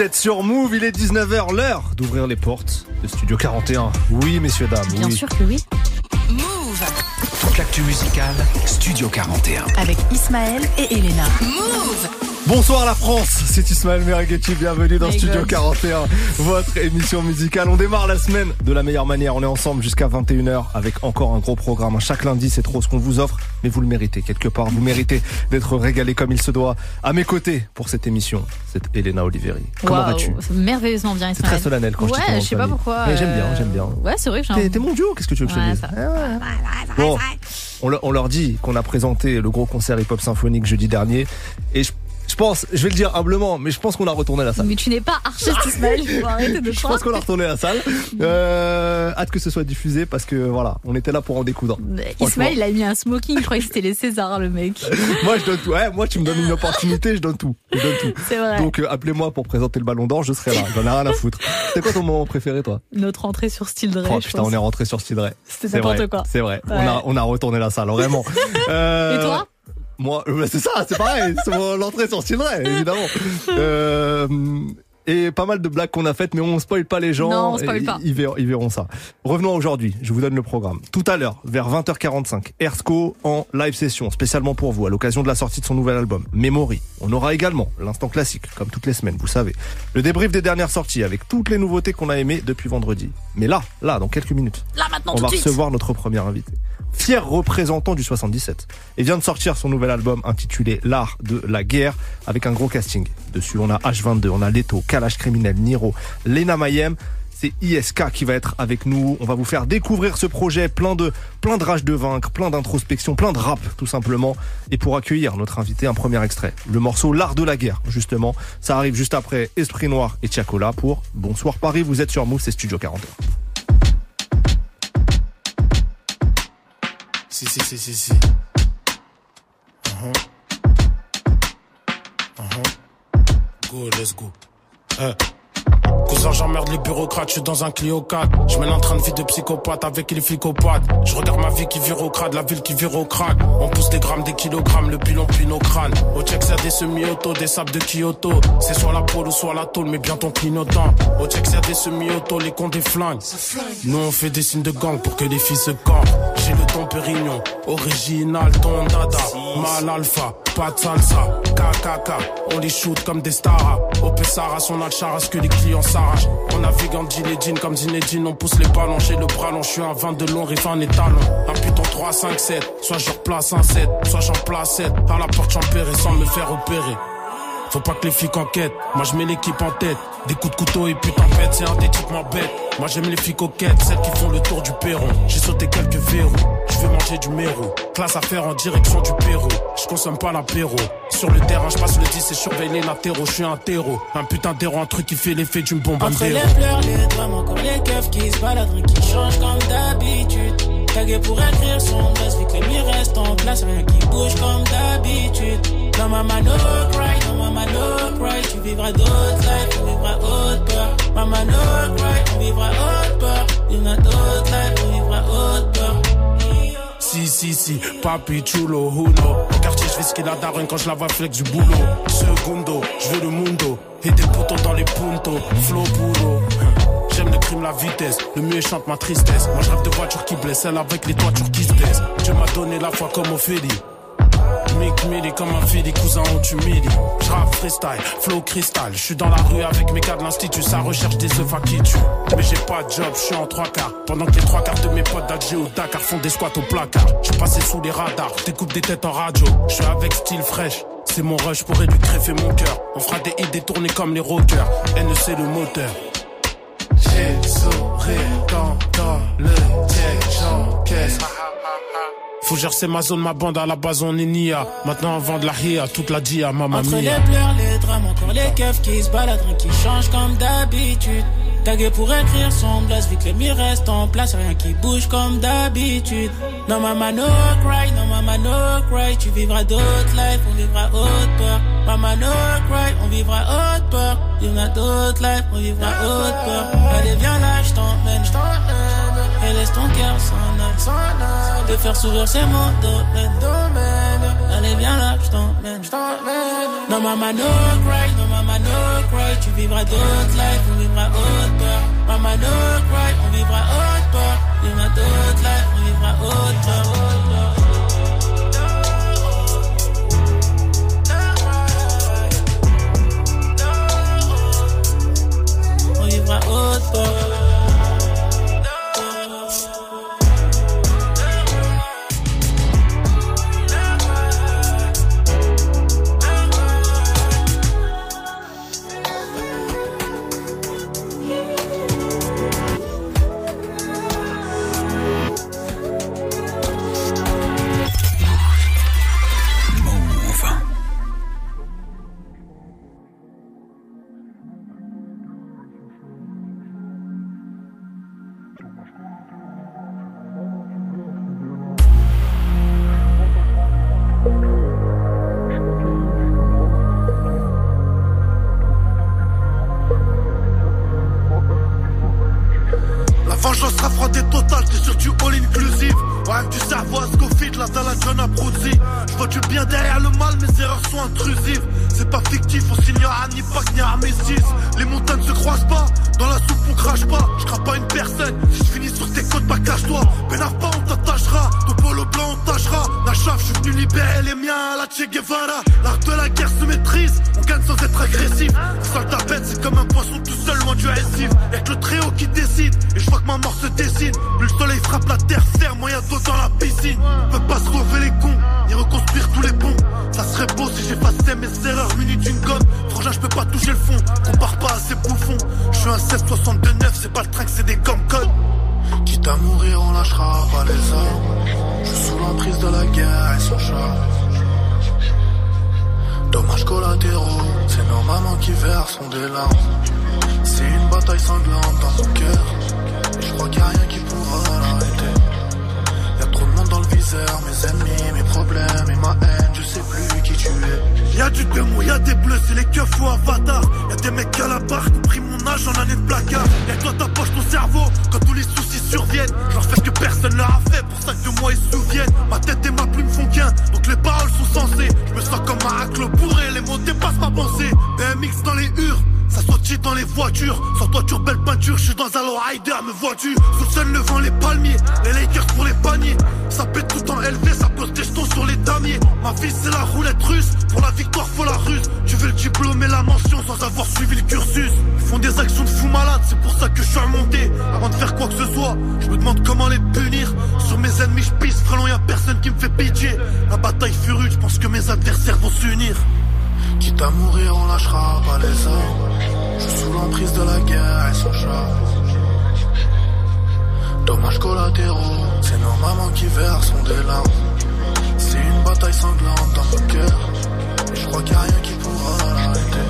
Vous êtes sur Move, il est 19h, l'heure d'ouvrir les portes de Studio 41. Oui, messieurs, dames. Bien sûr que oui. Move. Toute l'actu musicale, Studio 41. Avec Ismaël et Elena. Move. Bonsoir la France, c'est Ismaël Merguetti, bienvenue dans Studio God. 41, votre émission musicale. On démarre la semaine de la meilleure manière, on est ensemble jusqu'à 21h avec encore un gros programme. Chaque lundi, c'est trop ce qu'on vous offre, mais vous le méritez quelque part, vous méritez d'être régalé comme il se doit. À mes côtés pour cette émission, c'est Elena Oliveri. Comment vas-tu? merveilleusement bien, C'est Ismaël. très solennel quand je dis Ouais, je sais pas pourquoi. Mais j'aime bien, euh, j'aime bien. Ouais, c'est vrai que j'ai T'es mon duo, qu'est-ce que tu veux que je te Ouais, dise Ah ouais. Bon, on, leur- dit qu'on a présenté le gros concert hip-hop symphonique jeudi dernier. Et je, je pense, je vais le dire humblement, mais je pense qu'on a retourné la salle. Mais tu n'es pas artiste, Ismaël. Il faut arrêter de Je pense qu'on a retourné la salle. Euh, hâte que ce soit diffusé parce que voilà, on était là pour en découdre. Ismaël, il a mis un smoking. Je croyais que c'était les Césars, le mec. moi, je donne tout. Ouais, moi, tu me donnes une opportunité, je donne tout. Je donne tout. C'est vrai. Donc, euh, appelez-moi pour présenter le ballon d'or, je serai là. J'en ai rien à foutre. C'est quoi ton moment préféré, toi? Notre entrée sur Style Dre. Oh putain, pense. on est rentré sur Style. C'était C'est n'importe quoi. C'est vrai. On a, on a retourné la salle, vraiment. Euh, Et toi? Moi, euh, c'est ça, c'est pareil. L'entrée sur évidemment. Euh, et pas mal de blagues qu'on a faites, mais on spoil pas les gens. Non, on spoil pas. Ils, verront, ils verront ça. Revenons aujourd'hui. Je vous donne le programme. Tout à l'heure, vers 20h45, Ersco en live session, spécialement pour vous, à l'occasion de la sortie de son nouvel album, Memory. On aura également l'instant classique, comme toutes les semaines, vous savez. Le débrief des dernières sorties avec toutes les nouveautés qu'on a aimées depuis vendredi. Mais là, là, dans quelques minutes, Là, maintenant, on tout va suite. recevoir notre premier invité. Fier représentant du 77. Et vient de sortir son nouvel album intitulé L'art de la guerre avec un gros casting. Dessus, on a H22, on a Leto, Kalash Criminel, Niro, Lena Mayem. C'est ISK qui va être avec nous. On va vous faire découvrir ce projet plein de, plein de rage de vaincre, plein d'introspection, plein de rap, tout simplement. Et pour accueillir notre invité, un premier extrait. Le morceau L'art de la guerre, justement. Ça arrive juste après Esprit Noir et Tiakola pour Bonsoir Paris. Vous êtes sur Move, c'est Studio 41. Si, si, si, si, si. Uh-huh. Uh-huh. Go, let's go. Eh. Cousin, j'emmerde les bureaucrates, je suis dans un Clio 4. Je mène train de vie de psychopathe avec les flicopathes. Je regarde ma vie qui vire au crade, la ville qui vire au crâne. On pousse des grammes, des kilogrammes, le bilan puis nos crânes. Au check, c'est des semi-auto, des sables de Kyoto. C'est soit la pôle ou soit la tôle, mais bien ton clignotant. Au check, c'est des semi-auto, les cons des flingues. Nous, on fait des signes de gang pour que les filles se campent. J'ai le ton Pérignon, original, ton dada. Mal alpha, pas de salsa. KKK, on les shoot comme des stars. Au Pessara, son alchar à ce que les clients s'arrachent. On navigue en jean comme Zinedine, on pousse les ballons. J'ai le bras long, je suis un 20 de long, rive un étalon. Un putain 3, 5, 7. Soit je replace un 7, soit j'en place 7. À la porte, j'en sans me faire opérer. Faut pas que les flics enquêtent, moi je mets l'équipe en tête. Des coups de couteau et putain bête, c'est un des types m'embête. Moi j'aime les filles coquettes, celles qui font le tour du perron. J'ai sauté quelques verrous, je veux manger du méro. Classe à faire en direction du Pérou. Je consomme pas l'apéro. Sur le terrain, je passe le 10 et surveille les latéraux. Je suis un terreau, un putain d'héros, un truc qui fait l'effet d'une bombe Entre les pleurs, les drames, encore les keufs qui se baladent, qui changent comme d'habitude. Tagué pour écrire son buzz, vu que les murs restent en place, rien qui bouge comme d'habitude. Non, maman, no cry, non, maman, no cry, tu vivras d'autres lives, tu vivras haute peur. Maman, no cry, on vivra haute peur. Il y a d'autres lives, on vivra haute peur. Si, si, si, papi chulo, hulo. Au quartier, je fais ce qu'il a daronne quand je la vois flex du boulot. Segundo, je veux le mundo. Et des potos dans les puntos, flow puro. J'aime le crime, la vitesse. Le mieux chante ma tristesse. Moi, je rêve de voitures qui blessent, celle avec les toitures qui se baissent. Dieu m'a donné la foi comme Ophélie. Mick Millie comme un fili, cousin on t'humilie. J'rappe freestyle, flow cristal. J'suis dans la rue avec mes gars de l'institut, ça recherche des œufs à qui tue. Mais j'ai pas de job, j'suis en trois quarts. Pendant que les trois quarts de mes potes d'Alger au Dakar font des squats au placard. J'suis passé sous les radars, découpe des têtes en radio. J'suis avec style fraîche. C'est mon rush pour lui greffer mon cœur. On fera des hits détournés comme les rockers. NEC le moteur. J'ai sourire quand dans le check j'encaisse. Faut gercer ma zone, ma bande, à la base on est Nia. Maintenant on vend de la ria, toute la dia, maman Entre les mia. pleurs, les drames, encore les keufs qui se baladent, qui changent comme d'habitude. Tagué pour écrire son blast, que les murs restent en place, rien qui bouge comme d'habitude. Non, maman, no cry, non, maman, no cry, tu vivras d'autres lives, on vivra haute peur. Maman, no cry, on vivra haute peur. Il y en a d'autres lives, on vivra haute peur. Allez, viens là, je t'emmène, je t'emmène. Et laisse ton cœur s'en aller. De faire sourire, c'est mon domaine, domaine. allez viens là, je t'emmène. Non maman no cry, non maman no cry, tu vivras d'autres lives, on vivra haute peur. Maman no cry, on vivra haute peur. Vivra d'autres lives, on vivra haute peur. On vivra. Y'a du y'a des bleus, c'est les keufs ou avatar. Y'a des mecs à la barre pris mon âge en année de placard. Y'a toi ta poche, ton cerveau, quand tous les soucis surviennent. Je leur fais que personne leur a fait, pour ça que de moi ils se souviennent. Ma tête et ma plume font qu'un, donc les paroles sont sensées. Je me sens comme un raclo bourré, les mots dépassent ma pensée. BMX dans les hurs. Ça sortit dans les voitures, sans toiture, belle peinture, je suis dans un rider, me vois-tu Sous le sol, le vent, les palmiers, les Lakers pour les paniers. Ça pète tout en élevé, ça pose des jetons sur les damiers. Ma vie c'est la roulette russe, pour la victoire faut la ruse. Tu veux le diplôme et la mention sans avoir suivi le cursus. Ils font des actions de fous malades, c'est pour ça que je suis remonté. Avant de faire quoi que ce soit, je me demande comment les punir. Sur mes ennemis je pisse, frelon y'a personne qui me fait pitié. La bataille fut rude, je pense que mes adversaires vont s'unir Quitte à mourir, on lâchera pas les armes. Je suis sous l'emprise de la guerre et son charme. Dommages collatéraux, c'est nos mamans qui verseront des larmes. C'est une bataille sanglante dans mon cœur. Et je crois qu'il n'y a rien qui pourra l'arrêter.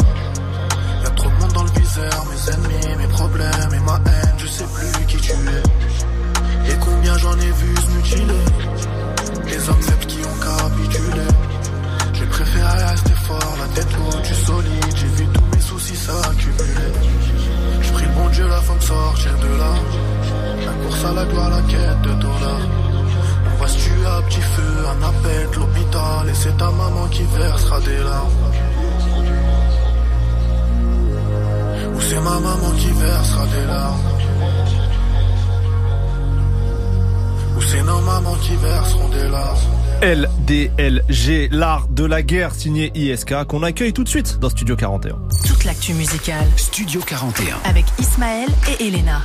Y'a trop de monde dans le viseur, mes ennemis, mes problèmes et ma haine, je sais plus qui tu es. Et combien j'en ai vu se mutiler. Les hommes faibles qui ont capitulé. Préféré rester fort, la tête haute, du solide. J'ai vu tous mes soucis s'accumuler. Je prie le bon Dieu, la femme sortir de là. La course à la gloire, la quête de dollars. On va se tuer à petit feu, un appel l'hôpital. Et c'est ta maman qui versera des larmes. Ou c'est ma maman qui versera des larmes. Ou c'est nos mamans qui verseront des larmes. LDLG, l'art de la guerre signé ISK, qu'on accueille tout de suite dans Studio 41. Toute l'actu musicale Studio 41. avec Ismaël et Elena.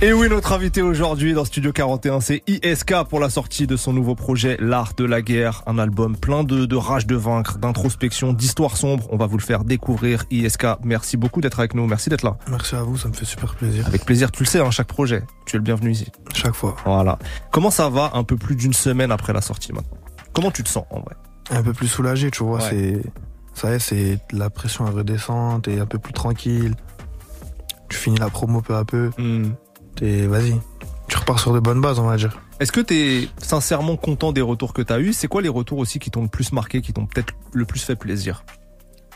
Et oui, notre invité aujourd'hui dans Studio 41, c'est ISK pour la sortie de son nouveau projet L'Art de la Guerre, un album plein de, de rage de vaincre, d'introspection, d'histoire sombre. On va vous le faire découvrir. ISK, merci beaucoup d'être avec nous, merci d'être là. Merci à vous, ça me fait super plaisir. Avec plaisir, tu le sais, hein, chaque projet, tu es le bienvenu ici. Chaque fois. Voilà. Comment ça va un peu plus d'une semaine après la sortie maintenant? Comment tu te sens en vrai? Un peu plus soulagé, tu vois. Ouais. C'est, ça y est, c'est la pression à redescendre, t'es un peu plus tranquille. Tu finis la promo peu à peu. Hmm. Vas-y. Tu repars sur de bonnes bases, on va dire. Est-ce que tu es sincèrement content des retours que tu as eus? C'est quoi les retours aussi qui t'ont le plus marqué, qui t'ont peut-être le plus fait plaisir?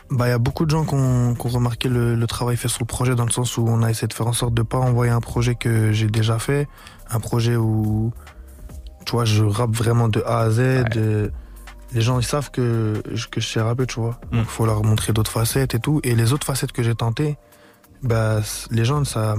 Bah, il y a beaucoup de gens qui ont, qui ont remarqué le, le travail fait sur le projet dans le sens où on a essayé de faire en sorte de pas envoyer un projet que j'ai déjà fait, un projet où, tu vois, je rappe vraiment de A à Z. de- les gens ils savent que, que je sais rapper, tu vois. Mm. Donc faut leur montrer d'autres facettes et tout. Et les autres facettes que j'ai tentées, bah, les gens, ça.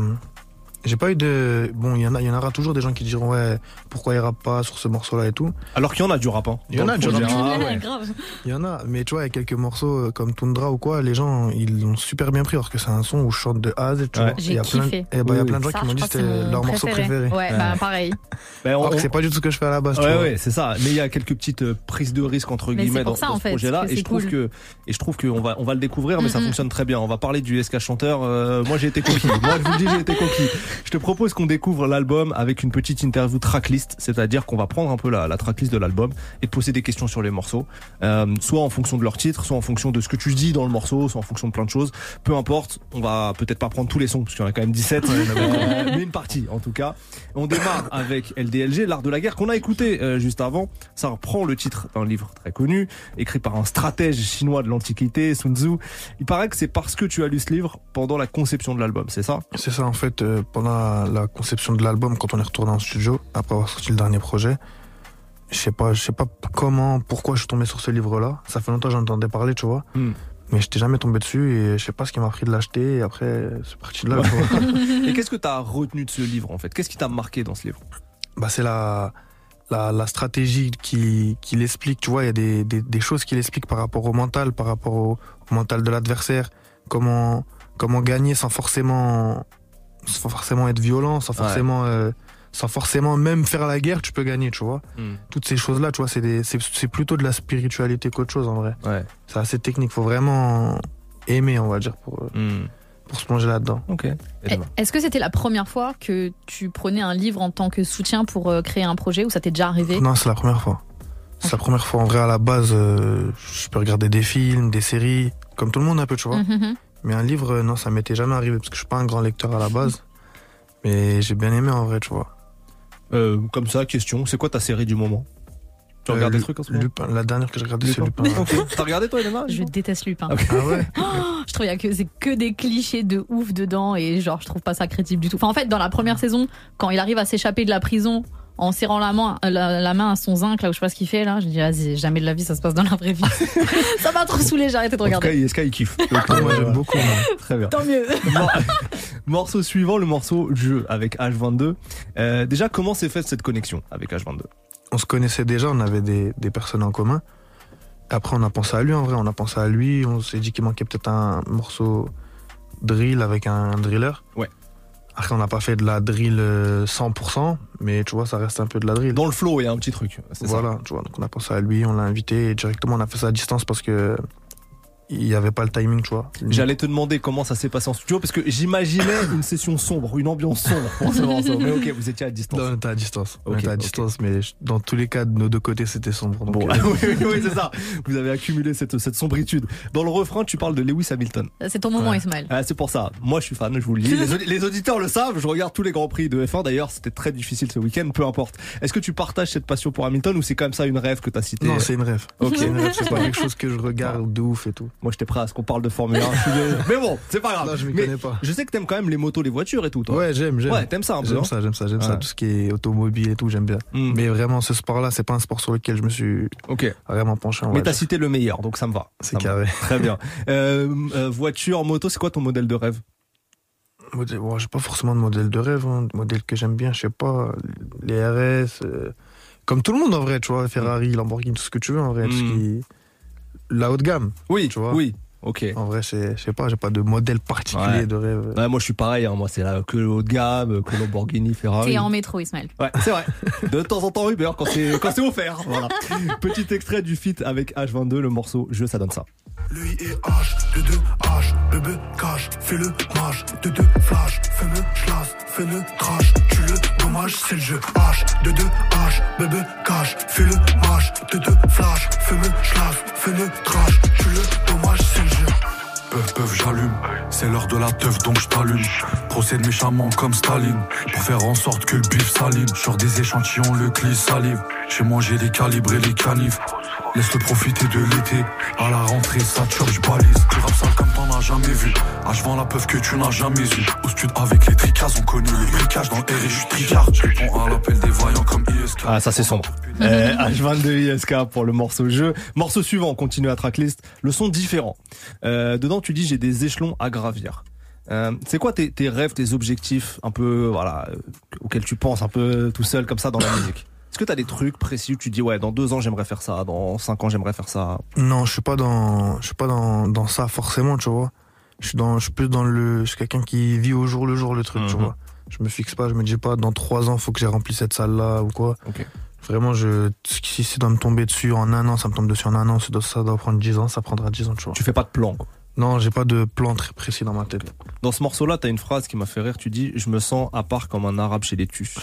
J'ai pas eu de. Bon, il y, en a, il y en aura toujours des gens qui diront, ouais, pourquoi il rappe pas sur ce morceau-là et tout. Alors qu'il y en a du rap. Hein, Il y en a du rap. Ah Ouais, ouais. grave. Il y en a, mais tu vois, il y a quelques morceaux euh, comme Tundra ou quoi, les gens, ils l'ont super bien pris, alors que c'est un son où je chante de A à Z, tu Ouais. vois. J'ai Il y a plein, kiffé. et bah, il y a Oui, plein de gens Ça, qui m'ont dit que c'était leur morceau préféré. Ouais, bah pareil. Ben, on- c'est pas du tout ce que je fais à la base, tu vois. ouais, c'est ça. Mais il y a quelques petites euh, prises de risque entre Mais guillemets dans, pour ça, dans en ce projet-là, et je trouve que et je trouve qu'on va on va le découvrir, mais ça Mm, mm. fonctionne très bien. On va parler du SK chanteur. Euh, moi, j'ai été conquis. moi, je vous dis, j'ai été conquis. Je te propose qu'on découvre l'album avec une petite interview tracklist, c'est-à-dire qu'on va prendre un peu la, la tracklist de l'album et te poser des questions sur les morceaux, euh, soit en fonction de leur titre, soit en fonction de ce que tu dis dans le morceau, soit en fonction de plein de choses. Peu importe. On va peut-être pas prendre tous les sons parce qu'il y en a quand même 17, euh, mais une partie en tout cas. On démarre avec LDLG, l'art de la guerre qu'on a écouté euh, juste avant. Ça reprend le titre d'un livre très connu, écrit par un stratège chinois de l'Antiquité, Sun Tzu. Il paraît que c'est parce que tu as lu ce livre pendant la conception de l'album, c'est ça? C'est ça, en fait, euh, pendant la conception de l'album, quand on est retourné en studio, après avoir sorti le dernier projet, je sais pas, je sais pas comment, pourquoi je suis tombé sur ce livre-là. Ça fait longtemps que j'en entendais parler, tu vois. Hmm. Mais j'étais jamais tombé dessus et je sais pas ce qui m'a pris de l'acheter et après, c'est parti de là, tu vois. Et qu'est-ce que tu as retenu de ce livre en fait? Qu'est-ce qui t'a marqué dans ce livre? Bah, c'est la, la, la stratégie qui, qui l'explique, tu vois. Il y a des, des, des choses qui l'expliquent par rapport au mental, par rapport au, au mental de l'adversaire. Comment, comment gagner sans forcément, sans forcément être violent, sans Ouais. forcément, euh, sans forcément même faire la guerre, tu peux gagner, tu vois. Hmm. Toutes ces choses-là, tu vois, c'est plutôt de la spiritualité qu'autre chose en vrai. Ouais. C'est assez technique. Faut vraiment aimer, on va dire, pour, euh, Hmm. pour se plonger là-dedans. Ok. Eh, Est-ce que c'était la première fois que tu prenais un livre en tant que soutien pour euh, créer un projet ou ça t'est déjà arrivé? Non, c'est la première fois. C'est la première fois. En vrai, à la base, euh, je peux regarder des films, des séries, comme tout le monde un peu, tu vois. Mhm. Mais un livre, non, ça m'était jamais arrivé parce que je suis pas un grand lecteur à la base. Mais j'ai bien aimé en vrai, tu vois. Euh, comme ça, question, c'est quoi ta série du moment? Tu Euh, regardes des trucs en ce moment? Lupin, la dernière que j'ai regardée, c'est Lupin. T'as regardé toi, Elena Je déteste Lupin. Ah, Ah ouais? Je trouve qu'il y a que c'est que des clichés de ouf dedans et genre je trouve pas ça crédible du tout. Enfin en fait dans la première saison quand il arrive à s'échapper de la prison en serrant la main, la, la main à son zinc là où je sais pas ce qu'il fait là, je dis vas-y jamais de la vie ça se passe dans la vraie vie. ça m'a trop saoulé, j'ai arrêté de En tout cas, regarder. il- Sky, il kiffe. Donc, Moi, j'aime beaucoup. moi. Très bien. Tant mieux. Mor- morceau suivant, le morceau Jeu avec H22. Euh, déjà, comment s'est faite cette connexion avec H22 On se connaissait déjà, on avait des, des personnes en commun. Après, on a pensé à lui en vrai, on a pensé à lui. On s'est dit qu'il manquait peut-être un morceau drill avec un driller. Ouais. Après, on n'a pas fait de la drill euh, 100%, mais tu vois, ça reste un peu de la drill. Dans le flow, il y a un petit truc. Ça. Voilà, tu vois, donc on a pensé à lui, on l'a invité et directement on a fait ça à distance parce que il n'y avait pas le timing, tu vois. J'allais te demander comment ça s'est passé en studio parce que j'imaginais une session sombre, une ambiance sombre pour ce morceau. Mais ok, vous étiez à distance. Non, on était à distance. on Ok, était à distance, mais dans tous les cas, de nos deux côtés, c'était sombre. donc, Bon, euh, oui, oui, oui, c'est ça. Vous avez accumulé cette, cette sombritude. Dans le refrain, tu parles de Lewis Hamilton. C'est ton moment Ouais. Ismaël. Ah, c'est pour ça. Moi, je suis fan, je vous le dis. Les, audi- les auditeurs le savent. Je regarde tous les grands prix de F1. D'ailleurs, c'était très difficile ce week-end. Peu importe. Est-ce que tu partages cette passion pour Hamilton ou c'est quand même ça une rêve que t'as cité non, c'est une rêve. Ok. C'est une rêve, c'est pas quelque chose que je regarde de ouf et tout. Moi, j'étais prêt à ce qu'on parle de Formule 1. je suis désolé. Mais bon, c'est pas grave. Non, je m'y connais pas. je sais que t'aimes quand même les motos, les voitures et tout, toi. Ouais, j'aime, j'aime. Ouais, t'aimes ça un peu. J'aime ça, j'aime ça, j'aime ça. Tout ce qui est automobile et tout, j'aime bien. Hmm. Mais vraiment, ce sport-là, c'est pas un sport sur lequel je me suis vraiment penché. Mais t'as cité le meilleur, donc ça me va. C'est va. carré. Très bien. Euh, euh, voiture, moto, c'est quoi ton modèle de rêve? Modèle- bon, j'ai pas forcément de modèle de rêve, hein. modèle que j'aime bien, je sais pas, les RS, euh, comme tout le monde en vrai, tu vois, Ferrari, Lamborghini, tout ce que tu veux en vrai, tout ce Mm. qui... la haute gamme. Oui, Tu vois Oui. Ok. En vrai, c'est, je sais pas, j'ai pas de modèle particulier Ouais. de rêve. Ouais, moi, je suis pareil. hein. Moi, c'est que le haut de gamme, que Lamborghini, Ferrari. T'es en métro Ismaël. Ouais, c'est vrai. De temps en temps Uber quand c'est quand c'est offert. Voilà. Petit extrait du feat avec H22, le morceau Je ça donne ça. Lui et H, de deux H, bébé cache, fais le mage, de deux flash, fais-le schlass, fais-le trash, tu le dommage, c'est le jeu H, de deux H, bébé cache, fais le mage, de deux flash, fais-le schlass, fais-le trash, tu le dommage, c'est le jeu. Peuf, peuf, j'allume. C'est l'heure de la teuf, donc je t'allume. Procède méchamment comme Staline. Pour faire en sorte que le bif s'aligne. Sur des échantillons, le cli salive. J'ai mangé les calibres et les canifs. Laisse-le profiter de l'été. À la rentrée, ça tue, je balise. Tu rap sale comme t'en as jamais vu. Ah, je vends la peuf que tu n'as jamais eu. Au stud avec les tricas, on connaît le bricage dans le R et je suis tricard. Je réponds à l'appel des voyants comme ISK. Ah, ça c'est sombre. Euh, H22 ISK pour le morceau jeu. Morceau suivant, on continue à tracklist. Le son différent. Euh, dedans, tu dis j'ai des échelons à gravir. Euh, c'est quoi tes, tes rêves, tes objectifs, un peu, voilà, euh, auxquels tu penses un peu tout seul comme ça dans la musique? Est-ce que t'as des trucs précis où tu dis ouais, dans deux ans j'aimerais faire ça, dans cinq ans j'aimerais faire ça? Non, je suis pas dans, je suis pas dans, dans ça forcément, tu vois. Je suis dans, je suis plus dans le, je suis quelqu'un qui vit au jour le jour le truc, tu Mhm. vois. Je me fixe pas, je me dis pas dans trois ans faut que j'ai rempli cette salle là ou quoi. Vraiment, je, si ça doit me tomber dessus en un an, ça me tombe dessus en un an. Ça doit- ça doit prendre dix ans, ça prendra dix ans, tu vois. Tu fais pas de plan. Quoi. Non, j'ai pas de plan très précis dans ma tête. Dans ce morceau-là, t'as une phrase qui m'a fait rire. Tu dis je me sens à part comme un arabe chez les tuches.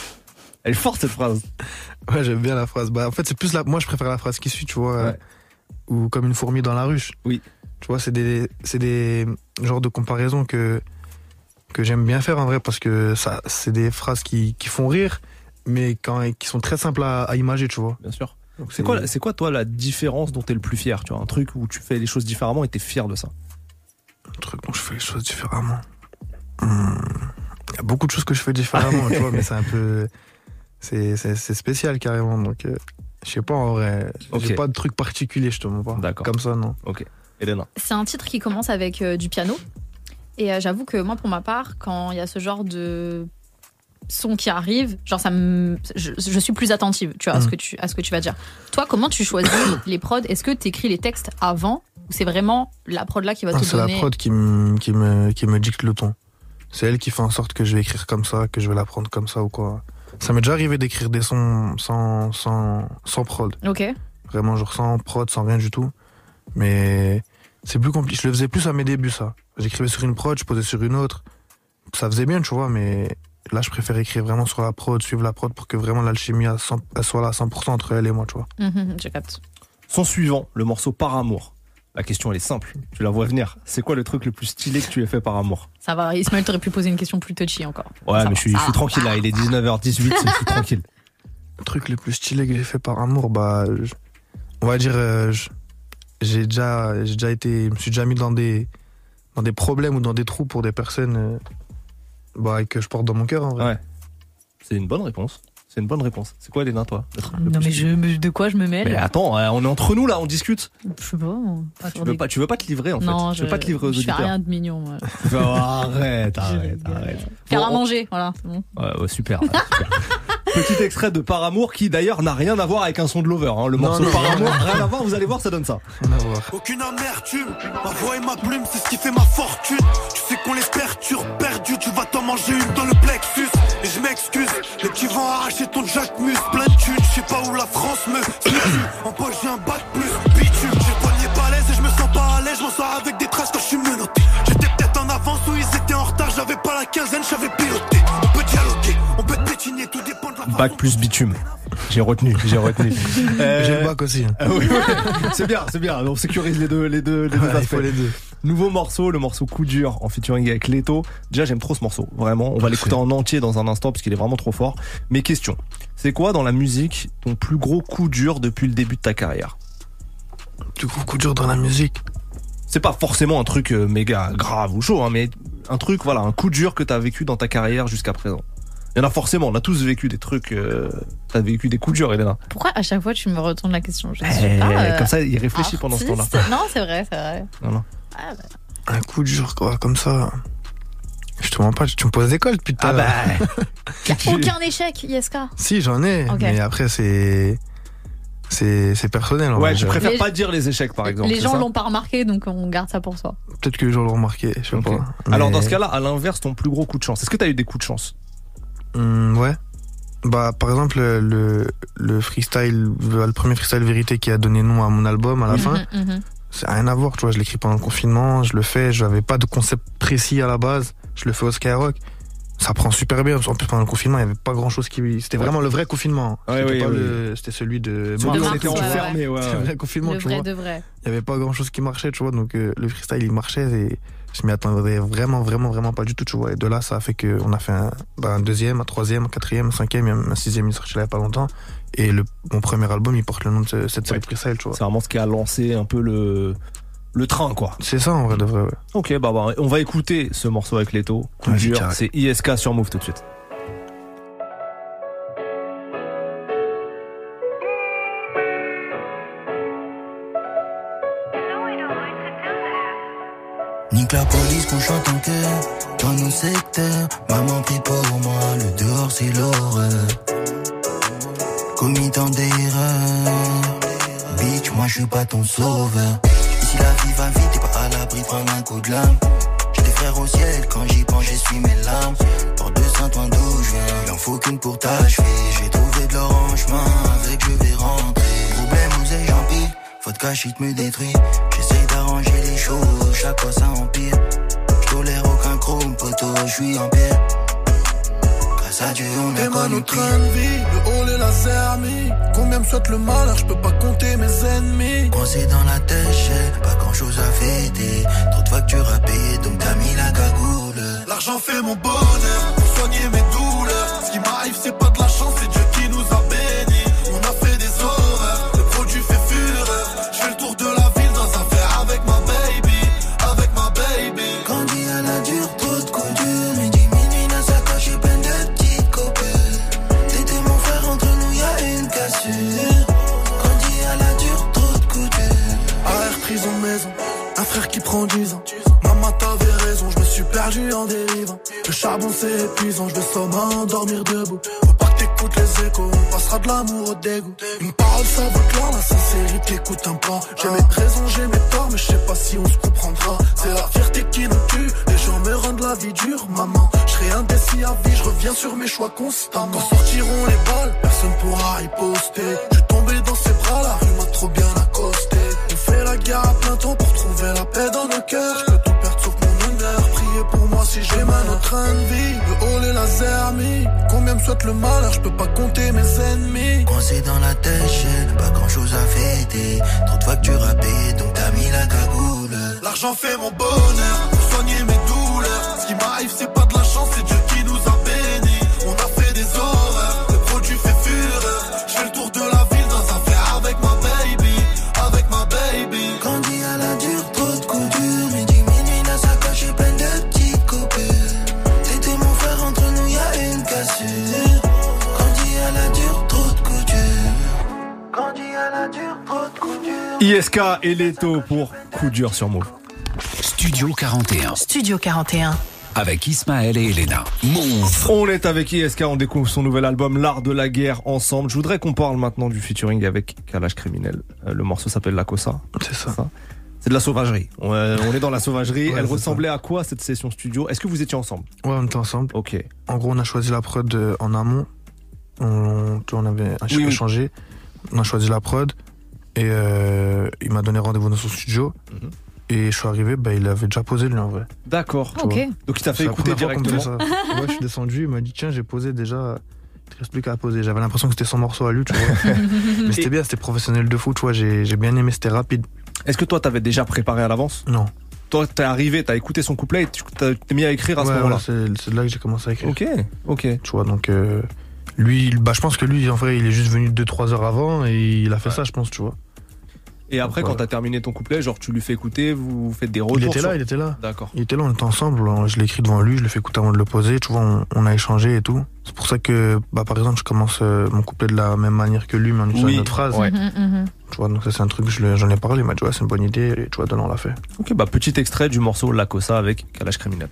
Elle est forte cette phrase. Ouais, j'aime bien la phrase. Bah, en fait, c'est plus la, moi, je préfère la phrase qui suit, tu vois. Ouais. euh, Ou comme une fourmi dans la ruche. Oui. Tu vois, c'est des, c'est des genres de comparaisons que, que j'aime bien faire en vrai parce que ça, c'est des phrases qui, qui font rire, mais quand, qui sont très simples à, à imager, tu vois. Bien sûr. Donc, C'est quoi, c'est quoi toi la différence dont t'es le plus fier Tu vois, un truc où tu fais les choses différemment et t'es fier de ça. un truc dont je fais les choses différemment. Hmm. Il y a beaucoup de choses que je fais différemment, tu vois, mais c'est un peu, c'est, c'est, c'est spécial carrément. Donc, euh, je sais pas en vrai. Ok. J'ai pas de truc particulier, je te mens pas. D'accord. Comme ça, non. Elena. C'est un titre qui commence avec euh, du piano. Et euh, j'avoue que moi, pour ma part, quand il y a ce genre de son qui arrive, genre ça me, je, je suis plus attentive, tu vois, à ce Mm. que tu, à ce que tu vas dire. Toi, comment tu choisis les prods? Est-ce que tu écris les textes avant ou c'est vraiment la prod là qui va Ah, te c'est la donner prod qui me, qui, me, qui me dicte le ton. C'est elle qui fait en sorte que je vais écrire comme ça, que je vais l'apprendre comme ça ou quoi. Ça m'est déjà arrivé d'écrire des sons sans, sans, sans prod. Ok. Vraiment, genre sans prod, sans rien du tout. Mais c'est plus compliqué. Je le faisais plus à mes débuts, ça. J'écrivais sur une prod, je posais sur une autre. Ça faisait bien, tu vois, mais là, je préfère écrire vraiment sur la prod, suivre la prod pour que vraiment l'alchimie à 100 elle soit là à 100% entre elle et moi, tu vois. Mhm, je capte. Son suivant, le morceau Par amour. La question elle est simple. Tu la vois venir. C'est quoi le truc le plus stylé que tu aies fait par amour Ça va. Ismaël, t'aurais pu poser une question plus touchy encore. Ouais, Ça mais va, je suis, ça je suis va. tranquille là. Il est 19h18, je suis tranquille. Le truc le plus stylé que j'ai fait par amour, bah, je- on va dire, euh, je- j'ai déjà, j'ai déjà été, je me suis déjà mis dans des, dans des problèmes ou dans des trous pour des personnes, euh, bah, que je porte dans mon cœur, en vrai. Ouais. C'est une bonne réponse. C'est une bonne réponse. C'est quoi, Elena, toi Non mais je, mais de quoi je me mêle Mais attends, euh, on est entre nous là, on discute. Je sais pas. Ah, tu Sur veux des- pas, tu veux pas te livrer en fait. Non, tu je veux pas te livrer aux Je fais auditeurs. rien de mignon. moi. Oh, arrête, Je arrête, arrête. Faire Bon, à on- manger, voilà. bon. Ouais, ouais, super. ouais, super. Petit extrait de Par amour qui d'ailleurs n'a rien à voir avec un son de Lover. Hein. Le Non, morceau non, Par rien à amour, voir. rien à voir. Vous allez voir, ça donne ça. Rien à voir. Aucune amertume, ma voix et ma plume, c'est ce qui fait ma fortune. Tu sais qu'on les perturbe, perdu, tu vas t'en manger une dans le plexus. M'excuse, mais tu vas arracher ton Jacquemus, plein de thunes. Je sais pas où la France me situe. En poche, j'ai un bac plus bitume. J'ai poigné balèze et je me sens pas à l'aise, je m'en sors avec des traces quand je suis menotté. J'étais peut-être en avance ou ils étaient en retard, j'avais pas la quinzaine, j'avais piloté. On peut dialoguer, on peut pétiner, tout dépend de la Bac plus bitume. J'ai retenu, j'ai retenu. Euh, J'ai le bac aussi. hein. ah oui, oui. c'est bien, c'est bien. On sécurise les deux, les deux, les deux Ouais, il aspects. faut les deux. Nouveau morceau, le morceau Coup dur en featuring avec Leto. Déjà, j'aime trop ce morceau. Vraiment, on va l'écouter en entier dans un instant parce qu'il est vraiment trop fort. Mais question, c'est quoi dans la musique ton plus gros coup dur depuis le début de ta carrière? Du coup, coup dur dans la musique. C'est pas forcément un truc euh, méga grave ou chaud, hein, mais un truc, voilà, un coup dur que t'as vécu dans ta carrière jusqu'à présent. Il y en a forcément, on a tous vécu des trucs. Euh, t'as vécu des coups durs, Elena. Pourquoi à chaque fois tu me retournes la question? Je suis Eh, pas, euh, Comme ça, il réfléchit pendant ce temps-là. Non, c'est vrai, c'est vrai. Non, non. Ah, bah. Un coup dur, quoi, comme ça. Je te mens pas, tu me poses des cols depuis tout à Ah l'heure. bah, Y a aucun échec, ISK. Si, j'en ai, mais après, c'est. C'est personnel. en ouais, je préfère Les- pas dire les échecs, par exemple. Les gens l'ont pas remarqué, donc on garde ça pour soi. Peut-être que les gens l'ont remarqué, je sais pas. Alors, dans ce cas-là, à l'inverse, ton plus gros coup de chance. Est-ce que t'as eu des coups de chance? Hum, ouais. Bah, par exemple, le, le freestyle, le, premier freestyle vérité qui a donné nom à mon album à la fin, Mhm, c'est rien à voir, tu vois. Je l'écris pendant le confinement, je le fais, j'avais pas de concept précis à la base, je le fais au Skyrock. ça prend super bien. En plus, pendant le confinement, il y avait pas grand chose qui. C'était Ouais. vraiment le vrai confinement. Ouais, C'était ouais, le- C'était celui de. Celui on était enfermés, ouais. C'était le vrai confinement, Le tu vrai vois. de vrai. Il y avait pas grand chose qui marchait, tu vois. Donc euh, le freestyle, il marchait et je m'y attendais vraiment, vraiment, vraiment pas du tout, tu vois. Et de là, ça a fait qu'on a fait un, bah, un deuxième, un troisième, un quatrième, un cinquième, un sixième, il est sorti là il y a pas longtemps. Et le, mon premier album, il porte le nom de ce- cette série Ouais. freestyle, tu vois. C'est vraiment ce qui a lancé un peu le, le train, quoi. C'est ça, en vrai, de vrai, ouais. Ok, bah, bah, on va écouter ce morceau avec Leto. Coup dur, c'est ISK sur Move tout de suite. Nique la police qu'on chante en cœur dans nos secteurs. Maman prie pour moi, le dehors c'est l'horreur. Commis tant d'erreurs. Bitch, moi je suis pas ton sauveur. Ici la vie va vite, t'es pas à l'abri de prendre un coup de lame. J'ai des frères au ciel, quand j'y pense, j'essuie mes larmes. Porte de Saint-Ouen d'où je viens, il en faut qu'une pour t'achever. J'ai trouvé de l'or avec je vais rentrer. Problème, oseille, j'empile. Votre cachite me détruit. J'essaye d'arranger les choses, chaque fois ça empire. J'tolère aucun chrome, poteau, j'suis en pierre. On a connu de vie, le haut et laser mis. Combien me souhaite le malheur, je peux pas compter mes ennemis. Coincé dans la tête, j'ai pas grand chose à fêter. Trop de factures à payer, donc t'as mis la cagoule. L'argent fait mon bonheur, pour soigner mes douleurs. Ce qui m'arrive, c'est prend 10 ans. Maman t'avais raison, je me suis perdu en dérive. Le charbon c'est épuisant, je vais sûrement dormir debout. Faut pas t'écoutes les échos, on passera de l'amour au dégoût. Une parole ça vaut de la sincérité coûte un pas. J'ai mes raisons, j'ai mes torts, mais je sais pas si on se comprendra. C'est la fierté qui nous tue, les gens me rendent la vie dure, maman. Je serai indécis à vie, je reviens sur mes choix constamment. Quand sortiront les balles, personne pourra riposter. Je suis tombé dans ses bras, la rue m'a trop bien accosté. La à plein temps pour trouver la paix dans nos cœurs. Je peux tout perdre sauf mon honneur. Priez pour moi si j'ai mal au train de vie. Le haut et laser mis. Combien me souhaite le malheur, je peux pas compter mes ennemis. Coincé dans la tête, j'ai pas grand chose à fêter. Trop de factures à payer, donc t'as mis la cagoule. L'argent fait mon bonheur, pour soigner mes douleurs. Ce qui m'arrive, c'est ISK et Leto pour coup dur sur Move. Studio 41 Studio 41. avec Ismaël et Elena. Move. On est avec ISK, on découvre son nouvel album L'Art de la Guerre ensemble. Je voudrais qu'on parle maintenant du featuring avec Kalash Criminel. Euh, le morceau s'appelle La Cosa. C'est ça. C'est de la sauvagerie. On, euh, on est dans la sauvagerie. Ouais, Elle ressemblait à quoi cette session studio? Est-ce que vous étiez ensemble? Ouais, on était ensemble. Ok. En gros, on a choisi la prod euh, en amont. On, avait un Oui, oui. échangé. On a choisi la prod. Et euh, il m'a donné rendez-vous dans son studio. Mhm. Et je suis arrivé, bah, il avait déjà posé lui en vrai. D'accord. Ok. Donc il t'a fait écouter directement. fait ça. Ouais, je suis descendu, il m'a dit tiens, j'ai posé déjà. Il te reste plus qu'à poser. J'avais l'impression que c'était son morceau à lui, tu vois. Mais c'était bien, c'était professionnel de fou, tu vois. J'ai j'ai bien aimé, c'était rapide. Est-ce que toi t'avais déjà préparé à l'avance? Non. Toi t'es arrivé, t'as écouté son couplet et t'es mis à écrire à ce moment-là? c'est là que j'ai commencé à écrire. Ok. Ok. Tu vois, donc euh, lui, bah, je pense que lui, en vrai, il est juste venu 2-3 heures avant et il a fait ça, je pense, tu vois. Et après Ouais. quand t'as terminé ton couplet, genre tu lui fais écouter, vous faites des retours. Il était sur- là, il était là. D'accord. Il était là, on était ensemble, on- je l'ai écrit devant lui, je l'ai fait écouter avant de le poser, tu vois, on, on a échangé et tout. C'est pour ça que, bah, par exemple, je commence euh, mon couplet de la même manière que lui, mais en utilisant Oui, une autre phrase. ouais. Mhm, mhm. Tu vois, donc ça, c'est un truc, je l'ai- j'en ai parlé, il m'a dit, ouais, c'est une bonne idée, et tu vois, de là, on l'a fait. Ok, bah petit extrait du morceau La Cosa avec Kalash Criminel.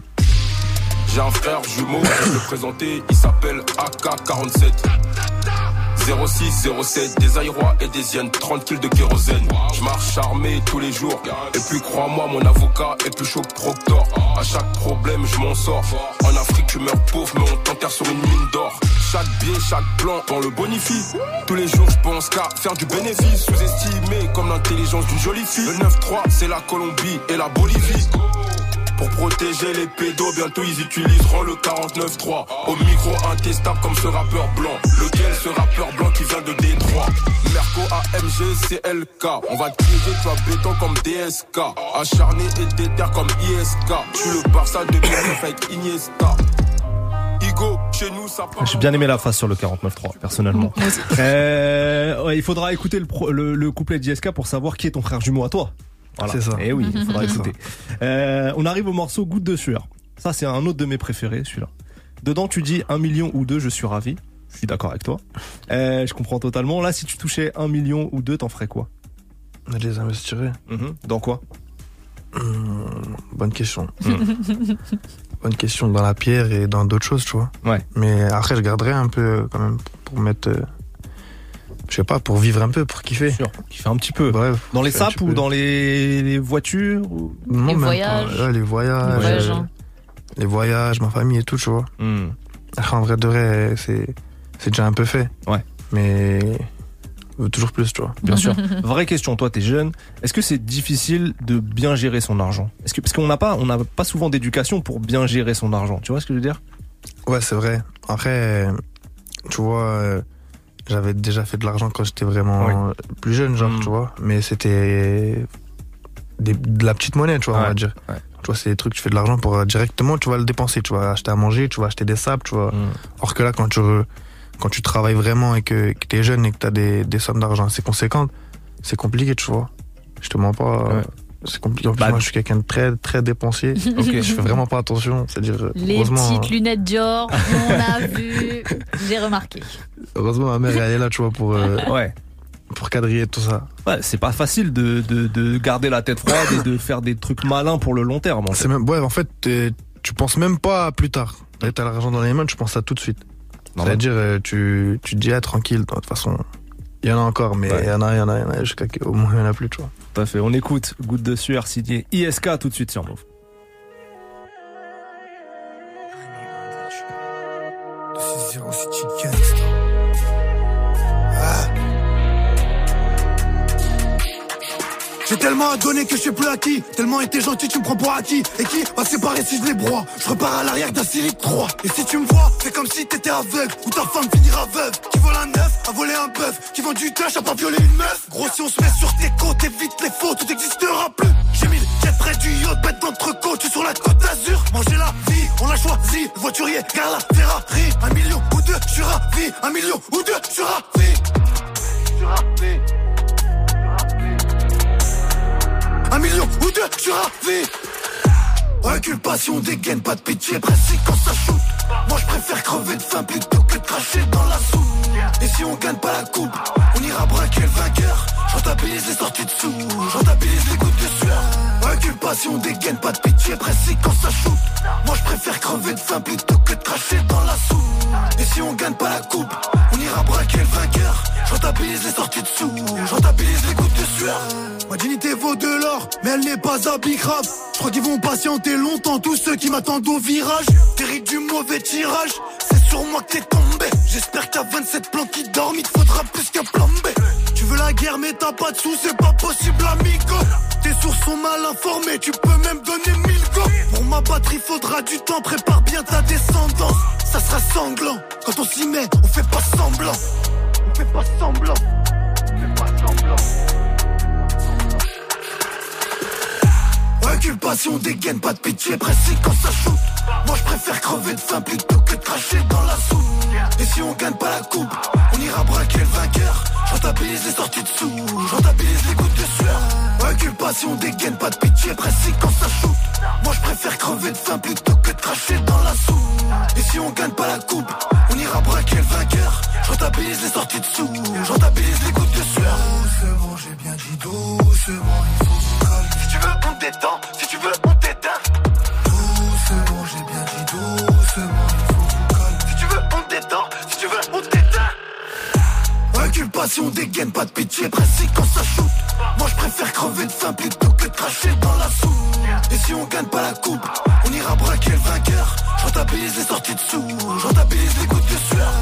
J'ai un frère jumeau, je vais le présenter, il s'appelle AK-47. 06, 07, des aérois et des yens, 30 kills de kérosène. Je marche armé tous les jours, et puis crois-moi, mon avocat est plus chaud que Proctor. À chaque problème, je m'en sors. En Afrique, tu meurs pauvre, mais on t'enterre sur une mine d'or. Chaque billet, chaque plan, on le bonifie. Tous les jours, je pense qu'à faire du bénéfice. Sous-estimé comme l'intelligence d'une jolie fille. Le 9-3, c'est la Colombie et la Bolivie. Pour protéger les pédos, bientôt ils utiliseront le 49.3. Au micro intestable comme ce rappeur blanc. Lequel ce rappeur blanc qui vient de Détroit? Merco AMG CLK. On va te piéger, toi béton comme DSK. Acharné et déter comme ISK. Je suis le Barça de 2009 avec Iniesta. Igo, chez nous ça part. J'ai bien aimé la phrase sur le 49.3, personnellement. Euh, ouais, il faudra écouter le, pro- le, le couplet d'ISK pour savoir qui est ton frère jumeau à toi. Voilà. C'est ça. Et oui, il faudra écouter. Euh, on arrive au morceau Goutte de sueur. Ça, c'est un autre de mes préférés, celui-là. Dedans, tu dis un million ou deux, je suis ravi. Je suis d'accord avec toi. Euh, je comprends totalement. Là, si tu touchais un million ou deux, t'en ferais quoi? Je les investirais. Mhm. Dans quoi? Hum, bonne question. Hmm. bonne question dans la pierre et dans d'autres choses, tu vois. Ouais. Mais après, je garderais un peu quand même pour mettre. euh, je sais pas, pour vivre un peu, pour kiffer. Sûr, qui fait un petit peu. Bref. Dans les kiffer sapes ou peu. dans les, les voitures ou... Non, Les pas. voyages. Ouais, les voyages. Les voyages, euh, hein. les voyages, ma famille et tout, tu vois. Après, en vrai de vrai, c'est, c'est déjà un peu fait. Ouais. Mais, toujours plus, tu vois. Bien sûr. Vraie question, toi, t'es jeune. Est-ce que c'est difficile de bien gérer son argent? Est-ce que parce qu'on n'a pas, on n'a pas souvent d'éducation pour bien gérer son argent. Tu vois ce que je veux dire? Ouais, c'est vrai. Après, tu vois, euh, j'avais déjà fait de l'argent quand j'étais vraiment plus jeune, genre, Mm. tu vois. Mais c'était des- de la petite monnaie, tu vois, on va dire. ouais. Tu vois, c'est des trucs, tu fais de l'argent pour euh, directement, tu vas le dépenser. Tu vas acheter à manger, tu vas acheter des sables, tu vois. Hmm. Or que là, quand tu, quand tu travailles vraiment et que, que t'es jeune et que t'as des, des sommes d'argent assez conséquentes, c'est compliqué, tu vois. Je te mens pas. Ouais. C'est compliqué. En plus, Bah, moi, je suis quelqu'un de très, très dépensier. Ok. Je fais vraiment pas attention. C'est-à-dire, euh, Les petites lunettes Dior, on a vu, j'ai remarqué. heureusement, ma mère, elle est là, tu vois, pour, euh, Ouais. pour quadriller tout ça. Ouais, c'est pas facile de, de, de garder la tête froide et de faire des trucs malins pour le long terme. en fait. C'est même, ouais, en fait, tu penses même pas à plus tard. T'as t'as l'argent dans les mains, tu penses à tout de suite. C'est-à-dire, euh, tu, tu te dis, ah, tranquille, de toute façon, il y en a encore, mais il Ouais. y en a, il y en a, il y en a, jusqu'à qu'au moins, il y en a plus, tu vois. On écoute Goutte de sueur signé ISK tout de suite sur Move. J'ai tellement à donner que je sais plus à qui. Tellement été gentil tu me prends pour acquis. Et qui va séparer si je les broie? Je repars à l'arrière d'un Civic 3 Et si tu me vois fais comme si t'étais aveugle. Ou ta femme finira veuve Qui vole un neuf a volé un bœuf. Qui vend du touch a pas violé une meuf. Gros si on se met sur tes côtes évite les faux Tout n'existera plus. J'ai mis le près du yacht Bête d'entrecôte. Tu sur la côte d'Azur. Manger la vie on l'a choisi. Le voiturier la Ferrari. Un million ou deux je suis ravi. Un million ou deux je suis ravi. Je ravi un million ou deux, je suis ravi. Inculpation, dégaine, pas de pitié, précis quand ça shoot. Moi je préfère crever de faim plutôt que de cracher dans la soupe. Et si on gagne pas la coupe, on ira braquer le vainqueur. Je rentabilise les sorties de sous, je rentabilise les gouttes de sueur. Inculpation, dégaine, pas de pitié, précis quand ça shoot. Moi je préfère crever de faim plutôt que de cracher dans la soupe. Et si on gagne pas la coupe, on ira braquer le vainqueur. Je rentabilise les sorties de sous, je rentabilise les gouttes de sueur. Ma dignité vaut de l'or, mais elle n'est pas à bicrave. Je crois qu'ils vont patienter longtemps, tous ceux qui m'attendent au virage. T'hérites du mauvais tirage, c'est sur moi que t'es tombé. J'espère t'as 27 plans qui dorment, il te faudra plus qu'un plan B. Tu veux la guerre, mais t'as pas de sous, c'est pas possible, amigo. Tes sources sont mal informées, tu peux même donner 1000 go. Pour ma batterie, faudra du temps, prépare bien ta descendance. Ça sera sanglant, quand on s'y met, on fait pas semblant. On fait pas semblant. Inculpation, dégaine, pas de pitié, précis quand ça shoot. Moi je préfère crever de faim plutôt que de cracher dans la soupe. Et si on gagne pas la coupe, on ira braquer le vainqueur. Je les sorties de sous, je rentabilise les gouttes de sueur. Inculpation, dégaine, pas de pitié, précis quand ça shoot. Moi je préfère crever de faim plutôt que de cracher dans la soupe. Et si on gagne pas la coupe, on ira braquer le vainqueur. Je les sorties de sous, les gouttes de sueur. Doucement, j'ai bien dit doucement, Si tu veux, on t'éteint. Doucement, j'ai bien dit doucement. Si tu veux, on t'étend, si tu veux, on t'éteint. Inculpation, dégaine, pas de pitié, précis quand ça shoot. Moi je préfère crever de faim plutôt que de cracher dans la soupe. Et si on gagne pas la coupe, on ira braquer le vainqueur. Je rentabilise les sorties de sous, je rentabilise les gouttes de sueur.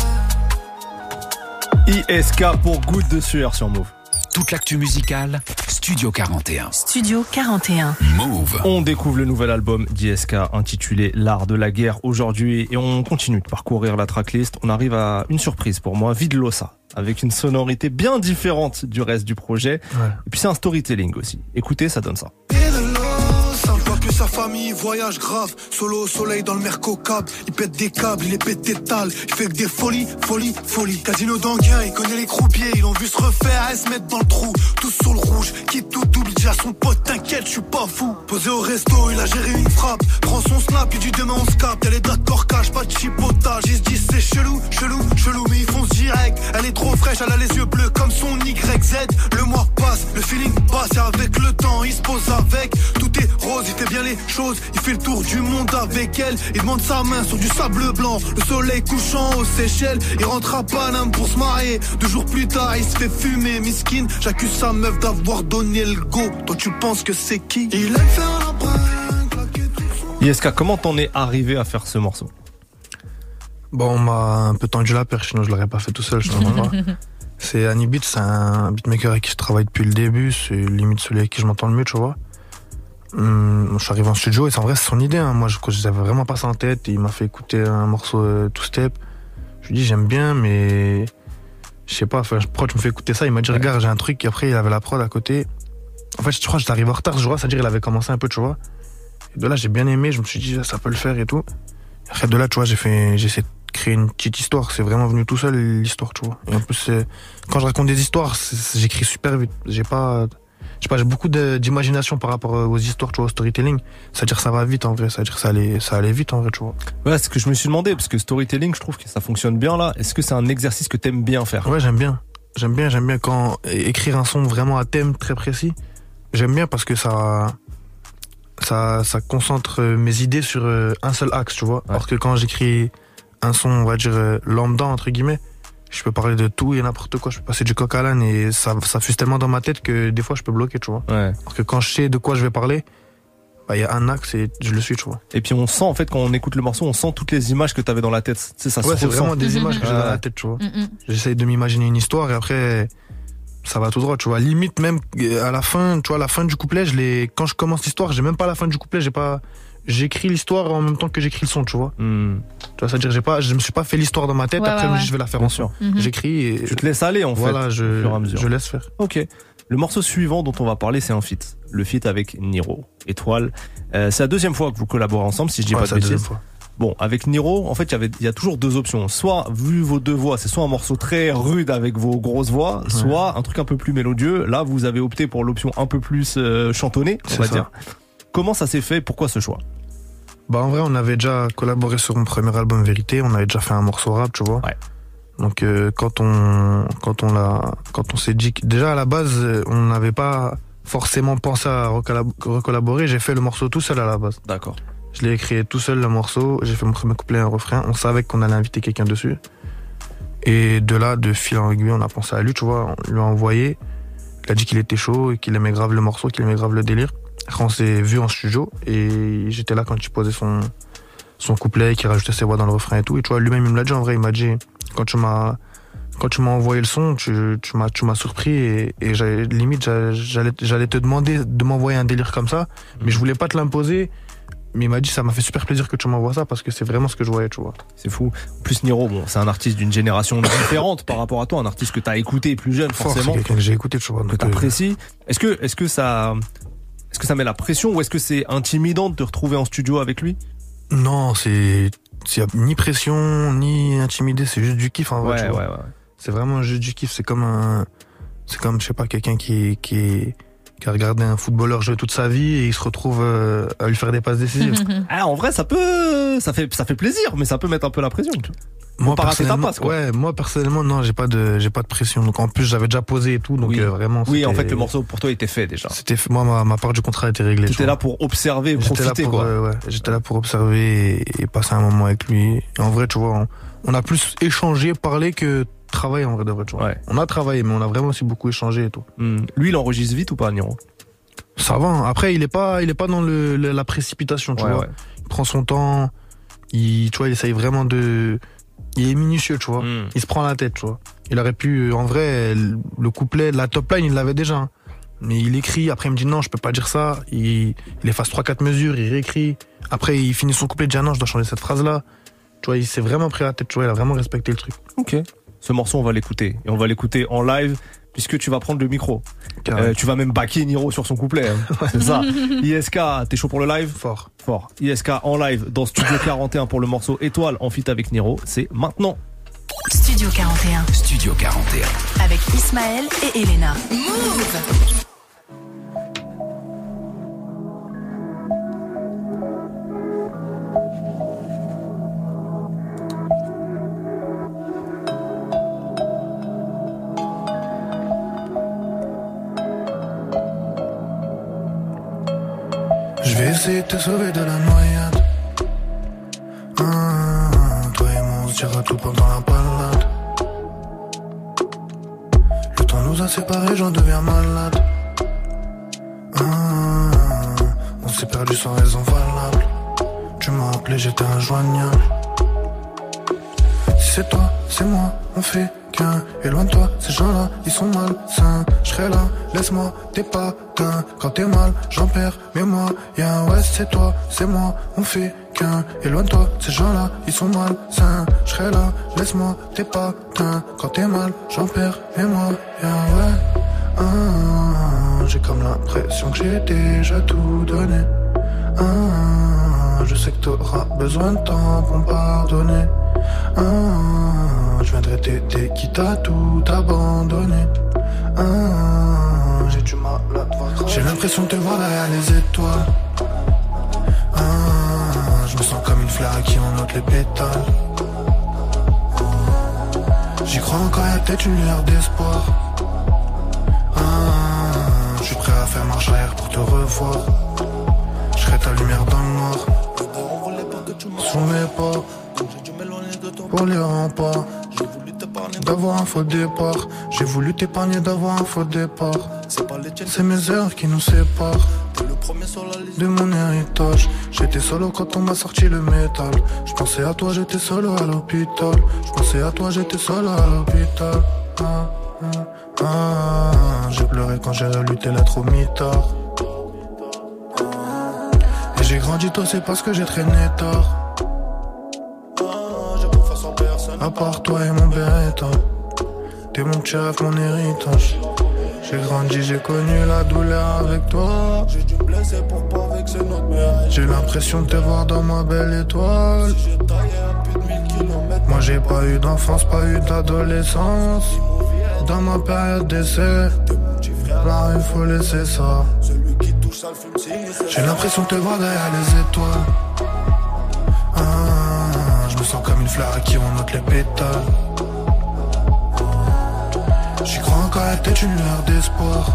ISK pour Goutte de sueur sur Move. Toute l'actu musicale, Studio 41. Studio 41. Move. On découvre le nouvel album d'ISK intitulé L'art de la guerre aujourd'hui et on continue de parcourir la tracklist. On arrive à une surprise pour moi, Vidlosa, avec une sonorité bien différente du reste du projet. Ouais. Et puis c'est un storytelling aussi. Écoutez, ça donne ça. Famille voyage grave. Solo au soleil dans le merco câble. Il pète des câbles, il est pète d'étal. Il fait que des folies, folies, folies. Casino d'Anguin, il connaît les croupiers. Ils l'ont vu se refaire et se mettre dans le trou. Tous sur le rouge, qui tout double. Déjà son pote, t'inquiète, je suis pas fou. Posé au resto, il a géré une frappe. Prend son snap, il dit demain on se capte. Elle est d'accord, cache, pas de chipotage. Ils se disent c'est chelou, chelou, chelou. Mais ils foncent direct. Elle est trop fraîche, elle a les yeux bleus comme son YZ. Le mois passe, le feeling passe. Et avec le temps, il se pose avec. Tout est rose, il fait bien les Il fait le tour du monde avec elle. Il demande sa main sur du sable blanc. Le soleil couchant aux Seychelles. Il rentre à Paname pour se marier. Deux jours plus tard, il se fait fumer. Miskin, j'accuse sa meuf d'avoir donné le go. Toi, tu penses que c'est qui? Il aime faire la ISK, comment t'en es arrivé à faire ce morceau? Bon, on m'a un peu tendu la perche, sinon je l'aurais pas fait tout seul, je t'en vois. C'est Annie Beat, c'est un beatmaker avec qui je travaille depuis le début, c'est limite celui avec qui je m'entends le mieux, tu vois. Hum, je suis arrivé en studio et c'est en vrai c'est son idée, hein. moi je j'avais vraiment pas ça en tête, et il m'a fait écouter un morceau euh, two step. Je lui dis j'aime bien mais je sais pas, enfin, pourquoi tu me fais écouter ça? Il m'a dit regarde j'ai un truc et après il avait la prod à côté. En fait je crois que j'étais arrivé en retard ce jour-là, c'est-à-dire il avait commencé un peu, tu vois. Et de là j'ai bien aimé, je me suis dit ça peut le faire et tout. Après de là, tu vois, j'ai fait, j'ai essayé de créer une petite histoire. C'est vraiment venu tout seul l'histoire, tu vois. Et en plus, c'est- quand je raconte des histoires, c'est- c'est- j'écris super vite. J'ai pas, je sais pas, j'ai beaucoup d'imagination par rapport aux histoires, tu vois, au storytelling. C'est-à-dire ça va vite en vrai. C'est-à-dire ça allait, ça allait vite en vrai, tu vois. Ouais, c'est ce que je me suis demandé, parce que storytelling, je trouve que ça fonctionne bien là. Est-ce que c'est un exercice que t'aimes bien faire? Ouais, j'aime bien. J'aime bien, j'aime bien quand écrire un son vraiment à thème très précis. J'aime bien parce que ça, ça, ça concentre euh, mes idées sur euh, un seul axe, tu vois. Alors que quand j'écris un son, on va dire euh, lambda entre guillemets, je peux parler de tout et n'importe quoi. Je peux passer du coq à l'âne et ça, ça fuse tellement dans ma tête que des fois je peux bloquer, tu vois. Ouais. Alors que quand je sais de quoi je vais parler, bah il y a un axe et je le suis, tu vois. Et puis on sent en fait quand on écoute le morceau, on sent toutes les images que t'avais dans la tête. Tu sais, ça ouais, c'est vraiment des images que j'ai dans la tête, tu vois. J'essaye de m'imaginer une histoire et après ça va tout droit, tu vois. Limite même euh, à la fin, tu vois, la fin du couplet, je l'ai quand je commence l'histoire, j'ai même pas la fin du couplet, j'ai pas j'écris l'histoire en même temps que j'écris le son, tu vois. Hmm. Tu vois, c'est-à-dire j'ai pas je me suis pas fait l'histoire dans ma tête, Ouais, après ouais, je vais la faire Bien en sûr. son. Mhm. J'écris et Tu te laisses aller en voilà, fait. je au fur et à mesure. je laisse faire. Ok. Le morceau suivant dont on va parler, c'est un feat. Le feat avec Niro, Étoile. Euh, c'est la deuxième fois que vous collaborez ensemble, si je dis Ouais, pas c'est de la deuxième bêtises. fois. Bon, avec Niro, en fait, il y avait, il y a toujours deux options. Soit, vu vos deux voix, c'est soit un morceau très rude avec vos grosses voix, soit un truc un peu plus mélodieux. Là, vous avez opté pour l'option un peu plus euh, chantonnée, on C'est va ça. dire. Comment ça s'est fait? Pourquoi ce choix? Bah en vrai, on avait déjà collaboré sur mon premier album Vérité, on avait déjà fait un morceau rap, tu vois. Ouais. Donc euh, quand on quand on l'a quand on s'est dit que déjà à la base euh, on n'avait pas forcément pensé à recollab- recollaborer, j'ai fait le morceau tout seul à la base. D'accord. Je l'ai écrit tout seul le morceau, j'ai fait mon premier couplet et un refrain, on savait qu'on allait inviter quelqu'un dessus. Et de là, de fil en aiguille, on a pensé à lui, tu vois, on lui a envoyé. Il a dit qu'il était chaud et qu'il aimait grave le morceau, qu'il aimait grave le délire. Après, on s'est vu en studio et j'étais là quand il posait son, son couplet, qu'il rajoutait ses voix dans le refrain et tout. Et tu vois, lui-même, il me l'a dit en vrai, il m'a dit, quand tu m'as, quand tu m'as envoyé le son, tu, tu m'as, tu m'as surpris et, et limite, j'a- j'allais, j'allais te demander de m'envoyer un délire comme ça, mais je voulais pas te l'imposer. Mais il m'a dit, ça m'a fait super plaisir que tu m'envoies ça parce que c'est vraiment ce que je voyais, tu vois. C'est fou. En plus, Niro, bon, c'est un artiste d'une génération différente par rapport à toi, un artiste que t'as écouté plus jeune, Fort, c'est forcément, quelqu'un que j'ai écouté, tu vois. que euh, t'apprécies. Est-ce que, est-ce que ça, est-ce que ça met la pression ou est-ce que c'est intimidant de te retrouver en studio avec lui? Non, c'est, c'est ni pression, ni intimidé, c'est juste du kiff en vrai. Ouais, ouais, ouais. C'est vraiment juste du kiff. C'est comme un, c'est comme, je sais pas, quelqu'un qui, qui, qui a regardé un footballeur jouer toute sa vie et il se retrouve euh, à lui faire des passes décisives. Ah, en vrai, ça peut, ça fait, ça fait plaisir, mais ça peut mettre un peu la pression. Moi, personnellement, passe, quoi. ouais, moi, personnellement, non, j'ai pas de, j'ai pas de pression. Donc, en plus, j'avais déjà posé et tout. Donc, Oui. euh, vraiment. Oui, en fait, le morceau pour toi était fait déjà. C'était, moi, ma, ma part du contrat était réglée. T'étais vois. là pour observer, J'étais là profiter, pour, quoi. euh, ouais, j'étais là pour observer et, et passer un moment avec lui. Et en vrai, tu vois, on, on a plus échangé, parlé que travaillé en vrai de vrai, tu vois. Ouais. On a travaillé, mais on a vraiment aussi beaucoup échangé et tout. Hmm. Lui, il enregistre vite ou pas, Niro? Ça va. hein. Après, il est pas, il est pas dans le, le- la précipitation, tu Ouais, vois. ouais. Il prend son temps. Il, tu vois, il essaye vraiment de. Il est minutieux, tu vois. Hmm. Il se prend la tête, tu vois. Il aurait pu, euh, en vrai, le couplet, la top line, il l'avait déjà. hein. Mais il écrit, après il me dit non, je peux pas dire ça. Il, il efface 3-4 mesures, il réécrit. Après il finit son couplet, il dit ah non, je dois changer cette phrase-là. Tu vois, il s'est vraiment pris la tête, tu vois, il a vraiment respecté le truc. Ok. Ce morceau, on va l'écouter. Et on va l'écouter en live, puisque tu vas prendre le micro. Euh, tu vas même baquer Niro sur son couplet. hein. C'est ça. ISK, t'es chaud pour le live? Fort. Fort. ISK en live dans Studio 41 pour le morceau Étoile en feat avec Niro. C'est maintenant. Studio 41 Studio 41. avec Ismaël et Elena. Je essayer de te sauver de la noyade. Ah, toi et moi, on se dira tout pendant la balade. Le temps nous a séparés, j'en deviens malade. Ah, on s'est perdu sans raison valable. Tu m'as appelé, j'étais injoignable. Si c'est toi, c'est moi, on fait qu'un. Et loin de toi, ces gens-là, ils sont malsains. Je serai là, laisse-moi tes patins. Quand t'es mal, j'en perds mes moyens. Ouais, c'est toi, c'est moi, on fait qu'un. Et loin de toi, ces gens-là, ils sont malsains. Je serai là, laisse-moi tes patins. Quand t'es mal, j'en perds mes moyens. Ouais, ah, j'ai comme l'impression que j'ai déjà tout donné. Ah, je sais que t'auras besoin de temps pour me pardonner. Ah, je viendrai t'aider quitte tout abandonner. Ah, mal à te voir. J'ai l'impression de te voir derrière les étoiles. Ah, je me sens comme une fleur à qui on ôte les pétales. J'y crois encore, y'a peut-être une lueur d'espoir. Ah, je suis prêt à faire marche arrière pour te revoir. Je serai ta lumière dans le noir. Sous mes pas, pour les remparts. D'avoir un faux départ. J'ai voulu t'épargner d'avoir un faux départ. C'est mes heures qui nous séparent. De mon héritage. J'étais solo quand on m'a sorti le métal. Je pensais à toi, j'étais solo à l'hôpital. Je pensais à toi, j'étais solo à l'hôpital. Ah, ah, ah. J'ai pleuré quand j'ai relu tes lettres au mitard. Et j'ai grandi tôt, c'est parce que j'ai traîné tard. À part toi et mon beretta, t'es mon chef, mon héritage. J'ai grandi, j'ai connu la douleur avec toi. J'ai dû me blesser pour pas vexer notre mère. J'ai l'impression de te voir dans ma belle étoile. Moi j'ai pas eu d'enfance, pas eu d'adolescence. Dans ma période d'essai, là il faut laisser ça. J'ai l'impression de te voir derrière les étoiles. Une qui les pétales. J'y crois encore, y'a peut-être une lueur d'espoir.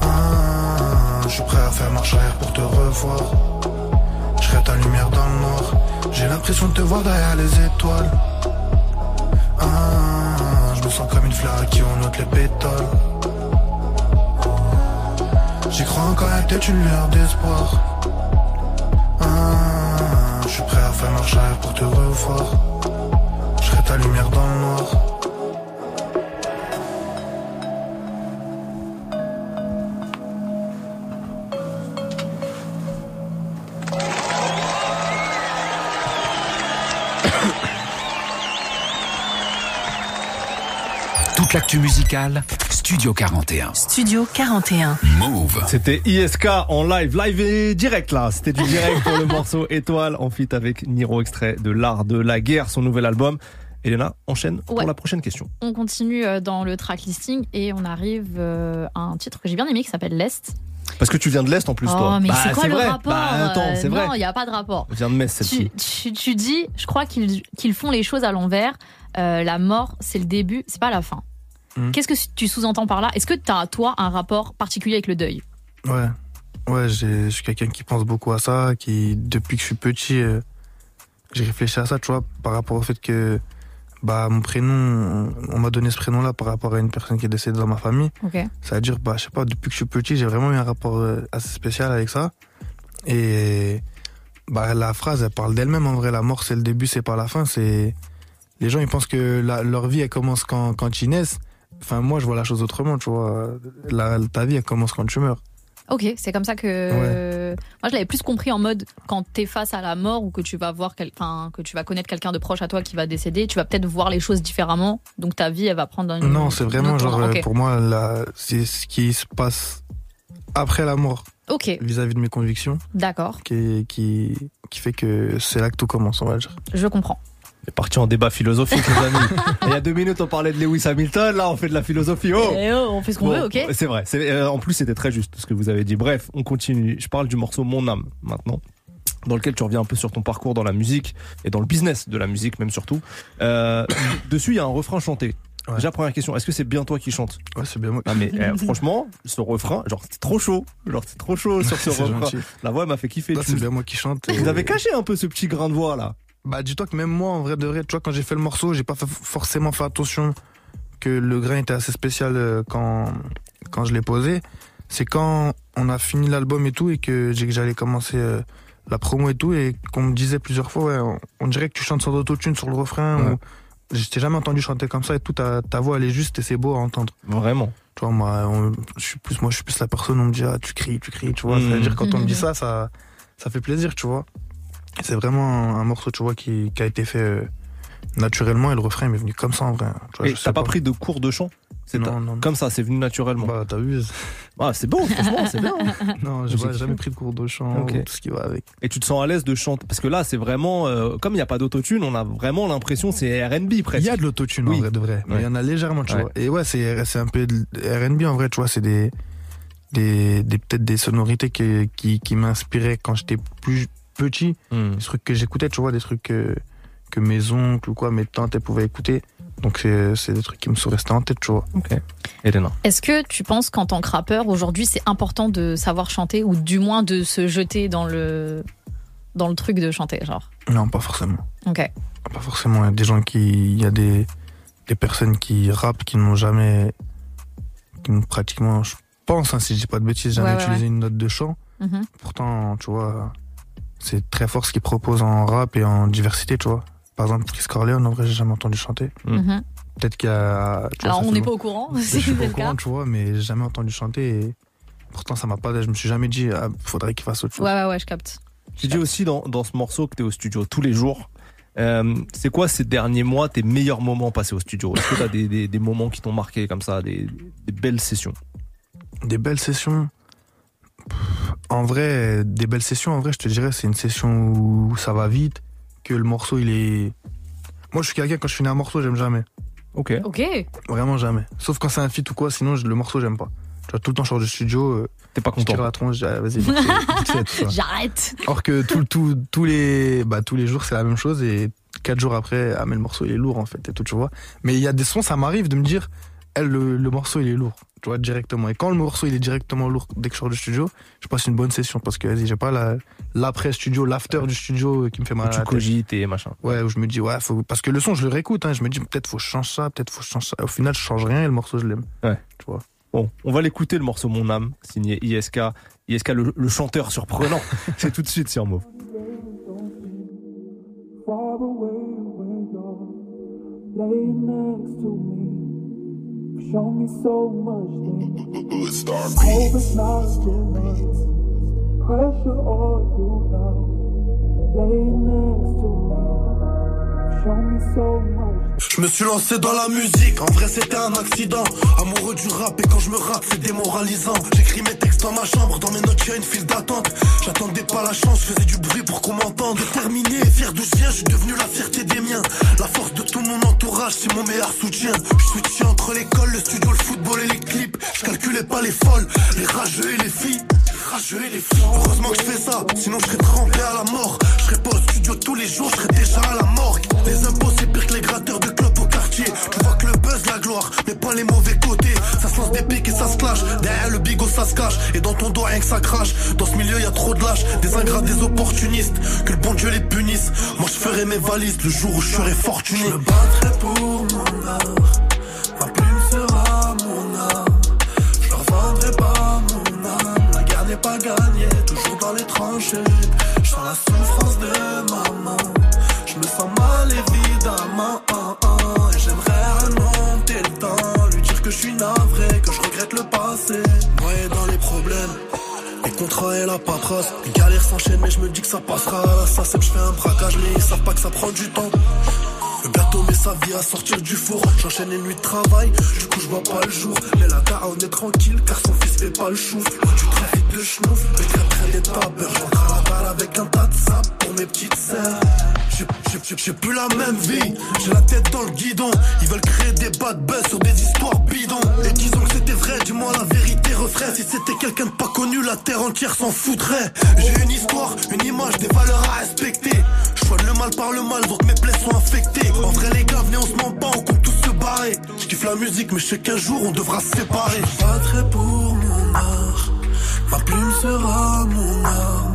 Ah, je suis prêt à faire marche arrière pour te revoir. Je ta lumière dans le noir. J'ai l'impression de te voir derrière les étoiles. Ah, je me sens comme une fleur à qui on ôte les pétales. J'y crois encore, y'a peut-être une lueur d'espoir. Je suis prêt à faire marche arrière pour te revoir. Je serai ta lumière dans le noir. Toute l'actu musicale, Studio 41. Studio 41. Move. C'était ISK en live, live et direct là. C'était du direct pour le morceau Étoile en feat avec Niro, extrait de l'art de la guerre, son nouvel album. Elena, enchaîne pour la prochaine question. On continue euh, dans le track listing et on arrive euh, à un titre que j'ai bien aimé qui s'appelle L'Est. Parce que tu viens de l'Est en plus, oh, toi. mais Bah, c'est quoi le vrai. rapport Bah, attends, Euh, c'est vrai. Non, il n'y a pas de rapport. On vient de Metz, Tu, celle-ci. tu, tu dis, je crois qu'ils qu'ils font les choses à l'envers. Euh, la mort, c'est le début, c'est pas la fin. Mhm. Qu'est-ce que tu sous-entends par là? Est-ce que tu as, toi, un rapport particulier avec le deuil? Ouais, ouais, je suis quelqu'un qui pense beaucoup à ça, qui depuis que je suis petit, euh, j'ai réfléchi à ça, tu vois, par rapport au fait que bah mon prénom, on m'a donné ce prénom-là par rapport à une personne qui est décédée dans ma famille. Ok. C'est-à-dire, bah je sais pas, depuis que je suis petit, j'ai vraiment eu un rapport euh, assez spécial avec ça. Et bah la phrase, elle parle d'elle-même. En vrai, la mort, c'est le début, c'est pas la fin. C'est les gens ils pensent que la- leur vie elle commence quand, quand ils naissent. Enfin, moi je vois la chose autrement, tu vois. La, ta vie elle commence quand tu meurs. Ok, c'est comme ça que. Moi, je l'avais plus compris en mode quand t'es face à la mort ou que tu vas voir, que tu vas connaître quelqu'un de proche à toi qui va décéder, tu vas peut-être voir les choses différemment. Donc ta vie, elle va prendre un. Non, c'est vraiment genre, euh, pour moi, la- c'est ce qui se passe après la mort Ok, vis-à-vis de mes convictions d'accord, qui, qui, qui fait que c'est là que tout commence, on va dire. je comprends. On est parti en débat philosophique, les amis. Il y a deux minutes, on parlait de Lewis Hamilton. Là, on fait de la philosophie. Oh Eh oh, on fait ce qu'on Bon, veut, ok C'est vrai. C'est, euh, en plus, c'était très juste ce que vous avez dit. Bref, on continue. Je parle du morceau Mon âme maintenant, dans lequel tu reviens un peu sur ton parcours dans la musique et dans le business de la musique, même surtout. Euh, dessus, il y a un refrain chanté. Ouais. Déjà, première question, est-ce que c'est bien toi qui chante? Ouais, c'est bien moi. Ah mais eh, franchement, ce refrain, genre c'est trop chaud, genre c'est trop chaud sur ce refrain. gentil. La voix elle m'a fait kiffer. C'est bien moi qui chante. Vous et- avez caché un peu ce petit grain de voix là? Bah, dis-toi que même moi, en vrai de vrai, tu vois, quand j'ai fait le morceau, j'ai pas forcément fait attention que le grain était assez spécial euh, quand, quand je l'ai posé. C'est quand on a fini l'album et tout et que j'ai- que j'allais commencer euh, la promo et tout et qu'on me disait plusieurs fois, ouais, on, on dirait que tu chantes sans autotune sur le refrain. Ouais. ou- Je t'ai jamais entendu chanter comme ça et tout, ta, ta voix elle est juste et c'est beau à entendre. Vraiment. Tu vois, moi, on- je suis plus, moi, je suis plus la personne, on me dit, ah, tu cries, tu cries, tu vois. Mhm. Ça veut dire, quand on me dit Mhm. ça, ça, ça fait plaisir, tu vois. C'est vraiment un, un morceau, tu vois, qui, qui a été fait euh, naturellement et le refrain il m'est venu comme ça, en vrai. Tu vois, Et je t'as pas pris de cours de chant? C'est Non, non, non. Comme ça, c'est venu naturellement. Bah, vu Ah, c'est beau, franchement, c'est bien. Non, j'ai J'ai pas- kiffé. jamais pris de cours de chant Ok. ou tout ce qui va avec. Et tu te sens à l'aise de chanter? Parce que là, c'est vraiment. euh, comme il n'y a pas d'autotune, on a vraiment l'impression que c'est RB Il presque. y a de l'autotune, Oui. en vrai, de vrai. Mais il Ouais. y en a légèrement, tu Ouais. vois. Et ouais, c'est, c'est un peu de RB, en vrai, tu vois, c'est des, des, des peut-être des sonorités qui, qui, qui m'inspiraient quand j'étais plus petit. Hmm. des trucs que j'écoutais, tu vois, des trucs que, que mes oncles ou quoi, mes tantes, elles pouvaient écouter. Donc c'est, c'est des trucs qui me sont restés en tête, tu vois. Ok. Elena. Est-ce que tu penses qu'en tant que rappeur, aujourd'hui, c'est important de savoir chanter ou du moins de se jeter dans le, dans le truc de chanter, genre? Non, pas forcément. Ok. Pas forcément. Il y a des gens qui, il y a des, des personnes qui rappent qui n'ont jamais, qui n'ont pratiquement, je pense, hein, si je dis pas de bêtises, jamais Ouais, ouais, utilisé une note de chant. Mhm. Pourtant, tu vois, c'est très fort ce qu'ils proposent en rap et en diversité, tu vois. Par exemple, Chris Corleone, en vrai, j'ai jamais entendu chanter. Mm. Mhm. Peut-être qu'il y a. tu vois, Alors, ça on n'est pas au courant, Je si suis c'est pas au le cas. courant, tu vois, mais j'ai jamais entendu chanter et pourtant ça m'a pas. Je me suis jamais dit, ah, faudrait qu'il fasse autre chose. Ouais, ouais, ouais, je capte. Tu dis aussi dans, dans ce morceau que tu es au studio tous les jours. Euh, c'est quoi ces derniers mois tes meilleurs moments passés au studio? Est-ce que tu as des, des, des moments qui t'ont marqué comme ça, des, des belles sessions? Des belles sessions. En vrai, des belles sessions, en vrai, je te dirais, c'est une session où ça va vite, que le morceau il est. Moi, je suis quelqu'un, quand je finis un morceau, j'aime jamais. Ok. Ok. Vraiment jamais. Sauf quand c'est un feat ou quoi, sinon je- le morceau, j'aime pas. Tu vois, tout le temps, je sors du studio, euh, T'es pas je tire content la tronche, je dis, ah, vas-y. J'arrête. Or que tout, tout, tous, les, bah, tous les jours, c'est la même chose et quatre jours après, ah, mais le morceau, il est lourd, en fait, et tout, tu vois. Mais il y a des sons, ça m'arrive de me dire, elle, le, le morceau, il est lourd, tu vois, directement. Et quand le morceau, il est directement lourd dès que je sors du studio, je passe une bonne session parce que, vas-y, j'ai pas la- l'après-studio, l'after du studio qui me fait mal à Tu la tête. cogites et machin. Ouais, où je me dis, ouais, faut, parce que le son, je le réécoute, hein, je me dis, peut-être faut que je change ça, peut-être faut que je change ça. Au final, je change rien et le morceau, je l'aime. Ouais. Tu vois. Bon, on va l'écouter le morceau Mon âme, signé ISK. ISK, le, le chanteur surprenant. C'est tout de suite sur you're laying next to me. Show me so much. Hope it's not too much. Pressure on you now. Laying next to me. Show me so much. Je me suis lancé dans la musique, en vrai c'était un accident. Amoureux du rap et quand je me rate c'est démoralisant. J'écris mes textes dans ma chambre, dans mes notes y'a une file d'attente. J'attendais pas la chance, je faisais du bruit pour qu'on m'entende. Déterminé, fier d'où je viens, je suis devenu la fierté des miens. La force de tout mon entourage, c'est mon meilleur soutien. Je switchais entre l'école, le studio, le football et les clips. Je calculais pas les folles, les rageux et les filles. Les rageux et les filles. Heureusement que je fais ça, sinon je serais trempé à la mort. Je serais pas au studio tous les jours, je serais déjà à la morgue. Les impôts c'est pire que les gratteurs de se cache. Et dans ton dos rien que ça crache. Dans ce milieu y a trop de lâches, des ingrats, des opportunistes. Que le bon Dieu les punisse. Moi je ferai mes valises le jour où je serai fortuné. Je battrai pour mon art. Et la paperasse. Les galères s'enchaînent, mais je me dis que ça passera. À la SACEM, je fais un braquage, mais ils savent pas que ça prend du temps. Le gâteau met sa vie à sortir du four. J'enchaîne les nuits de travail, du coup je vois pas le jour. Mais la on est tranquille car son fils fait pas le chouf. Du trafic de schnouf, mais très près des tapeurs. J'entre à la balle avec un tas de sable pour mes petites sœurs. J'ai- plus la même vie, j'ai la tête dans le guidon. Ils veulent créer des bad buzz sur des histoires bidons. Et disons que c'était vrai, dis-moi la vérité, refrain. Si c'était quelqu'un de pas connu, la terre entière s'en foutrait. J'ai une histoire, une image, des valeurs à respecter. Je soigne le mal par le mal, donc mes plaies sont infectées. En vrai, les gars, venez, on se ment pas, on compte tous se barrer. Je kiffe la musique, mais je sais qu'un jour on devra se séparer. Je battrai pour mon art, ma plume sera mon arme.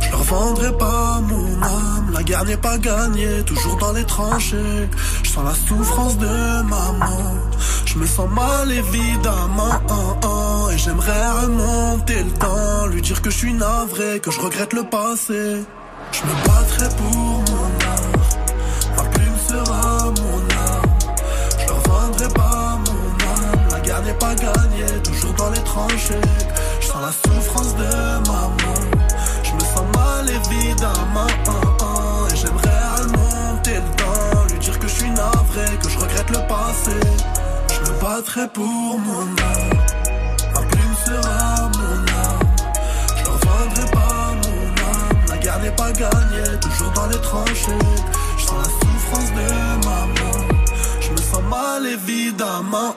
Je leur vendrai pas mon âme, la guerre n'est pas gagnée, toujours dans les tranchées. Je sens la souffrance de maman, je me sens mal évidemment. Et j'aimerais remonter le temps, lui dire que je suis navré, que je regrette le passé. Je me battrai pour mon art, ma plume sera mon âme. Je leur vendrai pas mon âme, la guerre n'est pas gagnée, toujours dans les tranchées. Je sens la souffrance de maman, je me battrai pour mon âme, ma plume sera mon âme. Je leur vendrai pas mon âme, la guerre n'est pas gagnée, toujours dans les tranchées. Je sens la souffrance de maman, je me sens mal évidemment.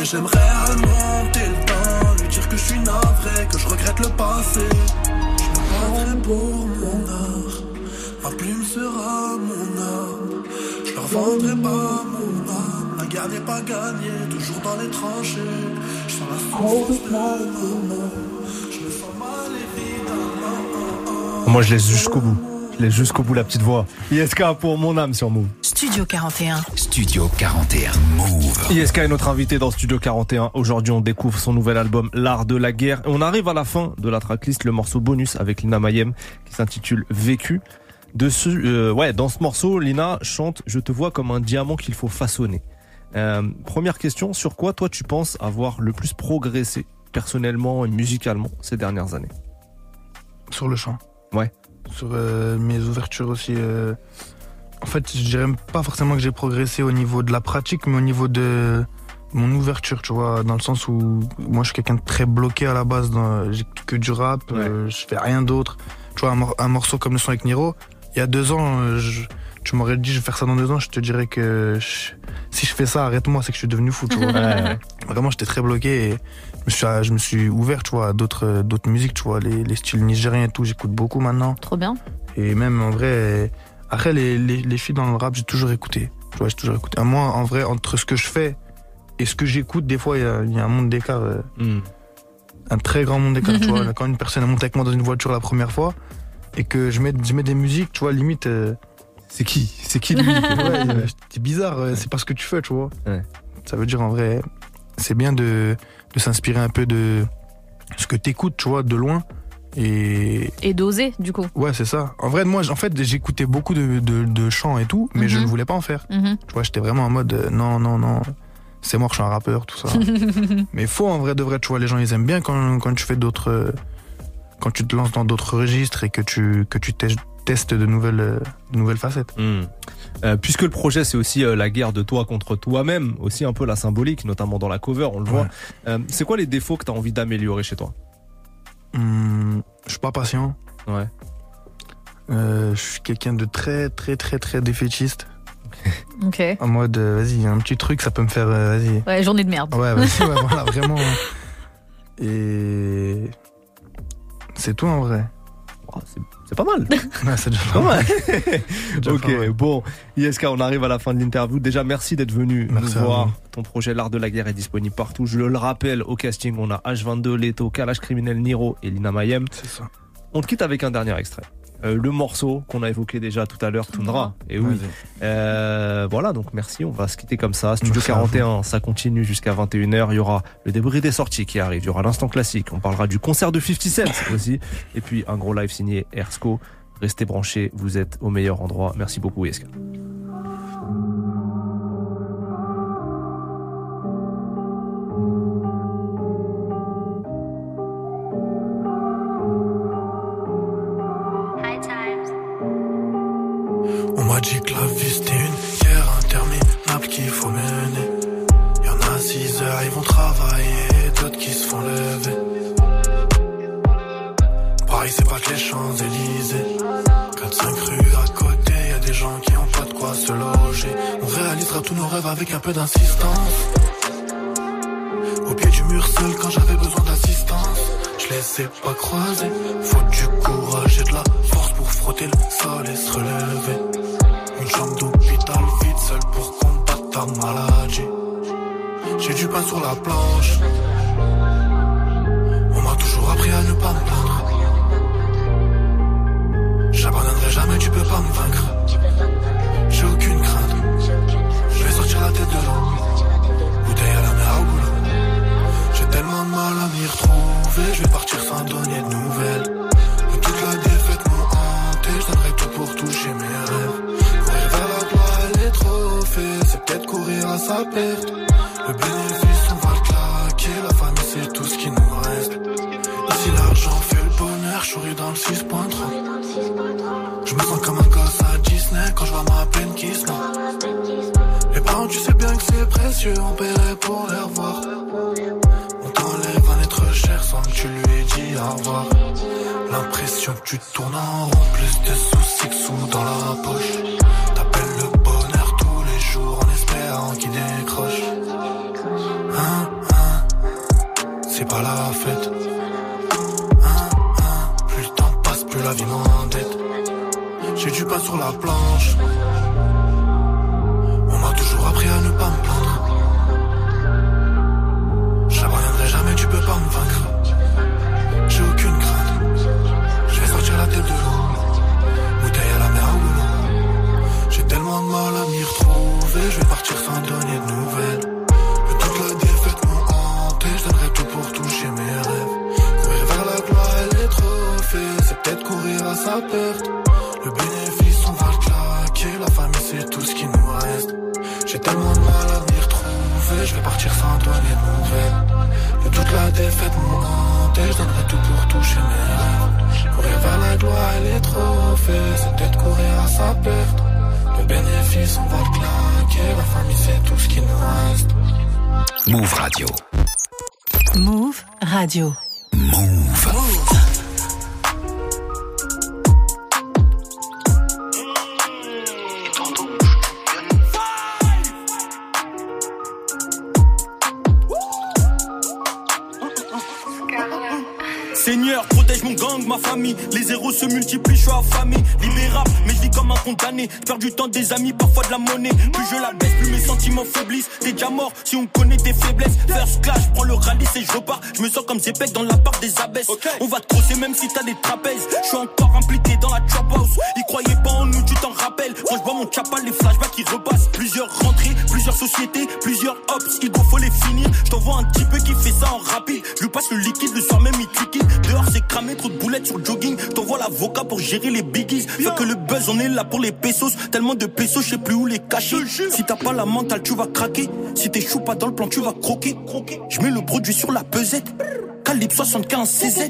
Et j'aimerais remonter le temps, lui dire que je suis navré, que je regrette le passé. Je me battrai pour mon art, ma plume sera mon âme. Je leur vendrai pas mon âme, la guerre n'est pas gagnée, toujours dans les tranchées. Je sens la souffrance de maman, je me sens mal évidemment. Moi, je laisse jusqu'au bout. Je laisse jusqu'au bout la petite voix. ISK pour mon âme sur Move. Studio 41. Studio 41 Move. ISK est notre invité dans Studio 41. Aujourd'hui, on découvre son nouvel album, L'Art de la Guerre. Et on arrive à la fin de la tracklist, le morceau bonus avec Lina Mayem qui s'intitule Vécu. Dessus, euh, ouais, dans ce morceau, Lina chante Je te vois comme un diamant qu'il faut façonner. Euh, première question, sur quoi toi tu penses avoir le plus progressé personnellement et musicalement ces dernières années? Sur le chant. Ouais. Sur euh, mes ouvertures aussi. euh, En fait, je dirais pas forcément que j'ai progressé au niveau de la pratique, mais au niveau de mon ouverture, tu vois, dans le sens où moi je suis quelqu'un de très bloqué à la base, j'écoute que du rap, euh, je fais rien d'autre. Tu vois, un morceau comme le son avec Niro, il y a deux ans, euh, je- tu m'aurais dit je vais faire ça dans deux ans, je te dirais que je- si je fais ça, arrête-moi, c'est que je suis devenu fou, tu vois. Ouais. Vraiment, j'étais très bloqué et je me suis, je me suis ouvert, tu vois, à d'autres, d'autres musiques, tu vois, les, les styles nigériens et tout, j'écoute beaucoup maintenant. Trop bien. Et même en vrai, après les, les, les filles dans le rap, j'ai toujours écouté. Tu vois, j'ai toujours écouté. À moi, en vrai, entre ce que je fais et ce que j'écoute, des fois, il y a, il y a un monde d'écart. euh, Hmm. Un très grand monde d'écart, tu vois. Quand une personne monte avec moi dans une voiture la première fois et que je mets, je mets des musiques, tu vois, limite. euh, C'est qui? C'est qui lui? Ouais, c'est bizarre, euh, c'est pas ce que tu fais, tu vois. Ouais. Ça veut dire en vrai, c'est bien de, de s'inspirer un peu de ce que t'écoutes, tu vois, de loin. Et Et d'oser, du coup. ouais, c'est ça. En vrai, moi, en fait, j'écoutais beaucoup de, de, de chants et tout, mais je Mhm. ne voulais pas en faire. Mhm. Tu vois, j'étais vraiment en mode euh, non, non, non, c'est mort, je suis un rappeur, tout ça. mais faut en vrai de vrai, tu vois, les gens ils aiment bien quand, quand tu fais d'autres. euh, quand tu te lances dans d'autres registres et que tu, que tu testes de nouvelles, de nouvelles facettes. Hmm. Euh, puisque le projet c'est aussi euh, la guerre de toi contre toi-même, aussi un peu la symbolique, notamment dans la cover, on le voit. Euh, c'est quoi les défauts que tu as envie d'améliorer chez toi? Hum, je suis pas patient. Ouais. Euh, je suis quelqu'un de très, très, très, très défaitiste. Ok. En mode, vas-y, un petit truc, ça peut me faire. vas-y. Ouais, journée de merde. Ouais, vas-y, ouais, voilà, vraiment. Et. C'est tout en vrai. Oh, c'est- pas mal. Ouais, c'est déjà Pas mal. déjà ok, mal. bon, ISK, on arrive à la fin de l'interview. Déjà, merci d'être venu Merci nous voir. Ton projet L'Art de la Guerre est disponible partout. Je le rappelle, au casting, on a H22, Leto, Kalash Criminel, Niro et Lina Mayem. C'est ça. On te quitte avec un dernier extrait. Euh, le morceau qu'on a évoqué déjà tout à l'heure, Tundra. Et oui. Vas-y. Euh, voilà, donc merci. On va se quitter comme ça. Studio Merci à 41, ça continue jusqu'à 21h. Il y aura le débris des sorties qui arrive. Il y aura l'instant classique. On parlera du concert de 50 Cent aussi. Et puis un gros live signé Ersco. Restez branchés. Vous êtes au meilleur endroit. Merci beaucoup, Yeska. Dit que la vie c'était une guerre interminable qu'il faut mener. Y'en a 6 heures, ils vont travailler, d'autres qui se font lever. Paris, c'est pas que les Champs-Élysées. 4-5 rues à côté, y a des gens qui ont pas de quoi se loger. On réalisera tous nos rêves avec un peu d'insistance. Au pied du mur seul quand j'avais besoin d'assistance. Je les ai pas croisés. Faut du courage et de la force pour frotter le sol et se relever. Une chambre d'hôpital vide seule pour combattre ta maladie. J'ai du pain sur la planche. On m'a toujours appris à ne pas me plaindre. J'abandonnerai jamais, tu peux pas me vaincre. J'ai aucune crainte. Je vais sortir la tête de l'eau. Je vais partir sans donner de nouvelles. Et toute la défaite m'ont hanté. Je donnerai tout pour toucher mes rêves. Courir vers la gloire et les trophées. C'est peut-être courir à sa perte. Le bénéfice, on va le claquer. La famille, c'est tout ce qui nous reste. Ici, l'argent fait le bonheur. Je dans le 6.3. Je me sens comme un gosse à Disney quand je vois ma peine qui se. Les parents, tu sais bien que c'est précieux, on paierait pour les revoir. On t'enlève être cher sans que tu lui aies dit au. L'impression que tu tournes en rond, plus de soucis que sous dans la poche. T'appelles le bonheur tous les jours en espérant qu'il décroche. Hein, hein, c'est pas la fête. Hein, hein, plus le temps passe, plus la vie m'endette. J'ai du pain sur la planche. Je vais partir sans donner de nouvelles. Et toute la défaite m'ont hanté. Je donnerai tout pour toucher mes rêves. Courir vers la gloire et les trophées. C'est peut-être courir à sa perte. Le bénéfice, on va le claquer. La famille, c'est tout ce qui nous reste. J'ai tellement de mal à m'y retrouver. Je vais partir sans donner de nouvelles. Et toute la défaite m'ont hanté. Je donnerai tout pour toucher mes rêves. Courir vers la gloire et les trophées. C'est peut-être courir à sa perte. Le bénéfice, on va le claquer. La famille, c'est tout ce qui nous reste. Move Radio. Move Radio. Move. Seigneur, protège mon gang, ma famille. Les héros se multiplient, je suis affamé. Libérable, condamné. Faire du temps des amis, parfois de la monnaie. Plus je la baisse, plus mes sentiments faiblissent. T'es déjà mort si on connaît tes faiblesses. First class, je prends le rallye et je repars. Je me sens comme Zepek dans la part des abbesses. On va te crosser même si t'as des trapèzes. Je suis encore impliqué dans la trap house. Ils croyaient pas en nous, tu t'en rappelles. Quand je vois mon chapal, les flashbacks qui repassent. Plusieurs rentrées, plusieurs sociétés, plusieurs hops. Il faut les finir. Je t'envoie un petit peu qui fait ça en rapide. Je lui passe le liquide, le soir même il liquide. Dehors c'est cramé, trop de boulettes sur le jogging. T'envoies l'avocat pour gérer les biggies. Fait que le buzz, on est là pour les pesos. Tellement de pesos, je sais plus où les cacher. Si t'as pas la mentale, tu vas craquer. Si t'es chou pas dans le plan, tu vas croquer. Je mets le produit sur la pesette. Calibre 75 CZ.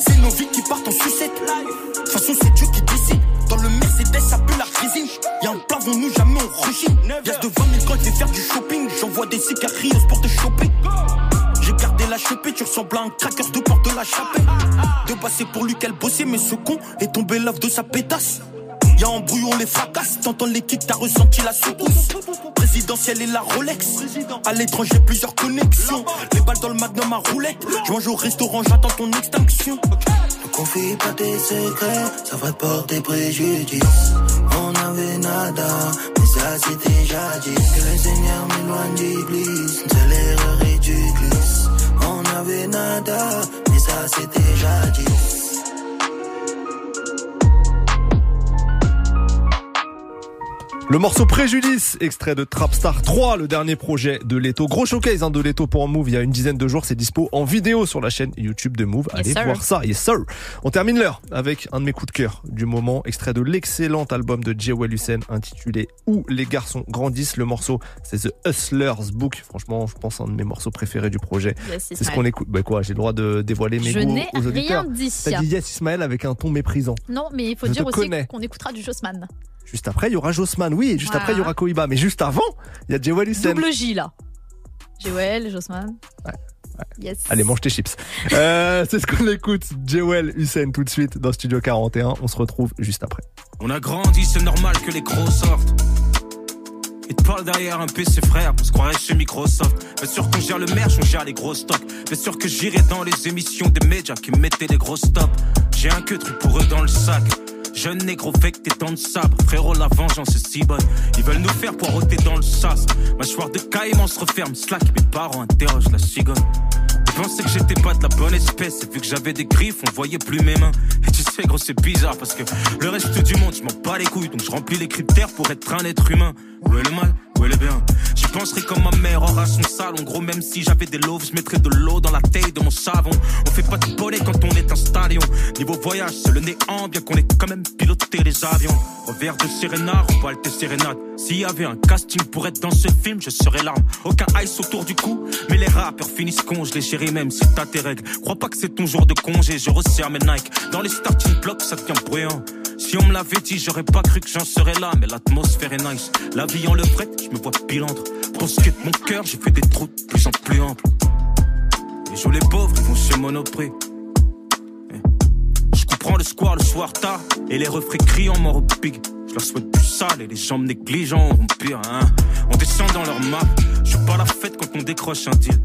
C'est nos vies qui partent en sucette. De toute façon, c'est Dieu qui décide. Dans le Mercedes, ça pue la cuisine. Y'a un plafond, nous jamais on rechine. Y'a de 20 000 quand je vais faire du shopping. J'envoie des cicatrices pour te choper. J'ai gardé la chopée, tu ressembles à un cracker de porte de la chapelle. De passer pour lui qu'elle bossait, mais ce con est tombé l'œuf de sa pétasse. Y'a un brouillon, les fracasse. T'entends les kicks, t'as ressenti la secousse. Présidentielle et la Rolex. À l'étranger, plusieurs connexions. Les balles dans le magnum à roulette. Je mange au restaurant, j'attends ton extinction. Ne confie pas tes secrets, ça va te porter préjudice. On avait nada, mais ça c'était jadis. Que le Seigneur m'éloigne d'Iblis, une seule erreur et tu glisses. On avait nada, mais ça c'était jadis. Le morceau Préjudice, extrait de Trapstar 3, le dernier projet de Leto. Gros showcase hein, de Leto pour Move il y a une dizaine de jours. C'est dispo en vidéo sur la chaîne YouTube de Move. Allez voir ça. Yes sir. On termine l'heure avec un de mes coups de cœur du moment, extrait de l'excellent album de Jewel Hussein intitulé Où les garçons grandissent. Le morceau, c'est The Hustler's Book. Franchement, je pense un de mes morceaux préférés du projet. Yes, c'est ce qu'on écoute. Bah quoi, j'ai le droit de dévoiler mes Je goûts n'ai aux auditeurs. rien dit. T'as dit yes Ismaël avec un ton méprisant. Non, mais il faut Je dire aussi qu'on écoutera du Jossman. Juste après, il y aura Jossman. Oui, et juste Voilà. après, il y aura Koiba. Mais juste avant, il y a Jewel Hussein. Double J là. Joël, Jossman. Yes. Allez, mange tes chips. Euh, c'est ce qu'on écoute. Jewel Hussein tout de suite dans Studio 41. On se retrouve juste après. On a grandi, c'est normal que les gros sortent. Ils te parlent derrière un PC frère, on se croirait chez Microsoft. Bien sûr qu'on gère le merch, on gère les gros stocks. Bien sûr que j'irai dans les émissions des médias qui mettaient les gros stops. J'ai un que truc pour eux dans le sac. Jeune négro fake tes dents de sabre, frérot la vengeance est si bonne. Ils veulent nous faire poireauter dans le sas. Mâchoire de caïman se referme, slack, mes parents interrogent la cigogne. Ils pensaient que j'étais pas de la bonne espèce, et vu que j'avais des griffes, on voyait plus mes mains. Et tu sais, gros, c'est bizarre parce que le reste du monde, je m'en bats les couilles, donc je remplis les critères pour être un être humain. Où est le mal? Où est le bien? J'y penserai comme ma mère aura son salon. Gros, même si j'avais des loaves, je mettrais de l'eau dans la taille de mon savon. On fait pas de bonnet quand on est un stallion. Niveau voyage, c'est le néant, bien qu'on ait quand même piloté les avions. Revers de Serena, Walter Sérénade. S'il y avait un casting pour être dans ce film, je serais l'arme. Aucun ice autour du cou, mais les rappeurs finissent congelés, chérie, même si t'as tes règles. Crois pas que c'est ton jour de congé, je resserre mes Nike. Dans les starting blocks, ça devient bruyant. Si on me l'avait dit, j'aurais pas cru que j'en serais là, mais l'atmosphère est nice. La vie en levrette, je me vois pilantre. Est de mon cœur, j'ai fait des trous de plus en plus amples. Les joues les pauvres, vont chez Monoprix. Eh. Je comprends le square le soir tard, et les refrains criant mort au pig. Je leur souhaite plus sale et les jambes négligents auront pire, hein. On descend dans leur map, je suis pas la fête quand on décroche un deal.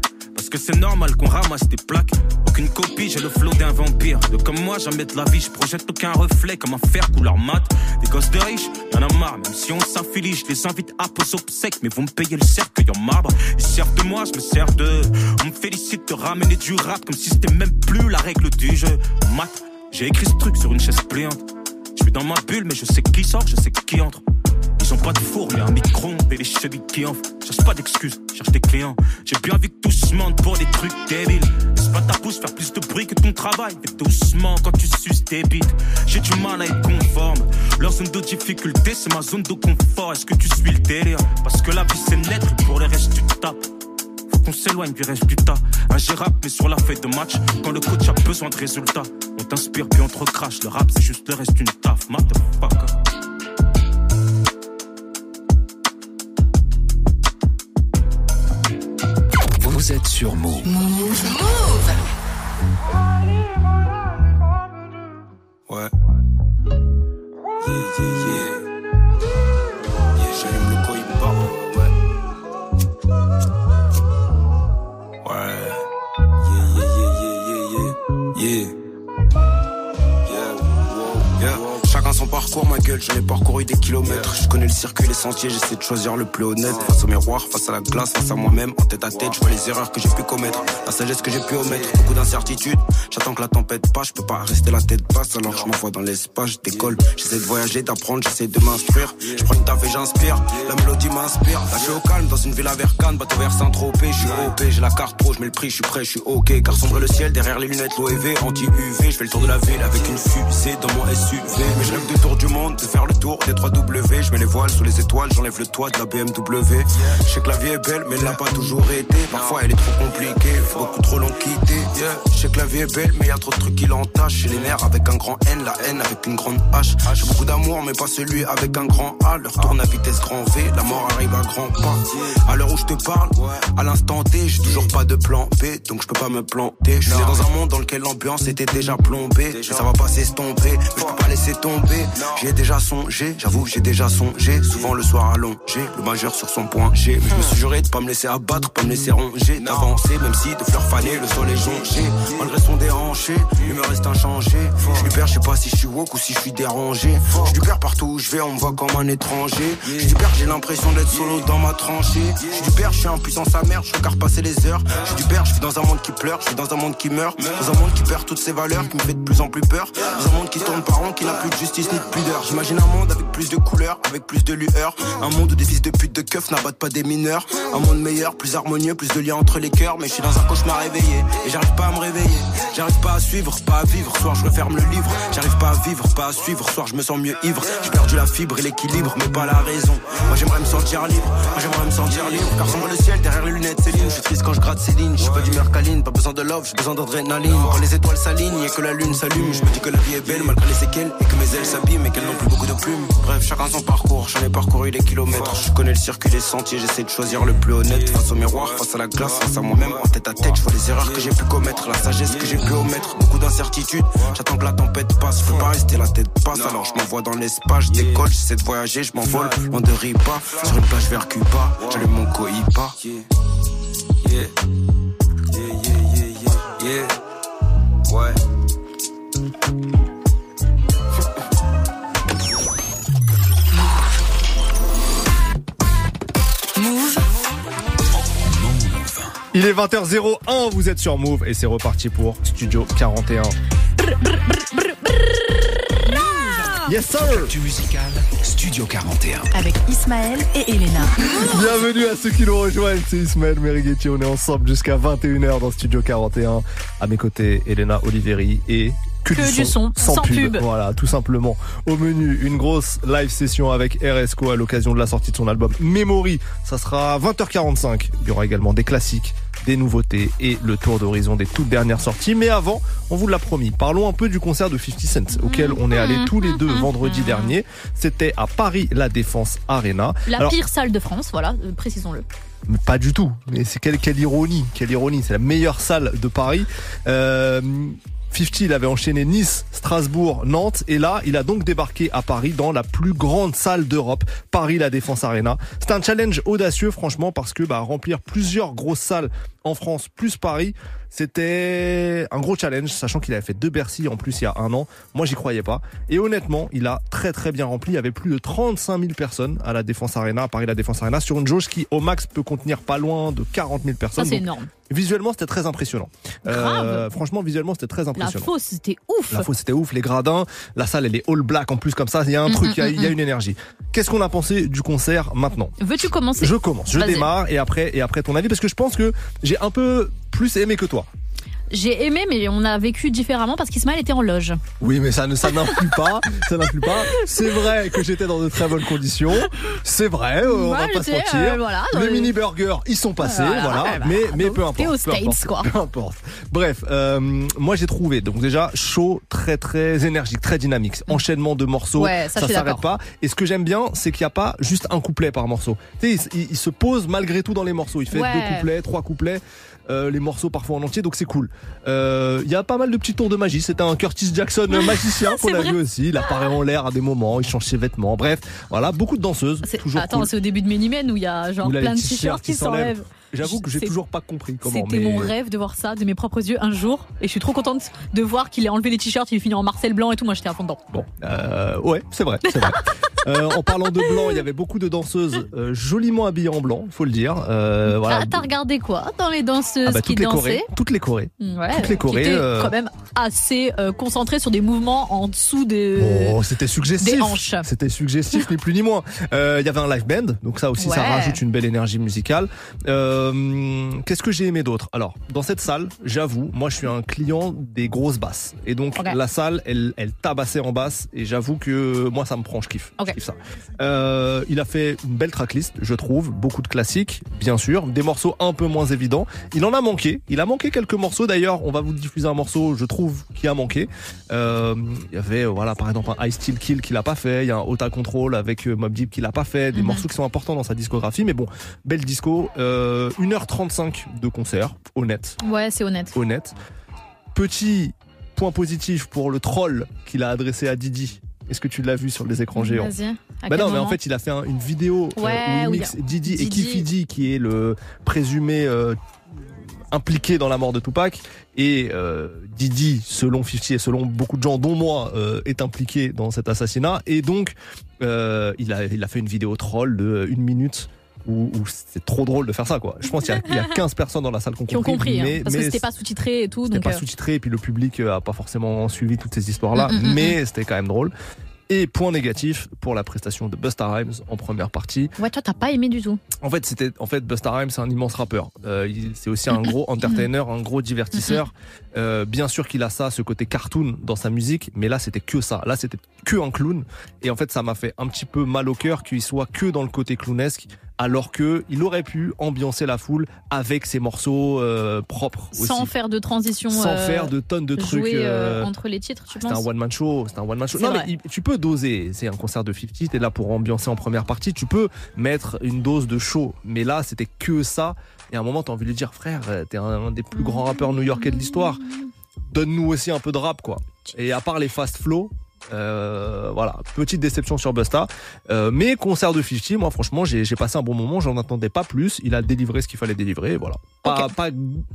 Que c'est normal qu'on ramasse des plaques. Aucune copie, j'ai le flot d'un vampire. De comme moi, jamais de la vie, je projette aucun reflet comme un fer couleur mat. Des gosses de riches, y'en a marre, même si on s'affilie, je les invite à poser obsèques, mais vont me payer le cercueil en marbre. Ils servent de moi, je me sers de. On me félicite de ramener du rap comme si c'était même plus la règle du jeu. Mat, j'ai écrit ce truc sur une chaise pliante. Je suis dans ma bulle, mais je sais qui sort, je sais qui entre. Ils ont pas de four, mais un micro et les chevilles qui enflent. Cherche pas d'excuses, cherche des clients. J'ai bien vu que tout se mentent pour des trucs débiles. C'est pas ta pousse faire plus de bruit que ton travail. Fais doucement quand tu suces tes bites. J'ai du mal à être conforme. Leur zone de difficulté, c'est ma zone de confort. Est-ce que tu suis le délire? Parce que la vie c'est et pour le reste tu tapes. Qu'on s'éloigne du reste du tas. Ingérable, mais sur la feuille de match. Quand le coach a besoin de résultats, on t'inspire puis on te recrache. Le rap c'est juste le reste d'une taf. Motherfucker. Vous êtes sur Move. Ouais. Yeah, yeah, yeah. Yeah, parcours, ma gueule, j'en ai parcouru des kilomètres. Je connais le circuit, les sentiers, j'essaie de choisir le plus honnête. Face au miroir, face à la glace, face à moi-même, en tête à tête, je vois les erreurs que j'ai pu commettre. La sagesse que j'ai pu omettre, beaucoup d'incertitudes. J'attends que la tempête passe, je peux pas rester la tête basse, alors je m'envoie dans l'espace, je décolle. J'essaie de voyager, d'apprendre, j'essaie de m'instruire. Je prends une taf et j'inspire, la mélodie m'inspire. Là, je suis au calme, dans une ville à Vercane, bateau vers Saint-Tropez, je suis OP, j'ai la carte pro, je mets le prix, je suis prêt, je suis ok. Car sombre le ciel, derrière les lunettes, l'OEV, anti-UV, je fais le tour de la ville avec une fusée dans mon SUV. Mais je rêve de tour du monde, de faire le tour des 3 W. Je mets les voiles sous les étoiles, j'enlève le toit de la BMW. Je sais que la vie est belle, mais elle n'a pas toujours été. Parfois elle est trop compliquée, beaucoup trop long quitter. Yeah. Je sais que la vie est belle, mais y a trop de trucs qui l'entachent. J'ai les nerfs avec un grand N, la haine avec une grande H. J'ai beaucoup d'amour, mais pas celui avec un grand A. Leur tourne à vitesse grand V, la mort arrive à grands pas. À l'heure où je te parle, à l'instant T, j'ai toujours pas de plan B, donc je peux pas me planter. Je suis dans un monde dans lequel l'ambiance était déjà plombée. Ça va pas s'estomper, mais je pas laisser tomber. Ai déjà songé, j'avoue, j'ai déjà songé. Souvent le soir allongé, le majeur sur son point G. Je me suis juré de pas me laisser abattre, pas me laisser ronger, d'avancer, même si de fleurs fanées, le sol est jonché. Malgré son déhanché, il me reste inchangé. Je perds, je sais pas si je suis woke ou si je suis dérangé. Je lui perds partout où je vais, on me voit comme un étranger. Je lui perds, j'ai l'impression d'être solo dans ma tranchée. Je lui perds, je suis impuissant sa mère, je regarde passer les heures. Je lui perds, je suis dans un monde qui pleure, je suis dans un monde qui meurt. Dans un monde qui perd toutes ses valeurs, qui me fait de plus en plus peur. Dans un monde qui tourne par rond, qui n'a plus de justice ni de J'imagine un monde avec plus de couleurs, avec plus de lueur. Un monde où des fils de pute de keufs n'abattent pas des mineurs. Un monde meilleur, plus harmonieux, plus de liens entre les cœurs. Mais je suis dans un cauchemar réveillé et j'arrive pas à me réveiller. J'arrive pas à suivre, pas à vivre. Soir, je referme le livre. J'arrive pas à vivre, pas à suivre. Soir, je me sens mieux ivre. J'ai perdu la fibre et l'équilibre, mais pas la raison. Moi, j'aimerais me sentir libre. Moi, j'aimerais me sentir libre. Car sombre le ciel derrière les lunettes Céline. Je suis triste quand je gratte Céline. Je suis pas d'humeur câline, pas besoin de love, j'ai besoin d'adrénaline. Quand les étoiles s'alignent et que la lune s'allume, je me dis que la vie est belle malgré les séquelles et que mes ailes s'abîment et qu'elles n'ont plus beaucoup de plumes. Bref, chacun son parcours. J'en ai parcouru des kilomètres. Je connais le circuit des sentiers. J'essaie de choisir le plus honnête. Face au miroir, face à la glace, face à moi-même. En tête à tête, je vois les erreurs que j'ai pu commettre, la sagesse que j'ai pu omettre. Beaucoup d'incertitudes. J'attends que la tempête passe. Peux pas rester la tête passe. Alors je m'envoie dans l'espace. Je décolle, j'essaie de voyager, je m'envole. Loin de Ripa, sur une plage vers Cuba. J'allume mon cohiba. Yeah. Yeah. Yeah, yeah, yeah, yeah. Ouais. Il est 20h01, vous êtes sur Move et c'est reparti pour Studio 41. Yes sir Actu musical, Studio 41. Avec Ismaël et Elena. Bienvenue à ceux qui nous rejoignent, c'est Ismaël Merighetti, on est ensemble jusqu'à 21h dans Studio 41. À mes côtés, Elena Oliveri et que, Que du son, sans pub. Voilà, tout simplement. Au menu, une grosse live session avec RSCO à l'occasion de la sortie de son album Memory. Ça sera à 20h45. Il y aura également des classiques, des nouveautés et le tour d'horizon des toutes dernières sorties. Mais avant, on vous l'a promis, parlons un peu du concert de 50 Cent auquel on est allés tous les deux vendredi dernier. C'était à Paris La Défense Arena. La Alors, pire salle de France, voilà, euh, précisons-le. mais pas du tout. Mais c'est quelle, quelle ironie, quelle ironie. C'est la meilleure salle de Paris. Euh, 50, il avait enchaîné Nice, Strasbourg, Nantes, et là, il a donc débarqué à Paris dans la plus grande salle d'Europe, Paris La Défense Arena. C'est un challenge audacieux, franchement, parce que bah, remplir plusieurs grosses salles en France plus Paris, c'était un gros challenge, sachant qu'il avait fait deux Bercy en plus il y a un an. Moi, j'y croyais pas. Et honnêtement, il a très très bien rempli. Il y avait plus de 35 000 personnes à la Défense Arena, à Paris La Défense Arena, sur une jauge qui au max peut contenir pas loin de 40 000 Ça, personnes. c'est Donc, énorme. Visuellement, c'était très impressionnant. Euh, franchement, visuellement, c'était très La impressionnant. fosse, c'était ouf. La fosse, c'était ouf, les gradins, la salle, elle est all black en plus comme ça, il y a un truc, il y y, a une énergie. Qu'est-ce qu'on a pensé du concert maintenant? Veux-tu commencer? Je commence, je démarre et après et après ton avis parce que je pense que j'ai un peu plus aimé que toi. J'ai aimé, mais on a vécu différemment parce qu'Ismaël était en loge. Oui, mais ça ne ça n'influe pas, ça n'influe pas. C'est vrai que j'étais dans de très bonnes conditions. C'est vrai, euh, on va pas se mentir. euh, voilà, les le- mini burgers, ils sont passés, Voilà, voilà. voilà. Mais mais peu importe. aux peu States, importe, quoi. Peu importe. Bref, euh, moi j'ai trouvé donc déjà chaud, très très énergique, très dynamique. Enchaînement de morceaux, Ouais, ça, suis s'arrête pas. Et ce que j'aime bien, c'est qu'il n'y a pas juste un couplet par morceau. Tu sais, il, il- il se pose malgré tout dans les morceaux. Il fait Ouais. deux couplets, trois couplets. Euh, les morceaux parfois en entier, donc c'est cool. Euh, Il y a pas mal de petits tours de magie. C'était un Curtis Jackson euh, magicien qu'on a vrai. vu aussi. Il apparaît en l'air à des moments, il change ses vêtements. Bref, voilà, beaucoup de danseuses. C'est- Toujours Attends, cool. c'est au début de Minimen où il y a genre plein de t-shirts qui s'enlèvent. J'avoue que j'ai toujours pas compris comment. C'était mais... mon rêve de voir ça de mes propres yeux un jour. Et je suis trop contente de voir qu'il a enlevé les t-shirts, il est fini en Marcel Blanc et tout. Moi, j'étais à fond dedans. Bon, euh, ouais, c'est vrai, c'est vrai. Euh, en parlant de blanc, il y avait beaucoup de danseuses euh, joliment habillées en blanc, faut le dire. Euh, voilà. Ah, t'as regardé quoi dans les danseuses Ah bah, qui toutes les dansaient chorés, toutes les. Ouais, toutes les qui chorés, étaient euh, quand même assez concentrées sur des mouvements en dessous de. Oh, c'était suggestif. des hanches. C'était suggestif, ni plus ni moins. Euh, Il y avait un live band, donc ça aussi, ça rajoute une belle énergie musicale. Euh, Qu'est-ce que j'ai aimé d'autre? Alors, dans cette salle, j'avoue, moi, je suis un client des grosses basses, et donc la salle, elle, elle tabassait en basse, et j'avoue que moi, ça me prend, je kiffe. Je kiffe ça. Euh, il a fait une belle tracklist, je trouve, beaucoup de classiques, bien sûr, des morceaux un peu moins évidents. Il en a manqué. Il a manqué quelques morceaux. D'ailleurs, on va vous diffuser un morceau, je trouve, qui a manqué. Euh, il y avait, euh, voilà, par exemple, un I Still Kill qu'il a pas fait. Il y a un Ota Control avec euh, Mob Deep qu'il a pas fait. Des Mhm. morceaux qui sont importants dans sa discographie. Mais bon, belle disco. Euh, 1h35 de concert, honnête, Ouais, c'est honnête. honnête. Petit point positif pour le troll qu'il a adressé à Didi. Est-ce que tu l'as vu sur les écrans géants Vas-y. Bah non, mais en fait, il a fait un- une vidéo euh, Ouais, où il mixe a Didi, et Didi. Kifidi, qui est le présumé euh, impliqué dans la mort de Tupac. Et euh, Didi, selon 50 et selon beaucoup de gens, dont moi, euh, est impliqué dans cet assassinat. Et donc, euh, il, a, il a fait une vidéo troll de euh, une minute. Où, où c'est trop drôle de faire ça quoi. Je pense qu'il y a- il y, a 15 personnes dans la salle qui ont Qui ont compris, hein, mais, parce que mais c'était pas sous-titré et tout. c'était pas euh, sous-titré et puis le public euh, a pas forcément suivi toutes ces histoires là Mm, mm, mm, mais c'était quand même drôle Et point négatif pour la prestation de Busta Rhymes en première partie. Ouais, toi, t'as pas aimé du tout. En fait, c'était en fait Busta Rhymes, c'est un immense rappeur. Euh, c'est aussi un gros entertainer, un gros divertisseur. Euh, bien sûr qu'il a ça, ce côté cartoon dans sa musique, mais là c'était que ça. Là c'était que un clown. Et en fait, ça m'a fait un petit peu mal au cœur qu'il soit que dans le côté clownesque, alors que il aurait pu ambiancer la foule avec ses morceaux euh, propres aussi. Sans faire de transition. Sans euh, faire de tonnes de trucs. euh, entre les titres, tu c'est un penses one man show, c'est un one man show. Non mais vrai. tu peux doser, c'est un concert de 50, t'es là pour ambiancer en première partie, tu peux mettre une dose de show, mais là c'était que ça. Et à un moment t'as envie de lui dire frère, t'es un, un des plus grands rappeurs new-yorkais de l'histoire, donne-nous aussi un peu de rap quoi. Et à part les fast flow. Euh, voilà, petite déception sur Busta, Euh, mais concert de 50, moi franchement j'ai passé un bon moment, j'en attendais pas plus, il a délivré ce qu'il fallait délivrer, voilà. Pas, pas,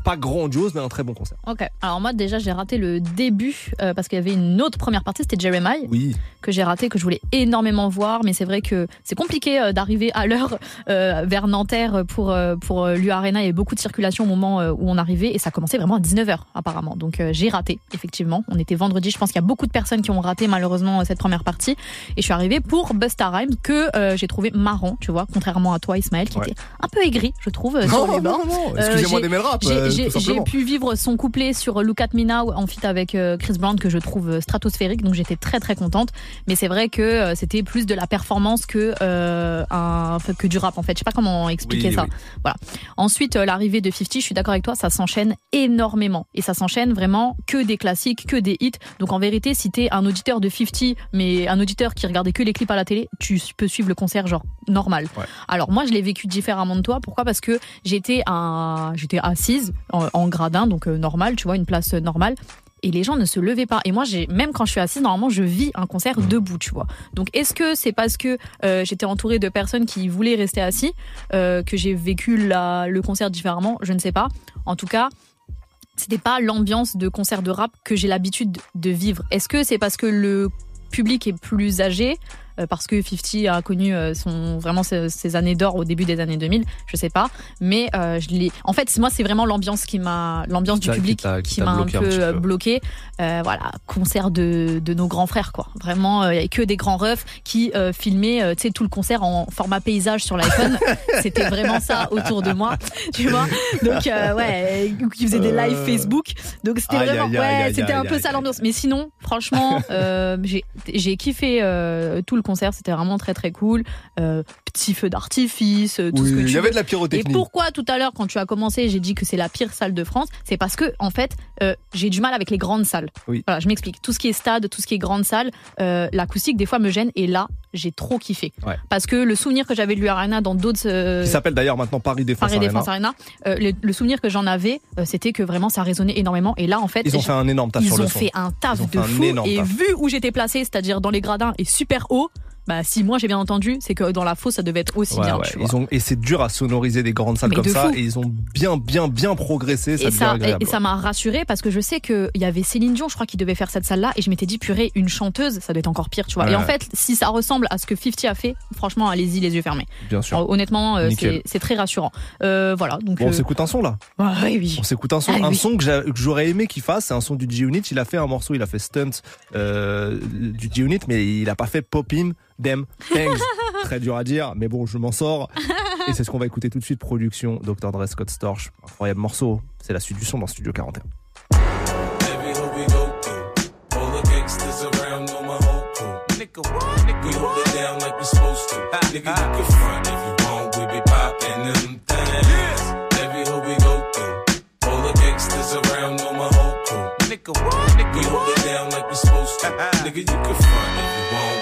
pas grandiose, mais un très bon concert. Ok. Alors moi déjà j'ai raté le début euh, parce qu'il y avait une autre première partie, c'était Jeremiah Oui. que j'ai raté, que je voulais énormément voir, mais c'est vrai que c'est compliqué d'arriver à l'heure vers Nanterre pour pour l'U-Arena. Il y avait beaucoup de circulation au moment où on arrivait et ça commençait vraiment à 19h apparemment. Donc j'ai raté effectivement. On était vendredi, je pense qu'il y a beaucoup de personnes qui ont raté malheureusement euh, cette première partie et je suis arrivée pour Busta Rhymes que euh, j'ai trouvé marrant, tu vois, contrairement à toi Ismaël qui Ouais. était un peu aigri, je trouve, euh, sur Non, les bords. non, Euh, excusez-moi le rap, j'ai- pu vivre son couplet sur Look at Me Now en feat avec Chris Brown que je trouve stratosphérique, donc j'étais très très contente. Mais c'est vrai que c'était plus de la performance que euh, un que du rap en fait. Je sais pas comment expliquer Oui, ça. oui. Voilà. Ensuite, l'arrivée de 50, je suis d'accord avec toi, ça s'enchaîne énormément et ça s'enchaîne vraiment que des classiques, que des hits. Donc en vérité, si t'es un auditeur de 50, mais un auditeur qui regardait que les clips à la télé, tu peux suivre le concert genre normal. Alors moi, je l'ai vécu différemment de toi. Pourquoi? Parce que j'étais à, j'étais assise en, en gradin, donc euh, normal, tu vois, une place euh, normale. Et les gens ne se levaient pas. Et moi, j'ai même quand je suis assise, normalement, je vis un concert debout, tu vois. Donc, est-ce que c'est parce que euh, j'étais entourée de personnes qui voulaient rester assis euh, que j'ai vécu la, le concert différemment? Je ne sais pas. En tout cas, c'était pas l'ambiance de concert de rap que j'ai l'habitude de vivre. Est-ce que c'est parce que le public est plus âgé parce que 50 a connu euh, son vraiment ses, ses années d'or au début des années 2000, je sais pas, mais euh, je l'ai. En fait, moi, c'est vraiment l'ambiance qui m'a, l'ambiance du public qui m'a un peu euh, bloqué. Euh, voilà, concert de, de nos grands frères, quoi. Vraiment, euh, il y avait que des grands refs qui euh, filmaient, euh, tu sais, tout le concert en format paysage sur l'iPhone. C'était vraiment ça autour de moi, tu vois. Donc euh, ouais, ou qui faisaient des lives Euh. Facebook. Donc c'était vraiment, ouais, c'était un peu ça l'ambiance. Mais sinon, franchement, euh, j'ai j'ai kiffé euh, tout le C'était vraiment très très cool. Euh, petit feu d'artifice, euh, tout Oui, ce que tu il y avait de la pyrotechnie. Et pourquoi tout à l'heure, quand tu as commencé, j'ai dit que c'est la pire salle de France C'est parce que en fait, euh, j'ai du mal avec les grandes salles. Oui. Voilà, je m'explique. Tout ce qui est stade, tout ce qui est grande salle, euh, l'acoustique des fois me gêne. Et là, j'ai trop kiffé. Ouais. Parce que le souvenir que j'avais de l'U-Arena dans d'autres euh, Qui s'appelle d'ailleurs maintenant Paris Défense Paris. Défense Arena, le, le souvenir que j'en avais, c'était que vraiment ça résonnait énormément. Et là, en fait, Ils ont fait un énorme taf ils sur le ont son. fait un taf Ils ont de fait un fou. énorme Et taf. vu où j'étais placée, c'est-à-dire dans les gradins et super haut. Bah, si moi j'ai bien entendu, c'est que dans la fosse ça devait être aussi Ouais, bien. ouais. tu vois. Ils ont, et c'est dur à sonoriser des grandes salles Mais comme ça. fou. Et ils ont bien, bien, bien progressé. Ça et ça, et, ça m'a rassuré parce que je sais qu'il y avait Céline Dion, je crois, qui devait faire cette salle-là, et je m'étais dit, purée, une chanteuse, ça doit être encore pire, tu vois. Ouais. Et en fait, si ça ressemble à ce que 50 a fait, franchement, allez-y, les yeux fermés. Bien sûr. Alors, honnêtement, euh, c'est très rassurant. Euh, voilà, donc. Bon, on euh, s'écoute un son là. ah, oui, oui. On s'écoute un son, Ah, un oui. son que j'a- que j'aurais aimé qu'il fasse. C'est un son du G-Unit. Il a fait un morceau, il a fait Stunt du G-Unit, mais il a pas fait Pop In Them Things. Très dur à dire, mais bon, je m'en sors. Et c'est ce qu'on va écouter tout de suite. Production Dr. Dre Scott Storch. Incroyable morceau. C'est la suite du son dans Studio 41. Every hood we go through, all the gangsters around know my whole crew. Nigga, what? Nigga, we hold it down like we supposed to. Nigga, you can front if you want, we be popping them things. Every hood we go through, all the gangsters around know my whole crew. Nigga, what? Nigga, we hold it down like we supposed to. Nigga, you can front if you want,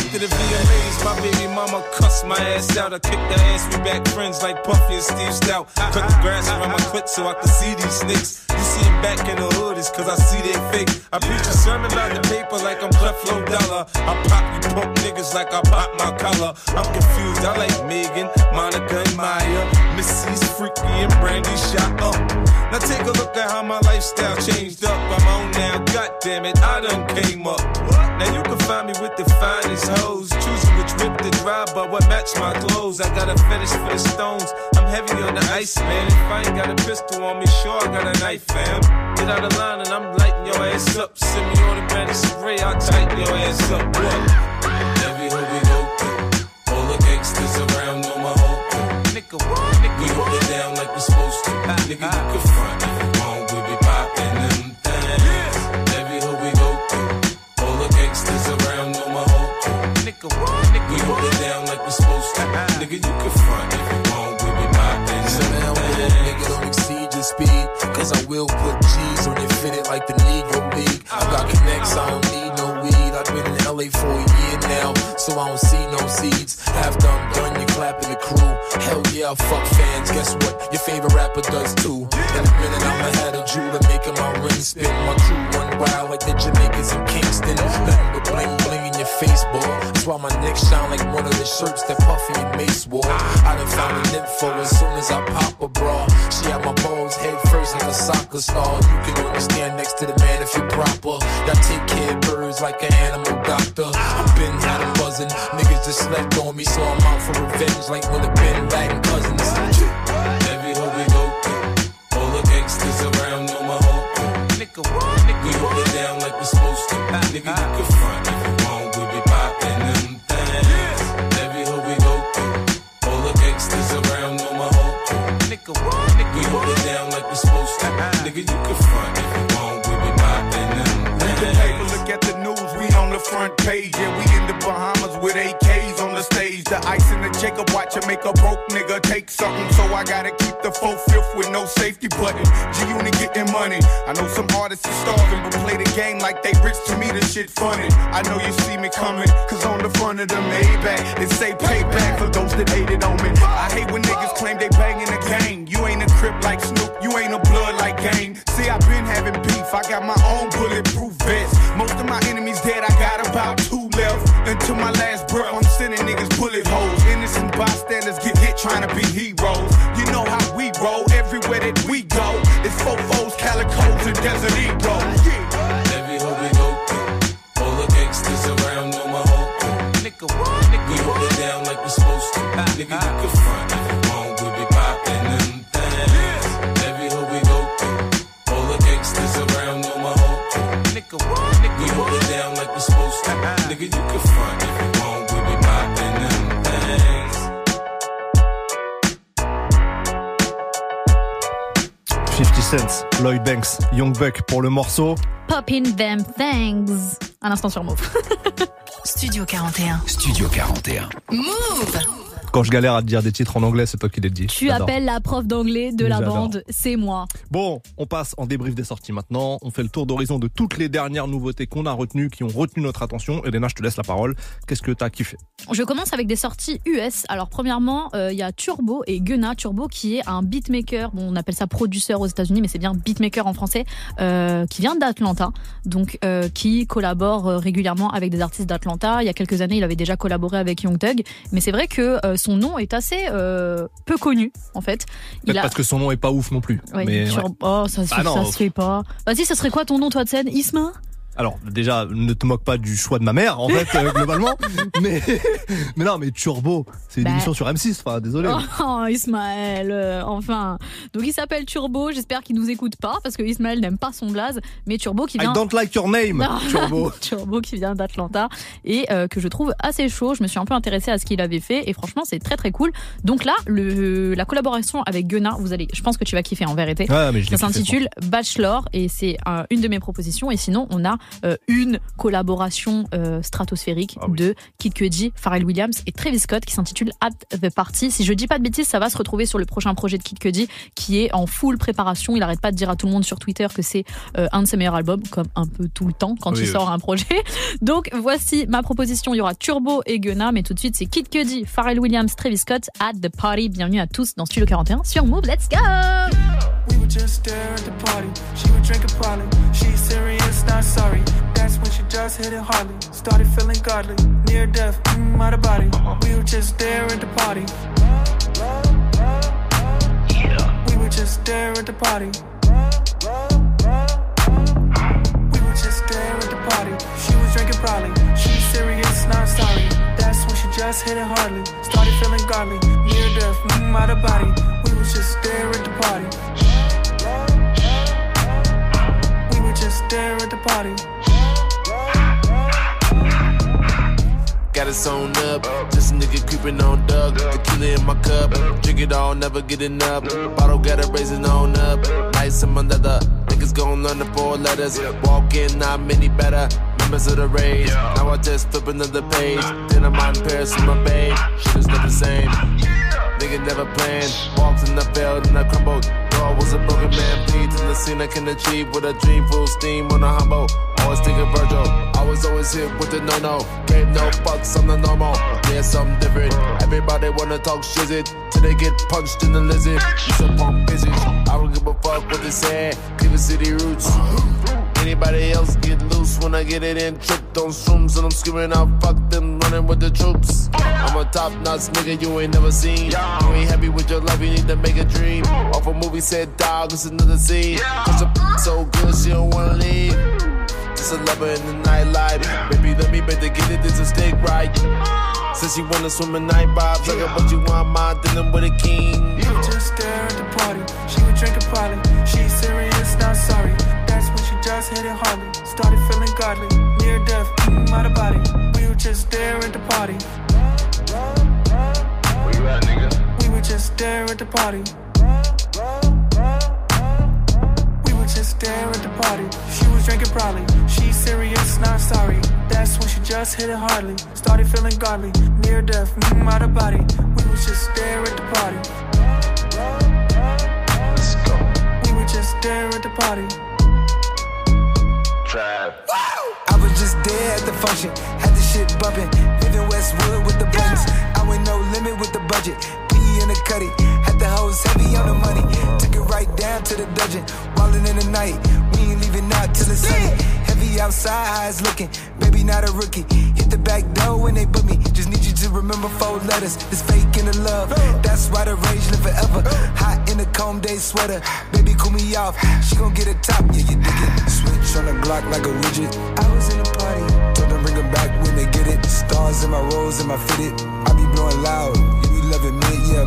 After the VMAs, my baby mama cussed my ass out. I kicked her ass, we back friends like Puffy and Steve Stout. Cut the grass around my clit so I can see these snakes. You see them back in the hood, it's cause I see they fake. I preach a sermon about the paper like I'm Creflo Dollar. I pop you punk niggas like I pop my collar. I'm confused, I like Megan, Monica, and Maya. Missy's freaky and Brandy shot up. Now take a look at how my lifestyle changed up. I'm on now, goddamn it, I done came up. Now you can find me with the finest hoes. Choosing which whip to drive, but what match my clothes. I got a fetish for the stones. I'm heavy on the ice, man. If I ain't got a pistol on me, sure I got a knife, fam. Get out of line and I'm lighting your ass up. Send me on the automatic spray, I'll tighten your ass up, what? Every hood we go through, all the gangsters around know my whole crew. Nigga, what? Nigga, we hold it down like we're supposed to. Nigga, you can front like we supposed to. Nigga, you can front if you want, we be poppin' So them now will things. nigga don't exceed your speed. Cause I will put G's on it, fit it like the Negro League. I got connects, I don't need no weed. I've been in LA for a year now, so I don't see no seeds. After I'm done, you clapping the crew. Hell yeah, I fuck fans. Guess what? Your favorite rapper does too. In a minute, I'ma have a jeweler making my ring spin. My crew run wild like the Jamaicans in Kingston. Nothing but bling bling face. That's why my neck shine like one of the shirts that Puffy and Mace wore. I done found an info as soon as I pop a bra. She had my balls head first like a soccer star. You can only stand next to the man if you're proper. Y'all take care of birds like an animal doctor. I've been had 'em buzzing. Niggas just slept on me, so I'm out for revenge like when the Ben Laden cousins. Every hood we go through, all the gangsters around know my whole crew. Nigga, what? Nigga, we hold it down like we're supposed to. Nigga, you can front hold it down like we supposed to. Nigga, you can front if you want, we be poppin' them Read the paper, look at the news, front page. Yeah, we in the Bahamas with AKs on the stage. The ice in the Jacob watch it make a broke nigga take something. So I gotta keep the full fifth with no safety button. G Unit getting money. I know some artists are starving, but play the game like they rich to me, the shit funny. I know you see me coming, cause on the front of the Maybach, they say payback for those that hated on me. I hate when niggas claim they banging the gang. You ain't a crip like Snoop, you ain't a blood like Game. See, i been having beef, I got my own bulletproof vest. Most of my enemies dead, I got about two left. Until my last breath, I'm sending niggas bullet holes. Innocent bystanders get hit trying to be heroes. You know how we roll, everywhere that we go. It's fofos, calicos, and desert egos. Yeah. Every hood we go through, all the gangsters around know my whole crew. Nigga, what? Nigga, we hold it down like we supposed to. Nigga, 50 Cent, Lloyd Banks, Young Buck pour le morceau. Poppin' them things. Un instant sur Move. Studio 41. Studio 41. Move Quand je galère à te dire des titres en anglais, c'est toi qui les dis. Tu appelles la prof d'anglais de la bande, c'est moi. Bon, on passe en débrief des sorties maintenant. On fait le tour d'horizon de toutes les dernières nouveautés qu'on a retenues, qui ont retenu notre attention. Elena, je te laisse la parole. Qu'est-ce que t'as kiffé? Je commence avec des sorties US. Alors premièrement, euh, il y a Turbo et Gunna. Turbo qui est un beatmaker, bon, on appelle ça produceur aux États-Unis, mais c'est bien beatmaker en français, euh, qui vient d'Atlanta, donc euh, qui collabore euh, régulièrement avec des artistes d'Atlanta. Il y a quelques années, il avait déjà collaboré avec Young Thug, mais c'est vrai que euh, son nom est assez euh, peu connu en fait. Peut-être parce que son nom est pas ouf non plus. Ouais, mais Tur- ouais. Oh, ça, se- Ah non. ça se fait pas. Vas-y, ça serait quoi ton nom, toi, de scène Isma? Alors déjà, ne te moque pas du choix de ma mère, en fait, euh, globalement. mais, mais non, mais Turbo, c'est une Bah. émission sur M6. Enfin, désolé. Oh, Ismaël, euh, enfin. Donc il s'appelle Turbo, j'espère qu'il nous écoute pas, parce que Ismaël n'aime pas son blaze, mais Turbo qui I vient... don't like your name, Non. Turbo. Turbo qui vient d'Atlanta et euh, que je trouve assez chaud. Je me suis un peu intéressée à ce qu'il avait fait et franchement c'est très très cool. Donc là, le, la collaboration avec Gunnar, vous allez, je pense que tu vas kiffer en vérité. Ouais, mais je l'ai Ça s'intitule Bachelor et c'est euh, une de mes propositions. Et sinon, on a euh, une collaboration euh, stratosphérique Ah de Kid Cudi, Pharrell Williams et Travis Scott qui s'intitule At the Party. Si je dis pas de bêtises, ça va se retrouver sur le prochain projet de Kid Cudi qui est en full préparation. Il arrête pas de dire à tout le monde sur Twitter que c'est euh, un de ses meilleurs albums, comme un peu tout le temps quand Oui, il oui. sort un projet. Donc voici ma proposition. Il y aura Turbo et Gunna, mais tout de suite c'est Kid Cudi, Pharrell Williams, Travis Scott, At the Party. Bienvenue à tous dans Studio 41 sur Move. Let's go! We would just stare at the party. She would drink a poly. She's serious, not sorry. That's when she just hit it hardly. Started feeling godly. Near death, mm, out of body. We would just stare at the party. Yeah. We would just stare at the party. We would just stare at the party. She was drinking probably. She's serious, not sorry. That's when she just hit it hardly. Started feeling godly. Near death, mm, out of body. We would just stare at the party. Just stare at the party. got it sewn up. Just a nigga creeping on Doug. Tequila in my cup. Drink it all, never get enough. Bottle got it raising on up. Nice in my leather. Niggas gon' learn the four letters. Walk in, not many better. Members of the race. Now I just flip another page. Then I'm in Paris with my babe. Shit is not the same. Nigga never planned. Walked in the field and I crumbled. Though I was a broken man, bleed in the scene I can achieve with a dream full steam on a humble. Always thinking Virgil. I was always hit with the no no. Gave no fucks on the normal. Yeah, something different. Everybody wanna talk shit till they get punched in the lizard. You punk. I don't give a fuck what they say. Cleveland City roots. Anybody else get loose when I get it in? Tripped on shrooms and I'm screaming out, fuck them, running with the troops. I'm a top notch nigga you ain't never seen. You ain't happy with your life, you need to make a dream. Off a movie said dog, it's another scene. Cause the so good, she don't wanna leave. Just a lover in the nightlife. Baby, let me better get it, this a stick right. Oh. Since she wanna swim in night vibes, I got what you want, my dealing with a king. You just there at the party. She was drinking probably. She's serious, not sorry. That's when she hit it hardly. Started feeling godly. Near death, mm, out of body. We were just there at the party. Where you at, nigga? We were just there at the party. We were just there at the party. She was drinking probably. She's serious, not sorry. That's when she just hit it hardly. Started feeling godly. Near death, mm, out of body. We were just there at the party. Let's go. We were just there at the party. Trap. I was just there at the function, had the shit bumping. Living Westwood with the buttons. I went no limit with the budget. In the cutty, had the hoes heavy on the money. Took it right down to the dungeon. Wildin' in the night, we ain't leaving out till it's sunny. Heavy outside, eyes looking. Baby, not a rookie. Hit the back door when they book me. Just need you to remember four letters. It's fake in the love. That's why the rage live forever. Hot in the comb day sweater. Baby, cool me off. She gon' get a top, yeah, you dig it. Switch on the Glock like a widget. I was in a party. Told them bring them back when they get it. Stars in my rose and my fitted. I be blowing loud.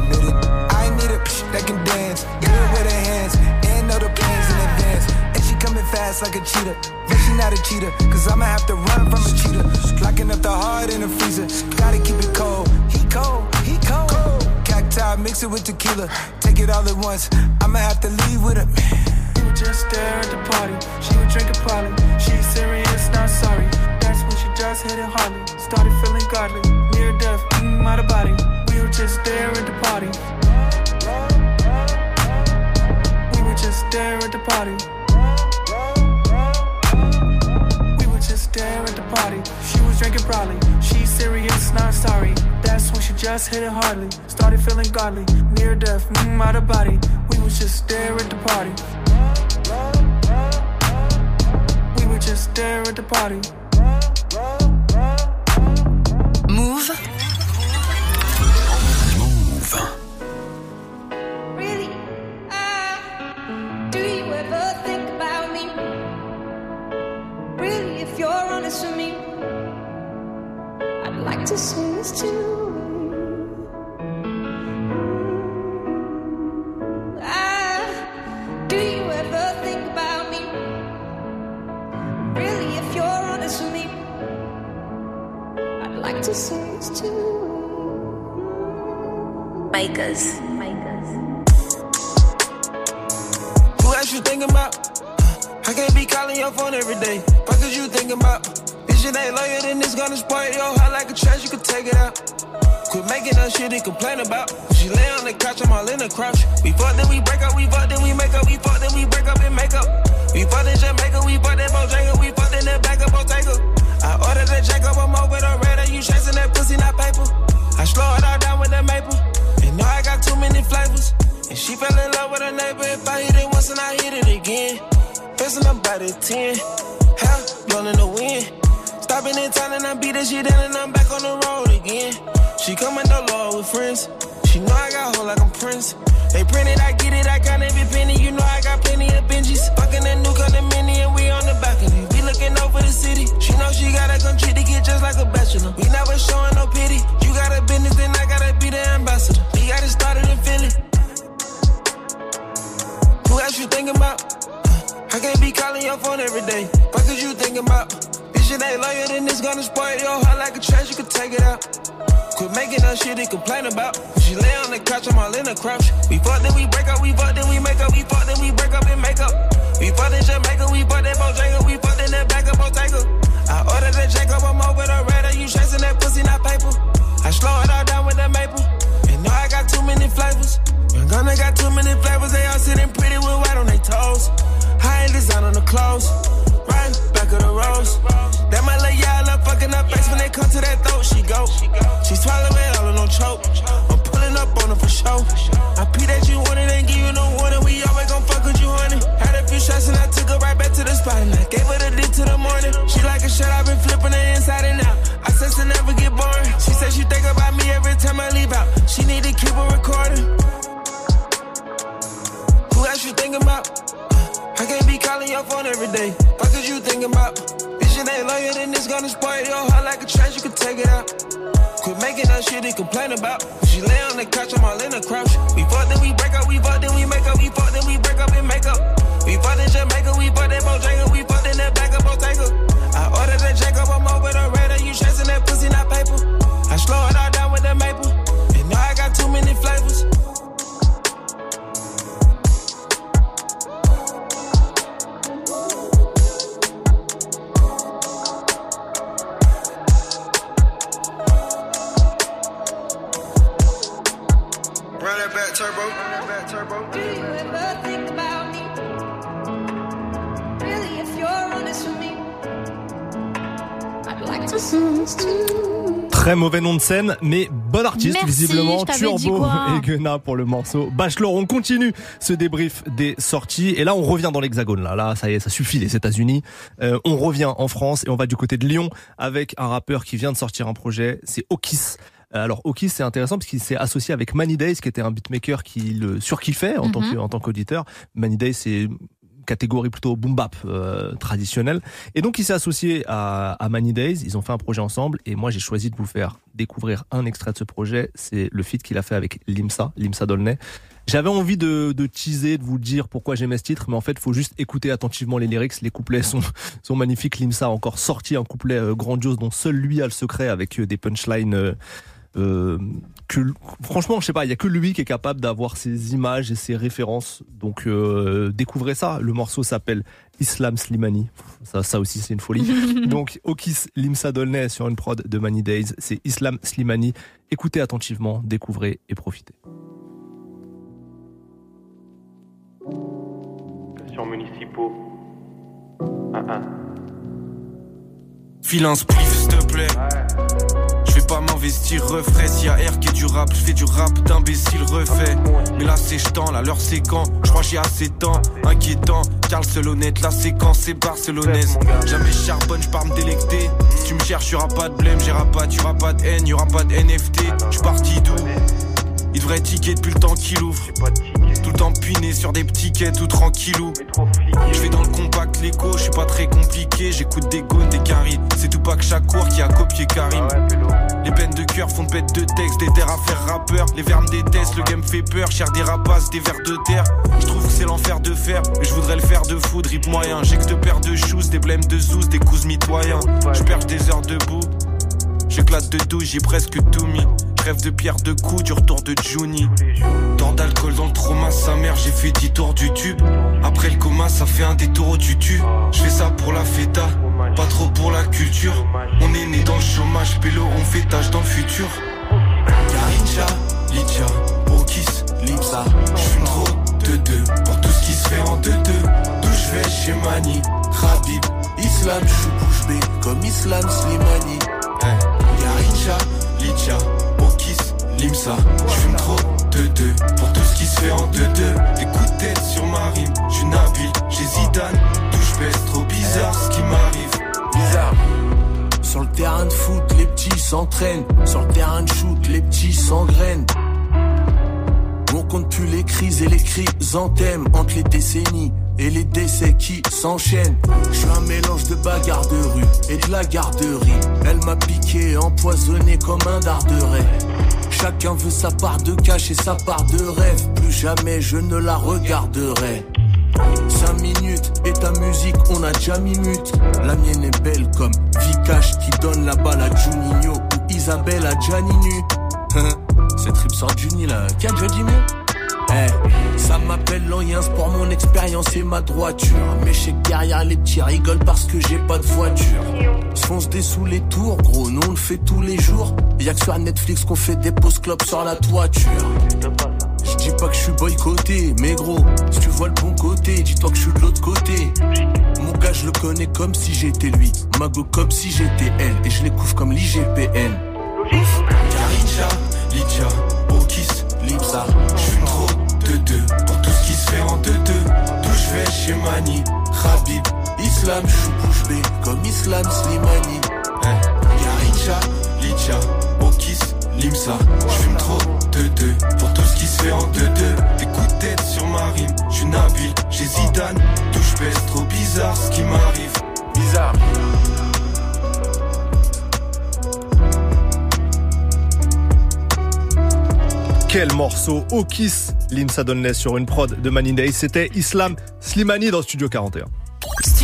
It. I need a psh that can dance. Good with her hands. And know the plans in advance. And she coming fast like a cheetah. But she not a cheater. Cause I'ma have to run from a cheetah. Locking up the heart in the freezer. Gotta keep it cold. He cold. He cold. cold. Cacti, mix it with tequila. Take it all at once. I'ma have to leave with. We were just there at the party. She was drinking probably. She's serious, not sorry. That's when she just hit it hardly. Started feeling godly. Near death, mm, out of body. We were just there at the party. We were just there at the party. We were just there at the party. She was drinking probably. She's serious, not sorry. That's when she just hit it hardly. Started feeling godly. Near death, mm, out of body. We was just there at the party. We were just there at the party. Move. Uh, me? Really, if you're honest with me, I'd like to say this to you. Makers. Who else you thinking about? I can't be calling your phone every day. Fuck is you thinking about? This shit ain't loyal, then it's gonna spoil your heart like a trash, you can take it out. Quit making up shit he complain about. She lay on the couch, I'm all in the crouch. We fuck, then we break up, we fuck, then we make up, we fuck, then we break up and make up. We fuck in Jamaica, we fuck that Bojangles, we fuck in that back of Bottega. I ordered that Jacob, I'm over the radar, you chasing that pussy, not paper. I slow it all down with that maple. And now I got too many flavors. And she fell in love with her neighbor. If I hit it once and I hit it again. Pressing up by the 10. Hell, blown in the wind. Stopping in town and I beat that shit down and I'm back on the road again. She coming the Lord with friends. She know I got hold like I'm Prince. They print it, I get it, I count every penny. You know I got plenty of Benjis. Fucking that new condominium and city. She know she got a country to get just like a bachelor. We never showing no pity. You got a business, then I gotta be the ambassador. We got it started in Philly. Who else you thinking about? I can't be calling your phone every day. What is you thinking about? This shit ain't loyal, then it's gonna spoil your heart like a trash, you can take it out. Quit making up shit and complain about. She lay on the couch, I'm all in a crouch. We fuck, then we break up, we fuck, then we make up, we fuck, then we break up and make up. We fuck in Jamaica, we fuck that Bojangles, we fuck in that back up Bottega. I ordered that Jacob, I'm over the radar, you chasing that pussy, not paper. I slow it all down with that maple. And know I got too many flavors. Young Gunna got too many flavors, they all sitting pretty with white on their toes. High design on the clothes, right back of the rose. That my little y'all up fucking up face when they come to that throat, she go. She swallow it all in no choke. I'm pulling up on her for sure. I pee that you want it, ain't give you no warning. We always gon' fuck with you, honey. Shots and I took her right back to the spot and I gave her the dick to the morning. She like a shit, I've been flipping her inside and out. I said to never get boring. She said she think about me every time I leave out. She need to keep a recording. Who else you thinking about? I can't be calling your phone every day. Fuck is you thinking about? Vision ain't loyal, then it's gonna spoil your heart like a trash, you can take it out. Quit making up shit they complain about. She lay on the couch, I'm all in a crouch. We fuck, then we break up, we fuck, then we make up, we fuck, We fuck in Jamaica, we fuck that Bojangles, we fuck in that back of Bottega. Mauvais nom de scène, mais bon artiste Merci, visiblement. Turbo et Gunna pour le morceau. Bachelor, on continue ce débrief des sorties et là on revient dans l'Hexagone. Là, là, ça y est, ça suffit les États-Unis. Euh, on revient en France et on va du côté de Lyon avec un rappeur qui vient de sortir un projet. C'est Okis. Euh, Alors Okis c'est intéressant parce qu'il s'est associé avec Manny Days qui était un beatmaker qui le surkiffait en tant Mhm. tant qu'auditeur. Manny Days c'est catégorie plutôt boom bap euh, traditionnelle. Et donc il s'est associé à, à Many Days, ils ont fait un projet ensemble et moi j'ai choisi de vous faire découvrir un extrait de ce projet, c'est le feat qu'il a fait avec Limsa, Limsa Dolnay. J'avais envie de, de teaser, de vous dire pourquoi j'aimais ce titre, mais en fait, faut juste écouter attentivement les lyrics. Les couplets sont, sont magnifiques. Limsa a encore sorti un couplet euh, grandiose dont seul lui a le secret avec euh, des punchlines euh, que franchement je sais pas il y a que lui qui est capable d'avoir ces images et ces références. Donc euh, découvrez ça. Le morceau s'appelle Islam Slimani. Ça ça aussi c'est une folie. Donc Okis Limsa Dolnay sur une prod de Many Days. C'est Islam Slimani. Écoutez attentivement découvrez et profitez. Sur municipaux. Un, un. File un spliff, s'il te plaît. Je vais pas m'investir, refrais. S'il y a R qui est du rap, je fais du rap d'imbécile refait. Mais là c'est jetant, là l'heure c'est quand Je crois j'ai assez de temps, inquiétant. Carl seul honnête, la séquence c'est barcelonaise. Jamais charbonne, je pars me délecter. Si tu me cherches, y'aura pas de blême, j'irai pas, y'aura pas de haine, y'aura pas de NFT. Je parti d'où Il devrait ticket depuis le temps qu'il ouvre. Tout le temps puiné sur des petits quais tout tranquillou. Je vais dans le compact l'écho, je suis pas très compliqué. J'écoute des gones, des caries. C'est tout pas que chaque cours qui a copié Karim. Les peines de cœur font pète de texte, des terres à faire rappeur. Les verbes détestent, le game fait peur. Cher des rapaces, des vers de terre. Je trouve que c'est l'enfer de fer, mais je voudrais le faire de foudre, rip moyen. J'ai que deux paires de shoes, des blèmes de zouz, des coups mitoyens. Je perche des heures debout. J'éclate de douche, j'ai presque tout mis. Je rêve de pierre de coups, du retour de Juni. Tant d'alcool dans le trauma, sa mère, j'ai fait 10 tours du tube. Après le coma, ça fait un détour au tutu. Je fais ça pour la feta, pas trop pour la culture. On est né dans le chômage, pélo, on fait tâche dans le futur. Karincha, Lidia, Okis, Lipsa. J'fume trop de deux pour tout ce qui se fait en deux deux. D'où je vais chez Mani, Khabib, Islam, j'suis bouche comme Islam Slimani. Karincha, Lidia, Okis, Limsa. J'fume trop de deux pour tout ce qui se fait en deux deux. Des coups de tête sur ma rime, j'suis Nabil, j'ai Zidane. D'où j'pèse trop bizarre ce qui m'arrive. Bizarre. Sur le terrain de foot, les petits s'entraînent. Sur le terrain de shoot, les petits s'engrainent. On compte plus les crises et les chrysanthèmes entre les décennies et les décès qui s'enchaînent. Je suis un mélange de bagarre de rue et de la garderie. Elle m'a piqué, empoisonné comme un dard de rêve. Chacun veut sa part de cash et sa part de rêve. Plus jamais je ne la regarderai. 5 minutes et ta musique, on a déjà mis mute. La mienne est belle comme Vikash qui donne la balle à Juninho ou Isabelle à Gianninu. Cette trip sort Juni là, qui a déjà dit mieux Eh, ça m'appelle l'Oyens pour mon expérience et ma droiture. Mais chez derrière les petits rigolent parce que j'ai pas de voiture. Fonce des sous les tours, gros, nous on le fait tous les jours. Y'a que sur Netflix qu'on fait des pauses clubs sur la toiture. Je dis pas que je suis boycotté, mais gros, si tu vois le bon côté, dis-toi que je suis de l'autre côté. Mon gars, je le connais comme si j'étais lui. Mago comme si j'étais elle. Et je les couvre comme l'IGPN. Karincha, Lydia, Okis, Lipsa. J'fume trop de deux pour tout ce qui se fait en deux deux. D'où je vais chez Mani, Khabib, Islam, je suis bouche bée comme Islam Slimani. Karincha, Lydia, Okis, Limsa. J'fume trop de deux pour tout ce qui se fait en deux deux. Des tête sur ma rime, j'suis Nabil, j'ai Zidane. Touche pèse trop bizarre ce qui m'arrive. Bizarre. Quel morceau Okis Limsa Donless sur une prod de Money Day. C'était Islam Slimani dans Studio 41.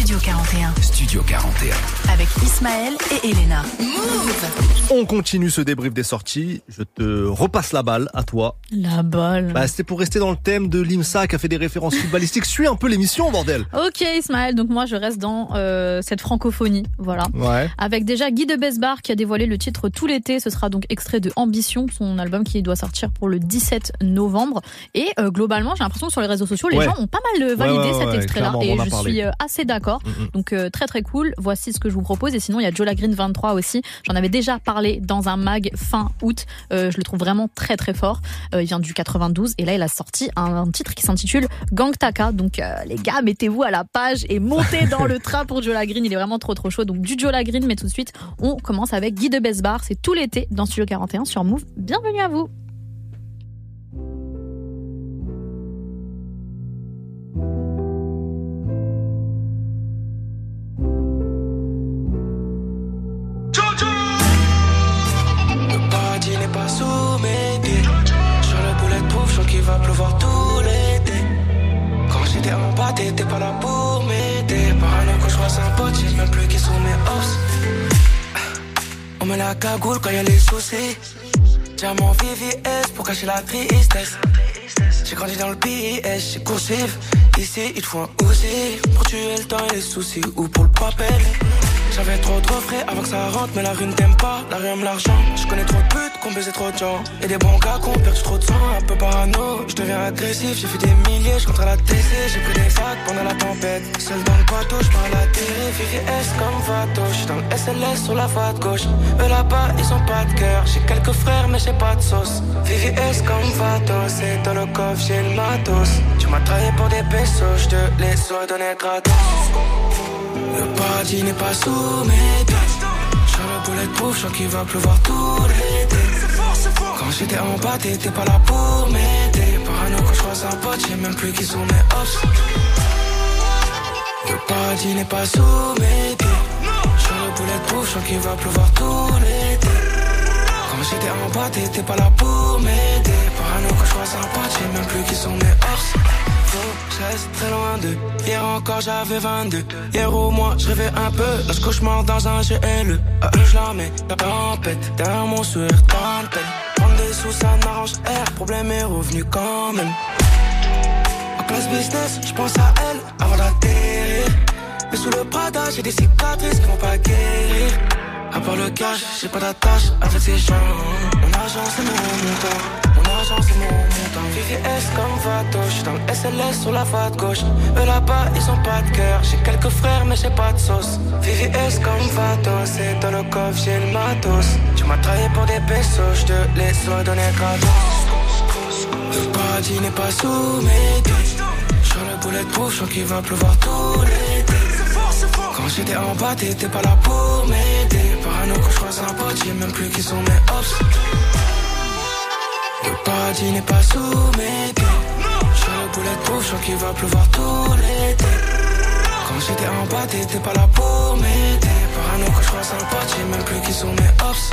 Studio 41. Studio 41. Avec Ismaël et Elena. Move On continue ce débrief des sorties. Je te repasse la balle à toi. La balle. Bah, c'était pour rester dans le thème de l'IMSA qui a fait des références footballistiques. Suis un peu l'émission, bordel. Ok Ismaël, donc moi je reste dans euh, cette francophonie, voilà. Ouais. Avec déjà Guy de Besbar qui a dévoilé le titre tout l'été, ce sera donc extrait de Ambition, son album qui doit sortir pour le 17 novembre. Et euh, globalement, j'ai l'impression que sur les réseaux sociaux, les Ouais. gens ont pas mal validé Ouais, ouais, cet ouais, extrait-là et je parlé. suis euh, assez d'accord. Donc euh, très très cool. Voici ce que je vous propose. Et sinon, il y a Joe Green 23 aussi. J'en avais déjà parlé dans un mag fin août. Euh, je le trouve vraiment très très fort. Euh, il vient du 92 et là il a sorti un, un titre qui s'intitule Gang Taka. Donc les gars, mettez-vous à la page et montez dans le train pour Joe Green. Il est vraiment trop trop chaud. Donc du Joe Green, mais tout de suite on commence avec Guy de Besbar. C'est tout l'été dans Studio 41 sur Move. Bienvenue à vous. Sous mes pieds. Sur le boulet de je qu'il va pleuvoir tout l'été. Quand j'étais en bas, t'étais pas là pour m'aider. Parano quand je vois un pote, je sais même plus qui sont mes hosts. On met la cagoule quand y a les soucis. Diamant VVS pour cacher la tristesse. J'ai grandi dans le PS, j'ai coursif. Ici, il te faut un aussi. Pour tuer le temps et les soucis ou pour le papel. J'avais trop trop frais avant que ça rentre, mais la rue ne t'aime pas, la rue aime l'argent. Je connais trop de putes qu'on baisait trop de gens. Et des bons gars qu'on perdu trop de sang, un peu parano. Je deviens agressif, j'ai fait des milliers, je rentre à la TC, j'ai pris des sacs pendant la tempête. Seul dans le bateau, je parle à la télé, VVS comme Vato. J'suis dans le SLS sur la voie de gauche. Eux là-bas, ils ont pas de cœur. J'ai quelques frères, mais j'ai pas de sauce. VVS comme Vato, c'est dans le coffre, j'ai le matos. Tu m'as trahi pour des pesos, je te les ai donnés gratos. Le paradis n'est pas sous mes pieds. Sur le boulet de pouf, je qu'il va pleuvoir tout l'été. Quand j'étais en bas, t'étais pas là pour m'aider. Parano quand je croise un pote, j'ai même plus qui sont mes hops. Le paradis n'est pas sous mes pieds. Sur le boulet de pouf, je qu'il va pleuvoir tout l'été. Quand j'étais en bas, t'étais pas là pour m'aider. Parano quand je croise un pote, j'ai même plus qui sont mes hops. Je reste très loin d'eux. Hier encore j'avais 22. Hier au moins je rêvais un peu. Là je cauchemar dans un GLE. Eux je la mets, la tempête. Derrière mon sourire, peine. Prendre des sous ça m'arrange. R, problème est revenu quand même. En classe business, je pense à elle avant d'atterrir. Mais sous le Prada, j'ai des cicatrices qui vont pas guérir. À part le cash, j'ai pas d'attache avec ces gens. Mon argent c'est mon montant. Mon argent c'est. VVS comme Vato, j'suis dans le SLS sur la voie de gauche. Eux là-bas, ils ont pas de cœur. J'ai quelques frères, mais j'ai pas de sauce. VVS comme Vato, c'est dans le coffre, j'ai le matos. Tu m'as trahi pour des pesos, j'te les ai donnés gratos. Le paradis n'est pas sous mes pieds. Sur le boulet de pouf, je sens qu'il va pleuvoir tout l'été. Quand j'étais en bas, t'étais pas là pour m'aider. Parano quand je croise un pote, j'ai même plus qui sont mes hops. Le paradis n'est pas sous mes pieds. Sur le boulet de pouf, je qu'il va pleuvoir tout l'été. Quand j'étais en bas, t'étais pas là pour m'aider. Parano quand je croise un pote, j'ai même plus qui sont mes hops.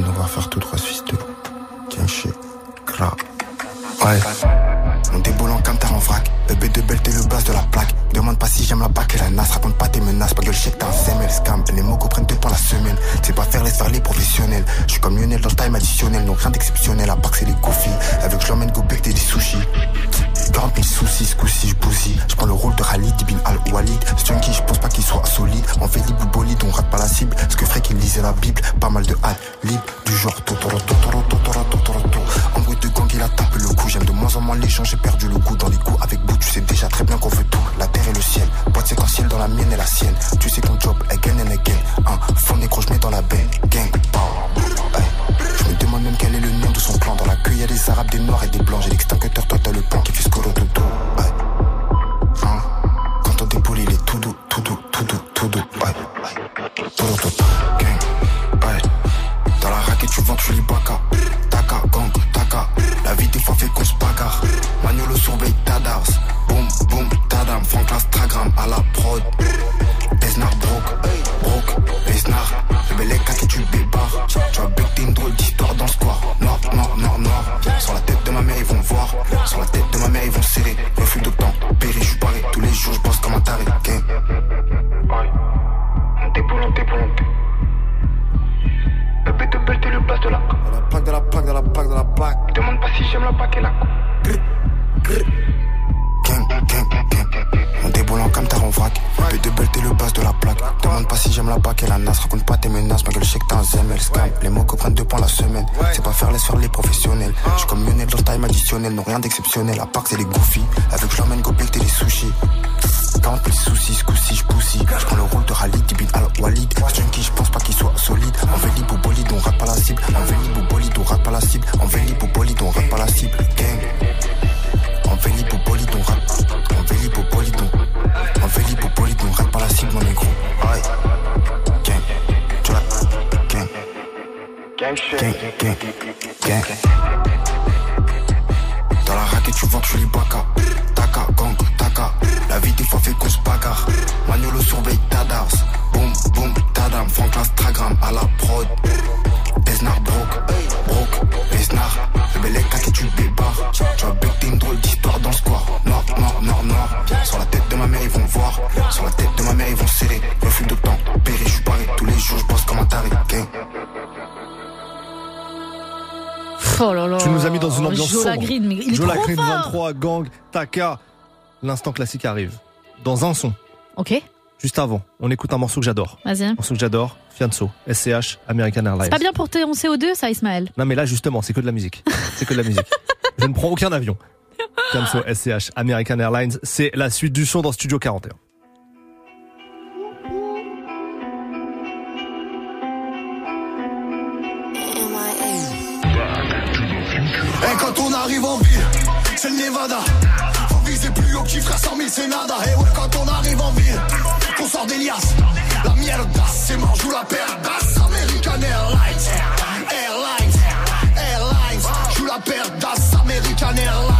Va faire tout droit semaine. C'est pas faire laisse faire les professionnels. Je suis comme Lionel dans le time additionnel. Non, rien d'exceptionnel. À part que c'est les goofy. Avec je l'emmène t'es les sushis. 40 000 soucis, ce coup-ci, je bousille. Je prends le rôle de Khalid Ibn Al-Walid. Junkie, je pense pas qu'il soit solide. En vélib ou bolide, on rate pas la cible. En vélib ou bolide, on rate pas la cible. En vélib ou bolide, on rate pas la cible. Gang. En vélib ou bolide, on rate. En vélib ou bolide, on. En vélib ou bolide, on rate pas la cible, mon négro. Aïe. Gang. Dans la raquette, tu vends, tu lis baka. Taka, gang, taka. La vie des fois fait qu'on se bagarre. Magnolo surveille Tadars. Boum, boum, Tadam. Franklin Stragram à la prod. Besnar broke, Oh là là. Tu nous as mis dans une ambiance Joe sombre. Lagreen, mais il est Joe trop Lagreen, fort. 23, Gang, Taka. L'instant classique arrive. Dans un son. Ok, Juste avant, on écoute un morceau que j'adore. vas-y. Un morceau que j'adore, Fianso, SCH, American Airlines. C'est pas bien pour ton CO2, ça, Ismaël Non mais là justement, c'est que de la musique. C'est que de la musique. Je ne prends aucun avion. Fianso, SCH, American Airlines, c'est la suite du son dans Studio 41. Arrive en ville, c'est le Nevada. Faut viser plus haut, petit frère 100 000, c'est nada. Et ouais, quand on arrive en ville, qu'on sort des liasses. La mierda, c'est mort, joue la d'as. American Airlines, Airlines, Airlines. Joue la d'as. American Airlines,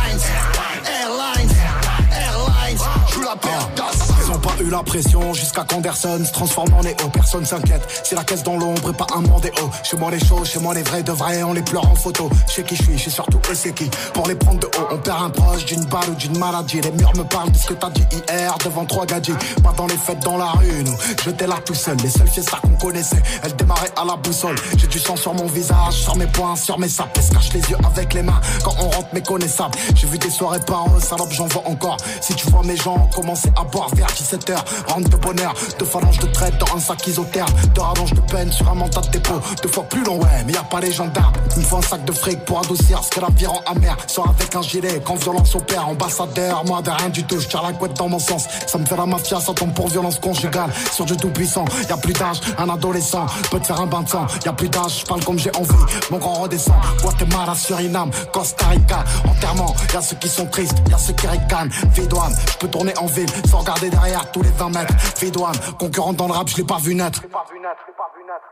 eu la pression jusqu'à qu'Anderson se transforme en Néo. Personne s'inquiète, c'est la caisse dans l'ombre et pas un mandéo. Chez moi les choses, chez moi les vrais de vrais, on les pleure en photo. Chez qui je suis, je sais surtout eux c'est qui? Pour les prendre de haut, on perd un proche d'une balle ou d'une maladie. Les murs me parlent de ce que t'as dit hier devant trois gadgets. Pas dans les fêtes dans la rue, nous. J'étais là tout seul, les seules fiestas qu'on connaissait. Elles démarraient à la boussole. J'ai du sang sur mon visage, sur mes poings, sur mes sapes. Se cache les yeux avec les mains quand on rentre méconnaissable. J'ai vu des soirées par eux, salope, j'en vois encore. Si tu vois mes gens commencer à boire vers 17h, rentre de bonheur, deux phalanges de traite dans un sac isotherme, deux rallonges de peine sur un mandat de dépôt, deux fois plus long, ouais, mais y a pas les gendarmes. Il me faut un sac de fric pour adoucir ce que la vie rend amer. Sors avec un gilet, quand violence opère, ambassadeur, moi de rien du tout, je tire la couette dans mon sens. Ça me fait la mafia, ça tombe pour violence conjugale. Sur du tout puissant, y a plus d'âge, un adolescent peut te faire un bain de sang. Y a plus d'âge, je parle comme j'ai envie, mon grand redescend. Guatemala, Suriname, Costa Rica, enterrement. Y a ceux qui sont tristes, y a ceux qui ricanent. Vidouane, je peux tourner en ville sans regarder derrière tous les 20 mètres. Vidouane, concurrent dans le rap, je l'ai pas vu naître.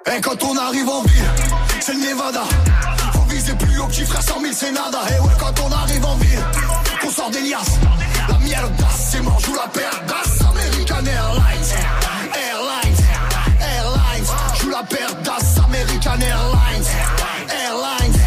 Et quand on arrive en ville, c'est le Nevada. Faut viser plus haut, petit frère 100 000, c'est nada. Et ouais, quand on arrive en ville, qu'on sort des liasses. La mierda, c'est mort, joue la d'as. American Airlines, Airlines, Airlines. Joue la d'as. American Airlines. Airlines.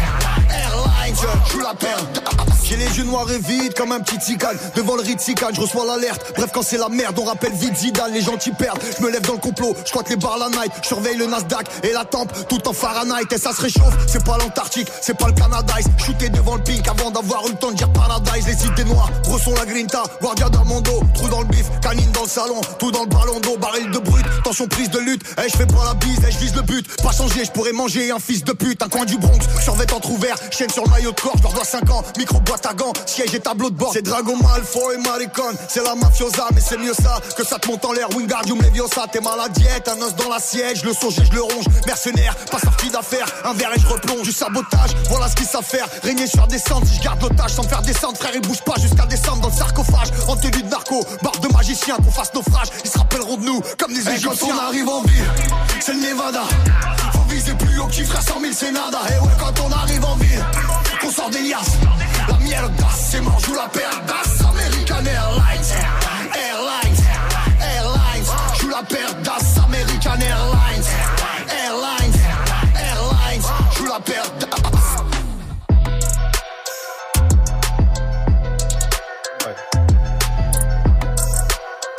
Airlines. Suis la perte. J'ai les yeux noirs et vides comme un petit tigane. Devant le Ritzikan, je reçois l'alerte. Bref quand c'est la merde, on rappelle vite Zidane Les gentils perdent, je me lève dans le complot Je crois les bars la night, surveille le Nasdaq Et la tempe, tout en Fahrenheit. Et ça se réchauffe, c'est pas l'Antarctique C'est pas le Canada, shooté devant le pink Avant d'avoir eu le temps de dire Paradise. Les idées noires, bresson la grinta Guardia d'Armando, trou dans le bif Canine dans le salon, tout dans le ballon d'eau Baril de brut, tension prise de lutte. Eh je fais pas la bise, eh je vise le but. Pas changer, je pourrais manger un fils de pute Un coin du Bronx, survêt entrouvert Chaîne sur le maillot de corps, je dois 5 ans Micro boîte siège et tableau de bord. C'est Dragon Malfoy et Maricon. C'est la mafiosa, mais c'est mieux ça Que ça te monte en l'air, Wingardium Leviosa T'es mal à diète, un os dans la siège Le songe je le ronge, mercenaire Pas sorti d'affaire, un verre et je replonge. Du sabotage, voilà ce qu'ils savent faire Régner sur descente, si je garde l'otage Sans me faire descendre, frère, ils bougent pas jusqu'à descendre dans le sarcophage. En tenue de narco, barbe de magicien Qu'on fasse naufrage, ils se rappelleront de nous Comme des Égyptiens quand on arrive en ville, c'est le Nevada. Faut viser plus haut, qui fera 100 000 c'est nada. Et ouais quand on arrive en ville, qu'on sort des liasses. La merde, c'est mort, joue la paire d'as American Airlines Airlines Airlines. Joue la paire d'as American Airlines Airlines Airlines. Joue la paire d'as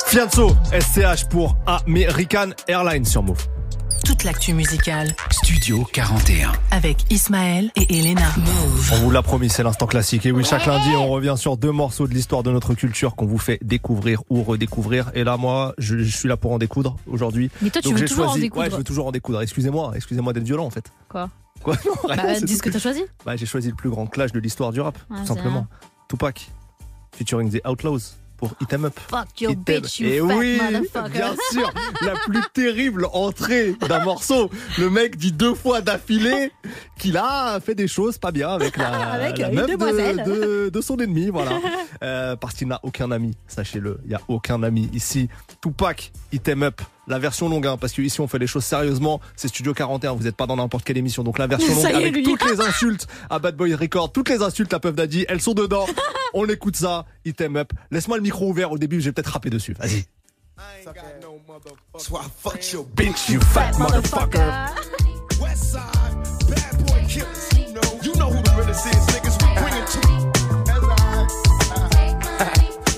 Fianso, SCH pour American Airlines sur Move. Toute l'actu musicale Studio 41. avec Ismaël et Elena. Move. On vous l'a promis, c'est l'instant classique. Et oui, chaque lundi, on revient sur deux morceaux de l'histoire de notre culture qu'on vous fait découvrir ou redécouvrir. Et là, moi, je, je suis là pour en découdre aujourd'hui. Mais toi, tu Donc, veux j'ai toujours en choisi- découdre. Ouais, je veux toujours en découdre. Excusez-moi, excusez-moi d'être violent en fait. Quoi Quoi Non, rien, Bah, dis ce que t'as choisi. Bah, j'ai choisi le plus grand clash de l'histoire du rap, Ah, tout simplement. Tupac, featuring The Outlaws pour Hit 'em Up. Fuck your bitch, you Et fat oui, bien sûr, la plus terrible entrée d'un morceau. Le mec dit deux fois d'affilée qu'il a fait des choses pas bien avec la, Avec la meuf de, de, de son ennemi, voilà. Euh, parce qu'il n'a aucun ami, sachez-le, il y a aucun ami ici. Tupac, Hit 'em Up. La version longue, hein, parce que ici on fait les choses sérieusement. C'est Studio 41, vous n'êtes pas dans n'importe quelle émission. Donc la version longue avec lui. toutes les insultes à Bad Boy Record, toutes les insultes à Puff Daddy, elles sont dedans. On écoute ça, Hit 'em Up. Laisse-moi le micro ouvert au début, j'ai peut-être rappé dessus. Vas-y. So I fucked your Bitch, you fat motherfucker. West side, bad boy killers. You know, you know who the realest is, niggas. We bring it to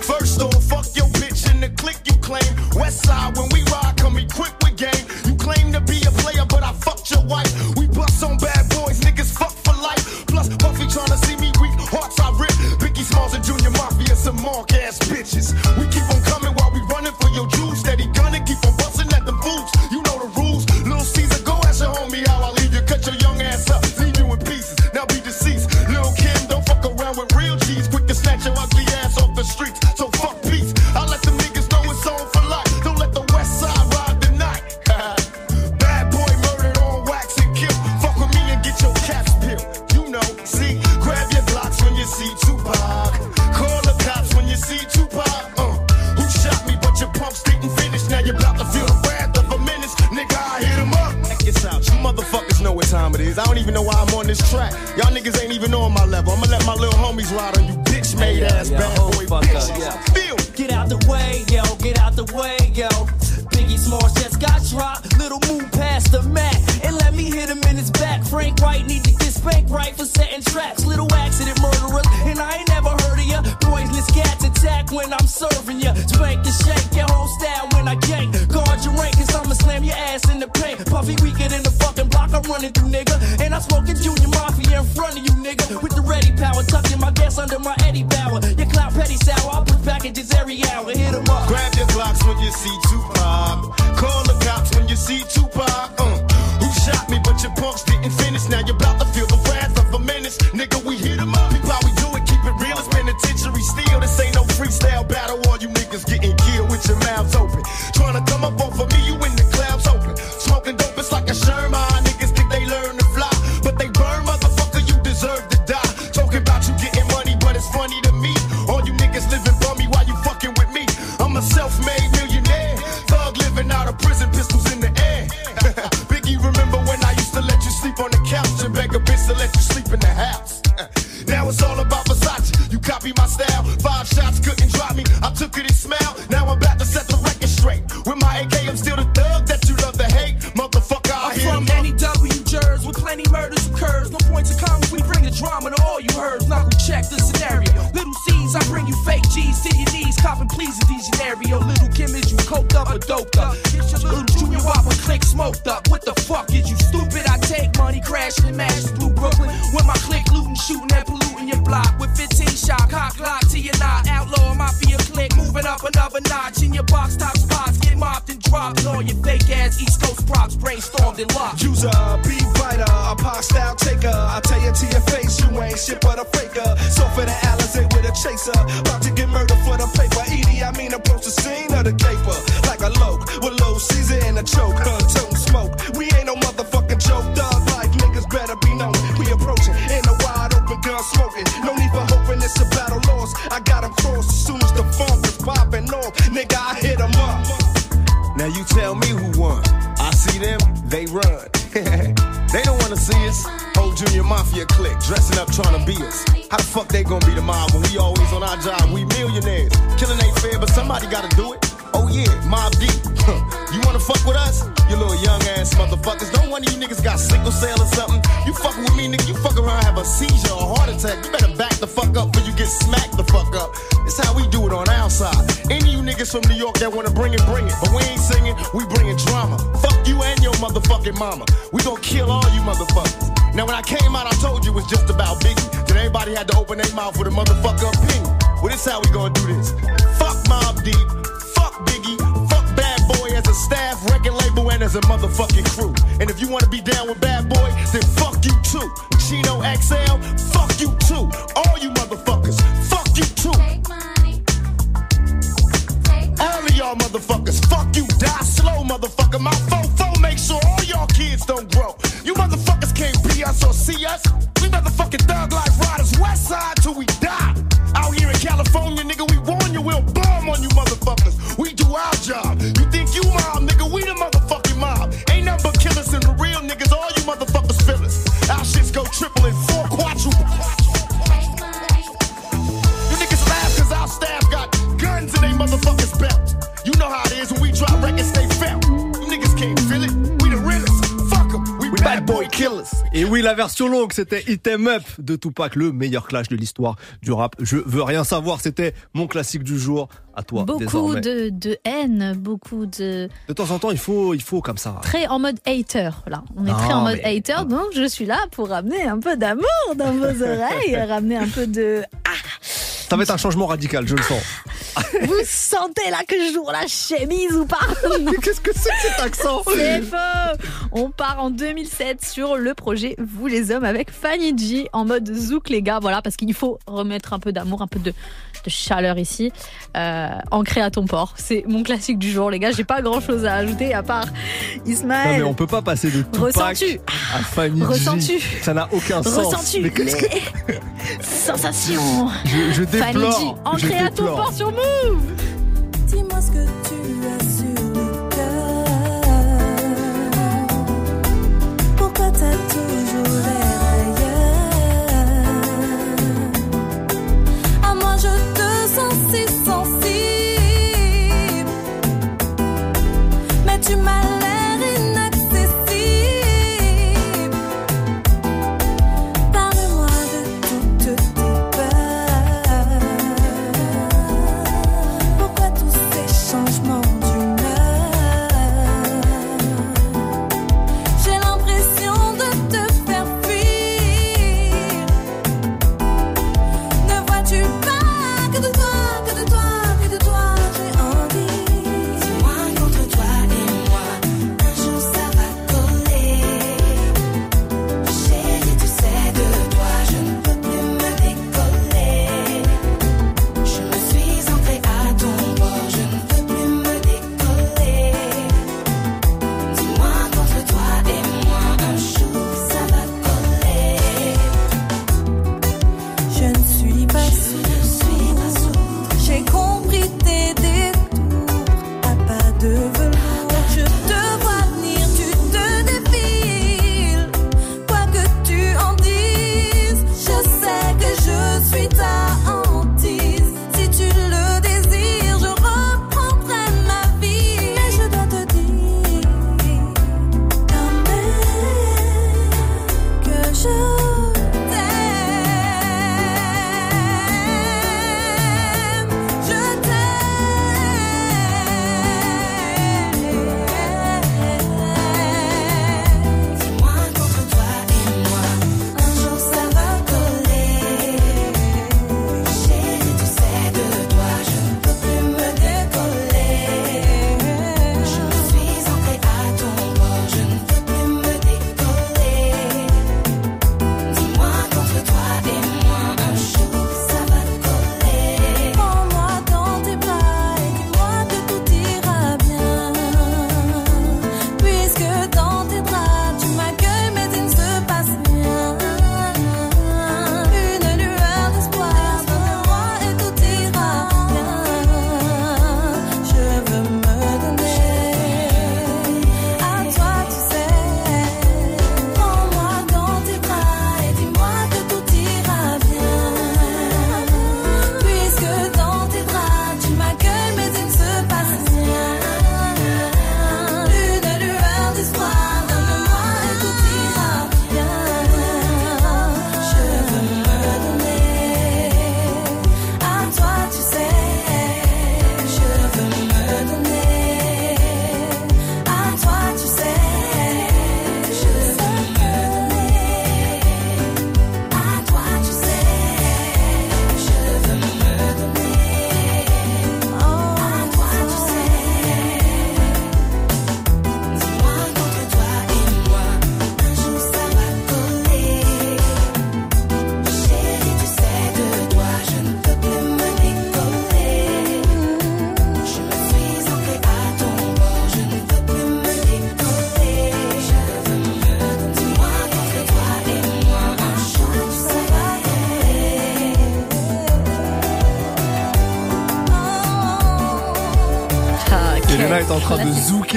First off, fuck your bitch in the you claim. West side, when we ride, come equipped with game. You claim to be a player, but I fucked your wife. We bust on bad boys, niggas fuck for life. Plus, Puffy tryna see me weak, hearts I rip. Biggie Smalls and Junior Mafia, some mark ass bitches. We keep on coming while we running for your juice. Steady gunning, keep on busting at them fools. You know the rules. Little Caesar, go ask your homie how I leave you. Cut your young ass up, leave you in pieces. Now be deceased. Little Kim, don't fuck around with real cheese. Quick to snatch your this track. Y'all niggas ain't even on my level. I'ma let my little homies ride on you bitch made ass bad boy bitches. Feel Get out the way, yo, get out the way, yo. Biggie Smalls just got dropped. Little move past the mat. And let me hit him in his back. Frank White need to get spanked right for setting traps. Little accident murderers. And I ain't Poisonous cats attack when I'm serving ya. Spank the shake, your whole style when I gank. Guard your rank, cause I'ma slam your ass in the paint. Puffy weaker than the fucking block I'm running through, nigga. And I'm smoking Junior Mafia in front of you, nigga. With the ready power, tucking my gas under my Eddie Bauer. Your clout petty sour, I put packages every hour. Hit 'em up. Grab your blocks when you see c'était Item Up de Tupac, le meilleur clash de l'histoire du rap. Je veux rien savoir, c'était mon classique du jour. À toi, beaucoup de, haine, beaucoup de. De temps en temps, il faut, il faut comme ça. Très en mode hater, là. On est très en mode hater, donc je suis là pour ramener un peu d'amour dans vos oreilles, ramener un peu de. Ah ça va être un changement radical, je le sens. Vous sentez là que je joue la chemise ou pas Mais qu'est-ce que c'est que cet accent C'est faux On part en 2007 sur le projet Vous les hommes avec Fanny G en mode zouk les gars, voilà, parce qu'il faut remettre un peu d'amour, un peu de, chaleur ici. Euh, ancré à ton port, c'est mon classique du jour les gars, j'ai pas grand chose à ajouter à part Ismaël. Non mais on peut pas passer de Tupac à Fanny G. Ça n'a aucun sens. Ressens-tu les que... sensations je, je. Fanny G, ancré à ton port sur moi Dis-moi ce que tu as sur le cœur. Pourquoi t'as toujours l'air ailleurs? À moi je te sens si sensible, mais tu m'as.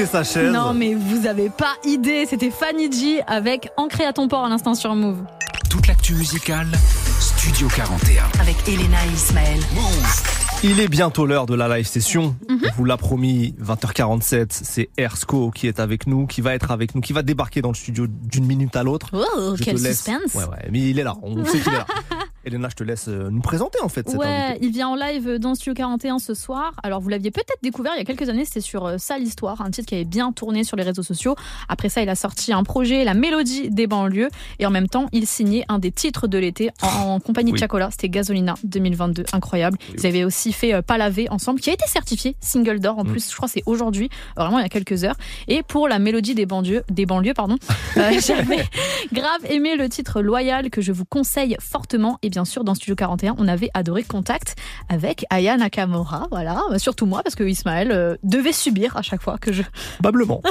Sa chaise. Non, mais vous avez pas idée. C'était Fanny G avec Ancré à ton port à l'instant sur Move. Toute l'actu musicale, Studio 41. Avec Elena et Ismaël. Il est bientôt l'heure de la live session. On vous l'a promis, 20h47, c'est Ersco qui est avec nous, qui va être avec nous, qui va débarquer dans le studio d'une minute à l'autre. Oh, Je quel laisse- suspense. Ouais, ouais, mais il est là, on sait qu'il est là. Elena, je te laisse euh, nous présenter en fait cet Ouais, invité. il vient en live dans Studio 41 ce soir. Alors, vous l'aviez peut-être découvert il y a quelques années, c'était sur euh, Sale Histoire, un titre qui avait bien tourné sur les réseaux sociaux. Après ça, il a sorti un projet, La Mélodie des banlieues. Et en même temps, il signait un des titres de l'été en, en compagnie Oui. de Chacola. C'était Gasolina 2022. Incroyable. Ils avaient aussi fait euh, Palavé ensemble, qui a été certifié single d'or en plus. Je crois que c'est aujourd'hui, vraiment il y a quelques heures. Et pour La Mélodie des banlieues, des banlieues pardon, euh, j'avais grave aimé le titre Loyal que je vous conseille fortement. Et bien sûr, dans Studio 41, on avait adoré Contact avec Aya Nakamura. Voilà, Euh, surtout moi, parce que Ismaël euh, devait subir à chaque fois que je. Probablement.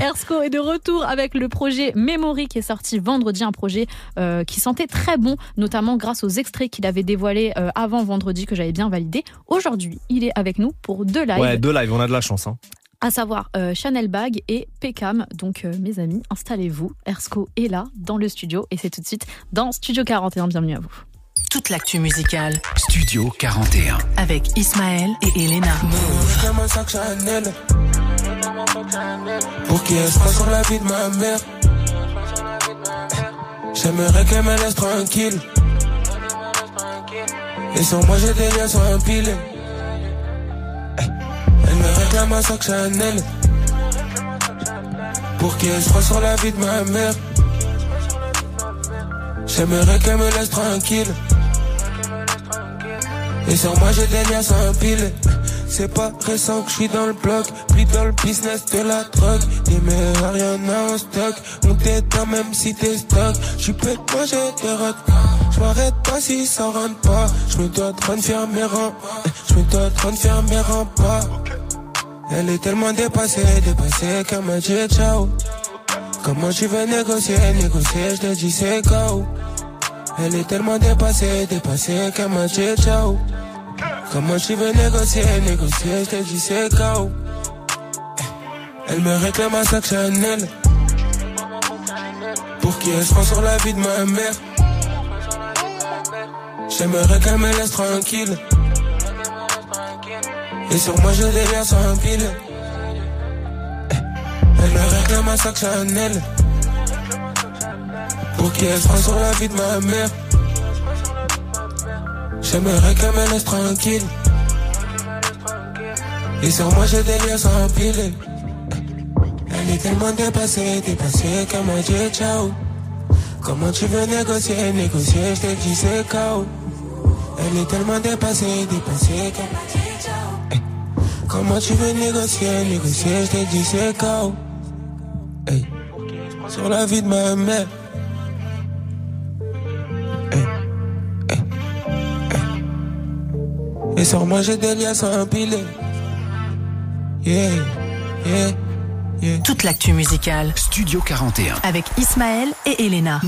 Ersco est de retour avec le projet Memory qui est sorti vendredi, un projet euh, qui sentait très bon, notamment grâce aux extraits qu'il avait dévoilés euh, avant vendredi que j'avais bien validé. Aujourd'hui, il est avec nous pour deux lives Ouais, deux lives, on a de la chance. Hein. À savoir euh, Chanel Bag et Pecam. Donc, euh, mes amis, installez-vous. Ersco est là, dans le studio, et c'est tout de suite dans Studio 41. Bienvenue à vous. Toute l'actu musicale. Studio 41. Avec Ismaël et Elena. Pour qui est-ce pas sur la vie de ma mère? J'aimerais qu'elle me laisse tranquille. Et sur moi j'ai des liens sur un pile. Elle me réclame un sac Chanel. Pour est-ce pas sur la vie de ma mère J'aimerais qu'elle me laisse tranquille. Et sur moi j'ai des liens sans pile C'est pas récent que je suis dans le bloc. Pris dans le business de la drogue. Des meilleurs rien n'a en stock. On t'éteint même si t'es stock. J'suis peut manger des rottes J'm'arrête pas. Si ça rentre pas. J'me dois de faire mes rangs. J'me dois de faire mes remparts Elle est tellement dépassée, dépassée qu'elle m'a dit ciao. Comment tu veux négocier, négocier, je te dis c'est KO Elle est tellement dépassée, dépassée qu'elle m'a dit ciao Comment tu veux négocier, négocier, je te dis c'est KO Elle me réclame un sac Chanel. Pour qui elle se prend sur la vie de ma mère? J'aimerais qu'elle me laisse tranquille. Et sur moi des liens sans pile. Elle me réclame un sac Chanel. Pour qui elle se prend sur la vie de ma mère? J'aimerais qu'elle me laisse tranquille. Et sur moi j'ai des liens sans pile. Elle est tellement dépassée, dépassée qu'elle m'a dit ciao. Comment tu veux négocier, négocier, je te dis c'est KO Elle est tellement dépassée, dépassée qu'elle m'a dit ciao. Comment tu veux négocier, négocier, je te dis c'est KO. Sur la vie de ma mère Moi j'ai des liens sans piler. Yeah, yeah, yeah. Toute l'actu musicale. Studio 41. Avec Ismaël et Elena.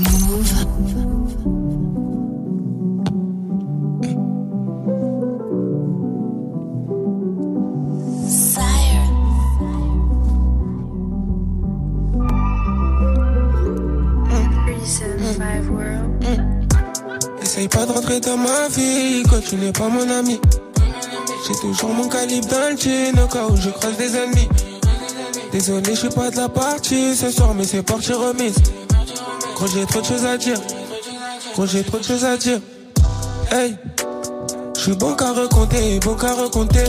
Essaye pas de rentrer dans ma vie quand tu n'es pas mon ami. J'ai toujours mon calibre dans le au cas où je croise des ennemis. Désolé, je suis pas de la partie ce soir, mais c'est partie remise. Gros, j'ai trop de choses à dire. Gros, j'ai trop de choses à dire. Hey, je suis bon qu'à recompter, bon qu'à recompter.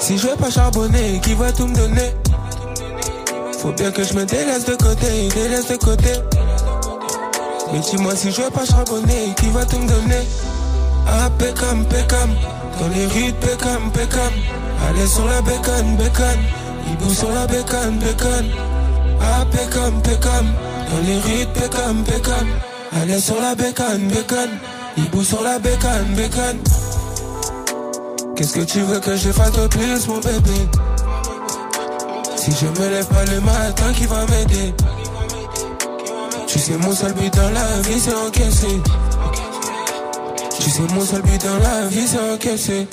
Si je vais pas charbonner, qui va tout me donner? Faut bien que je me délaisse de côté, délaisse de côté. Mais dis-moi si je veux pas charbonner, qui va tout me donner? Ah, Pécam, Pécam, dans les rues de Pécam Allez sur la bécane, bécane, hibou sur la bécane, bécane. Ah, Pécam, Pécam, dans les rues de Pécam Allez sur la bécane, bécane, hibou sur la bécane, bécane. Qu'est-ce que tu veux que je fasse de plus, mon bébé? Si je me lève pas le matin, qui va m'aider? Tu sais, mon seul but dans la vie, c'est encaisser. Tu sais, mon seul but dans la vie, c'est encaisser.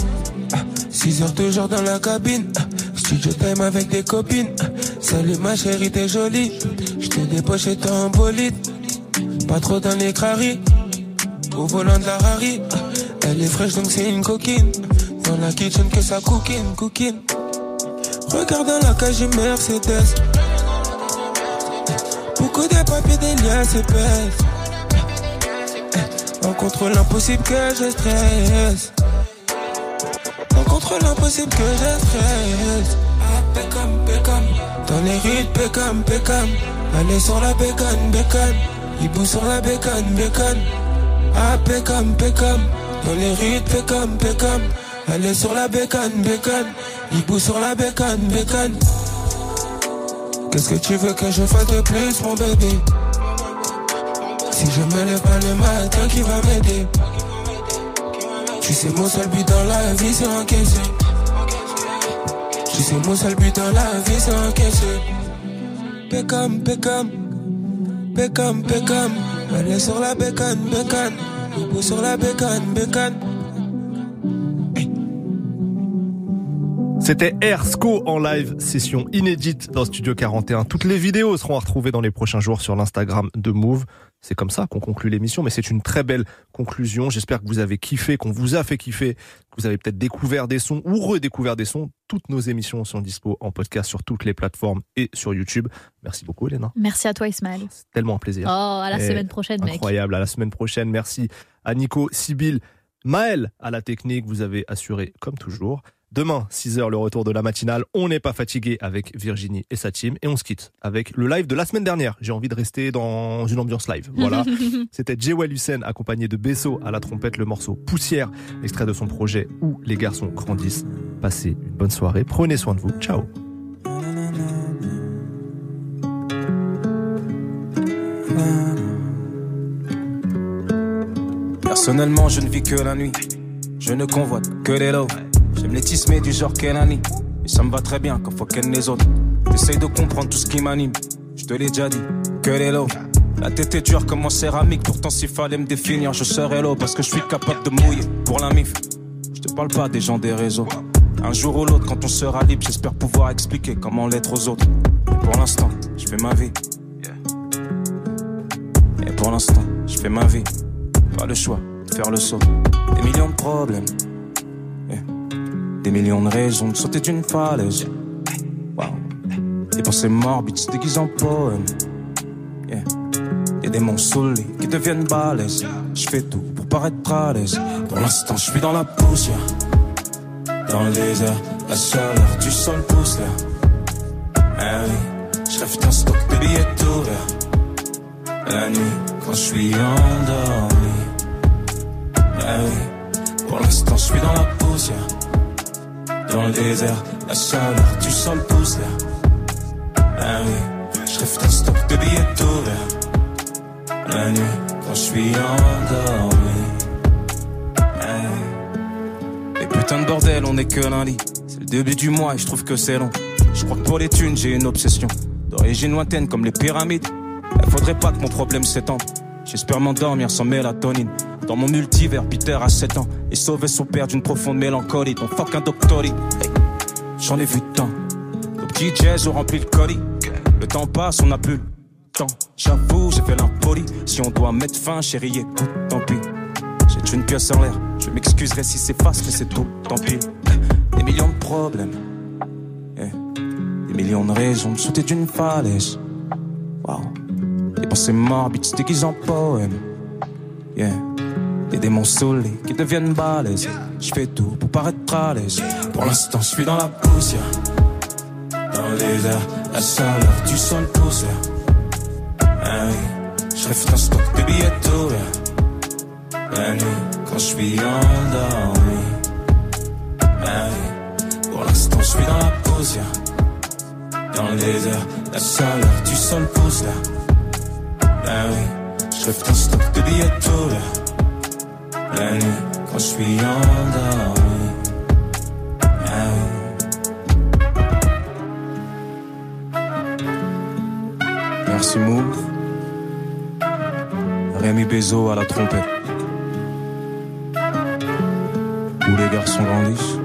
6 heures toujours dans la cabine. Ah, Studio time avec des copines. Ah, Salut ma chérie, t'es jolie. J't'ai dépoché ton bolide. Pas trop dans les craries. Au volant de la Rari. Ah, Elle est fraîche donc c'est une coquine. Dans la kitchen que ça coquine, coquine. Regarde dans la cage Mercedes. Beaucoup de papiers, des liasses épaisses. On contrôle l'impossible que je stresse. On contrôle l'impossible que je stresse. Ah, Beckham, Beckham. Dans les rues, de Beckham. Allez sur la bécane, bécane. Hibou sur la bécane, bécane. Ah, Beckham, Beckham. Dans les rues, de Beckham. Allez sur la bécane, bécane. Hibou sur la bécane, bécane. Qu'est-ce que tu veux que je fasse de plus, mon bébé? Si je me lève pas le matin, qui va m'aider? Tu sais, mon seul but dans la vie, c'est encaisser. Tu sais, mon seul but dans la vie, c'est encaisser. Pécam, pécam, pécam, pécam. Elle sur la bécane, bécane. Hibou sur la bécane, bécane. C'était Ersco en live, session inédite dans Studio 41. Toutes les vidéos seront à retrouver dans les prochains jours sur l'Instagram de Move. C'est comme ça qu'on conclut l'émission, mais c'est une très belle conclusion. J'espère que vous avez kiffé, qu'on vous a fait kiffer, que vous avez peut-être découvert des sons ou redécouvert des sons. Toutes nos émissions sont dispo en podcast sur toutes les plateformes et sur YouTube. Merci beaucoup, Elena. Merci à toi, Ismaël. C'est tellement un plaisir. Oh, à la Et semaine prochaine, mec. Incroyable, à la semaine prochaine. Merci à Nico, Sibyl, Maël à la technique. Vous avez assuré comme toujours. Demain, 6h, le retour de la matinale. On n'est pas fatigué avec Virginie et sa team. Et on se quitte avec le live de la semaine dernière. J'ai envie de rester dans une ambiance live. Voilà. C'était Jewel Hussein accompagné de Besso à la trompette, le morceau Poussière, extrait de son projet Où les garçons grandissent. Passez une bonne soirée. Prenez soin de vous. Ciao. Personnellement, je ne vis que la nuit. Je ne convoite que les lows. J'aime les tismés du genre Kenani. Et ça me va très bien quand faut ken les autres. J'essaye de comprendre tout ce qui m'anime. Je te l'ai déjà dit, que les lows. La tête est dure comme en céramique. Pourtant, s'il fallait me définir, je serais low. Parce que je suis capable de mouiller pour la mif. Je te parle pas des gens des réseaux. Un jour ou l'autre, quand on sera libre, j'espère pouvoir expliquer comment l'être aux autres. Mais pour l'instant, je fais ma vie. Et pour l'instant, je fais ma vie. Pas le choix de faire le saut. Des millions de problèmes. Des millions de raisons de sauter d'une falaise. Wow. Des pensées morbides se déguisent en poème. Yeah. Des démons saoulés qui deviennent balèzes. Je fais tout pour paraître à l'aise. Pour l'instant, je suis dans la poussière. Dans le désert, la chaleur du sol pousse là. Ah oui, je rêve d'un stock de billets tout. La nuit, quand je suis endormi. Ah oui, pour l'instant, je suis dans la poussière. Dans le désert, la chaleur du sol pousse là. Ah oui, je rêve d'un stock de billets tout. La nuit, quand je suis endormi. Ah oui. Et putain de bordel, on est que lundi. C'est le début du mois et je trouve que c'est long. Je crois que pour les thunes, j'ai une obsession. D'origine lointaine comme les pyramides. Il faudrait pas que mon problème s'étende. J'espère m'endormir sans mélatonine. Dans mon multivers, Peter a 7 ans. Et sauver son père d'une profonde mélancolie. Ton fuck un doctori. Hey, J'en ai vu tant. Nos petits jazz ont rempli le colis. Le temps passe, on n'a plus le temps. J'avoue, j'ai fait l'impoli. Si on doit mettre fin, chérie, écoute, tant pis. J'ai tué une pièce en l'air. Je m'excuserai si c'est face, mais c'est tout, tant pis. Des millions de problèmes. Yeah. Des millions de raisons de sauter d'une falaise. Wow. Des pensées morbides se déguisent en poème. Yeah. Des démons saoulés qui deviennent balèzes. Je fais tout pour paraître à l'aise. Pour l'instant, je suis dans la poussière. Dans le désert, la chaleur du sol pousse là. Ah oui, je rêve d'un stock de billets tout. La nuit, quand je suis endormi. Ah oui, pour l'instant, je suis dans la poussière. Dans le désert, la chaleur du sol pousse là. Ah oui, je rêve d'un stock de billets tout. Quand je suis endormi. Ah oui. Merci Move. Rémi Bezo à la trompette. où les garçons grandissent.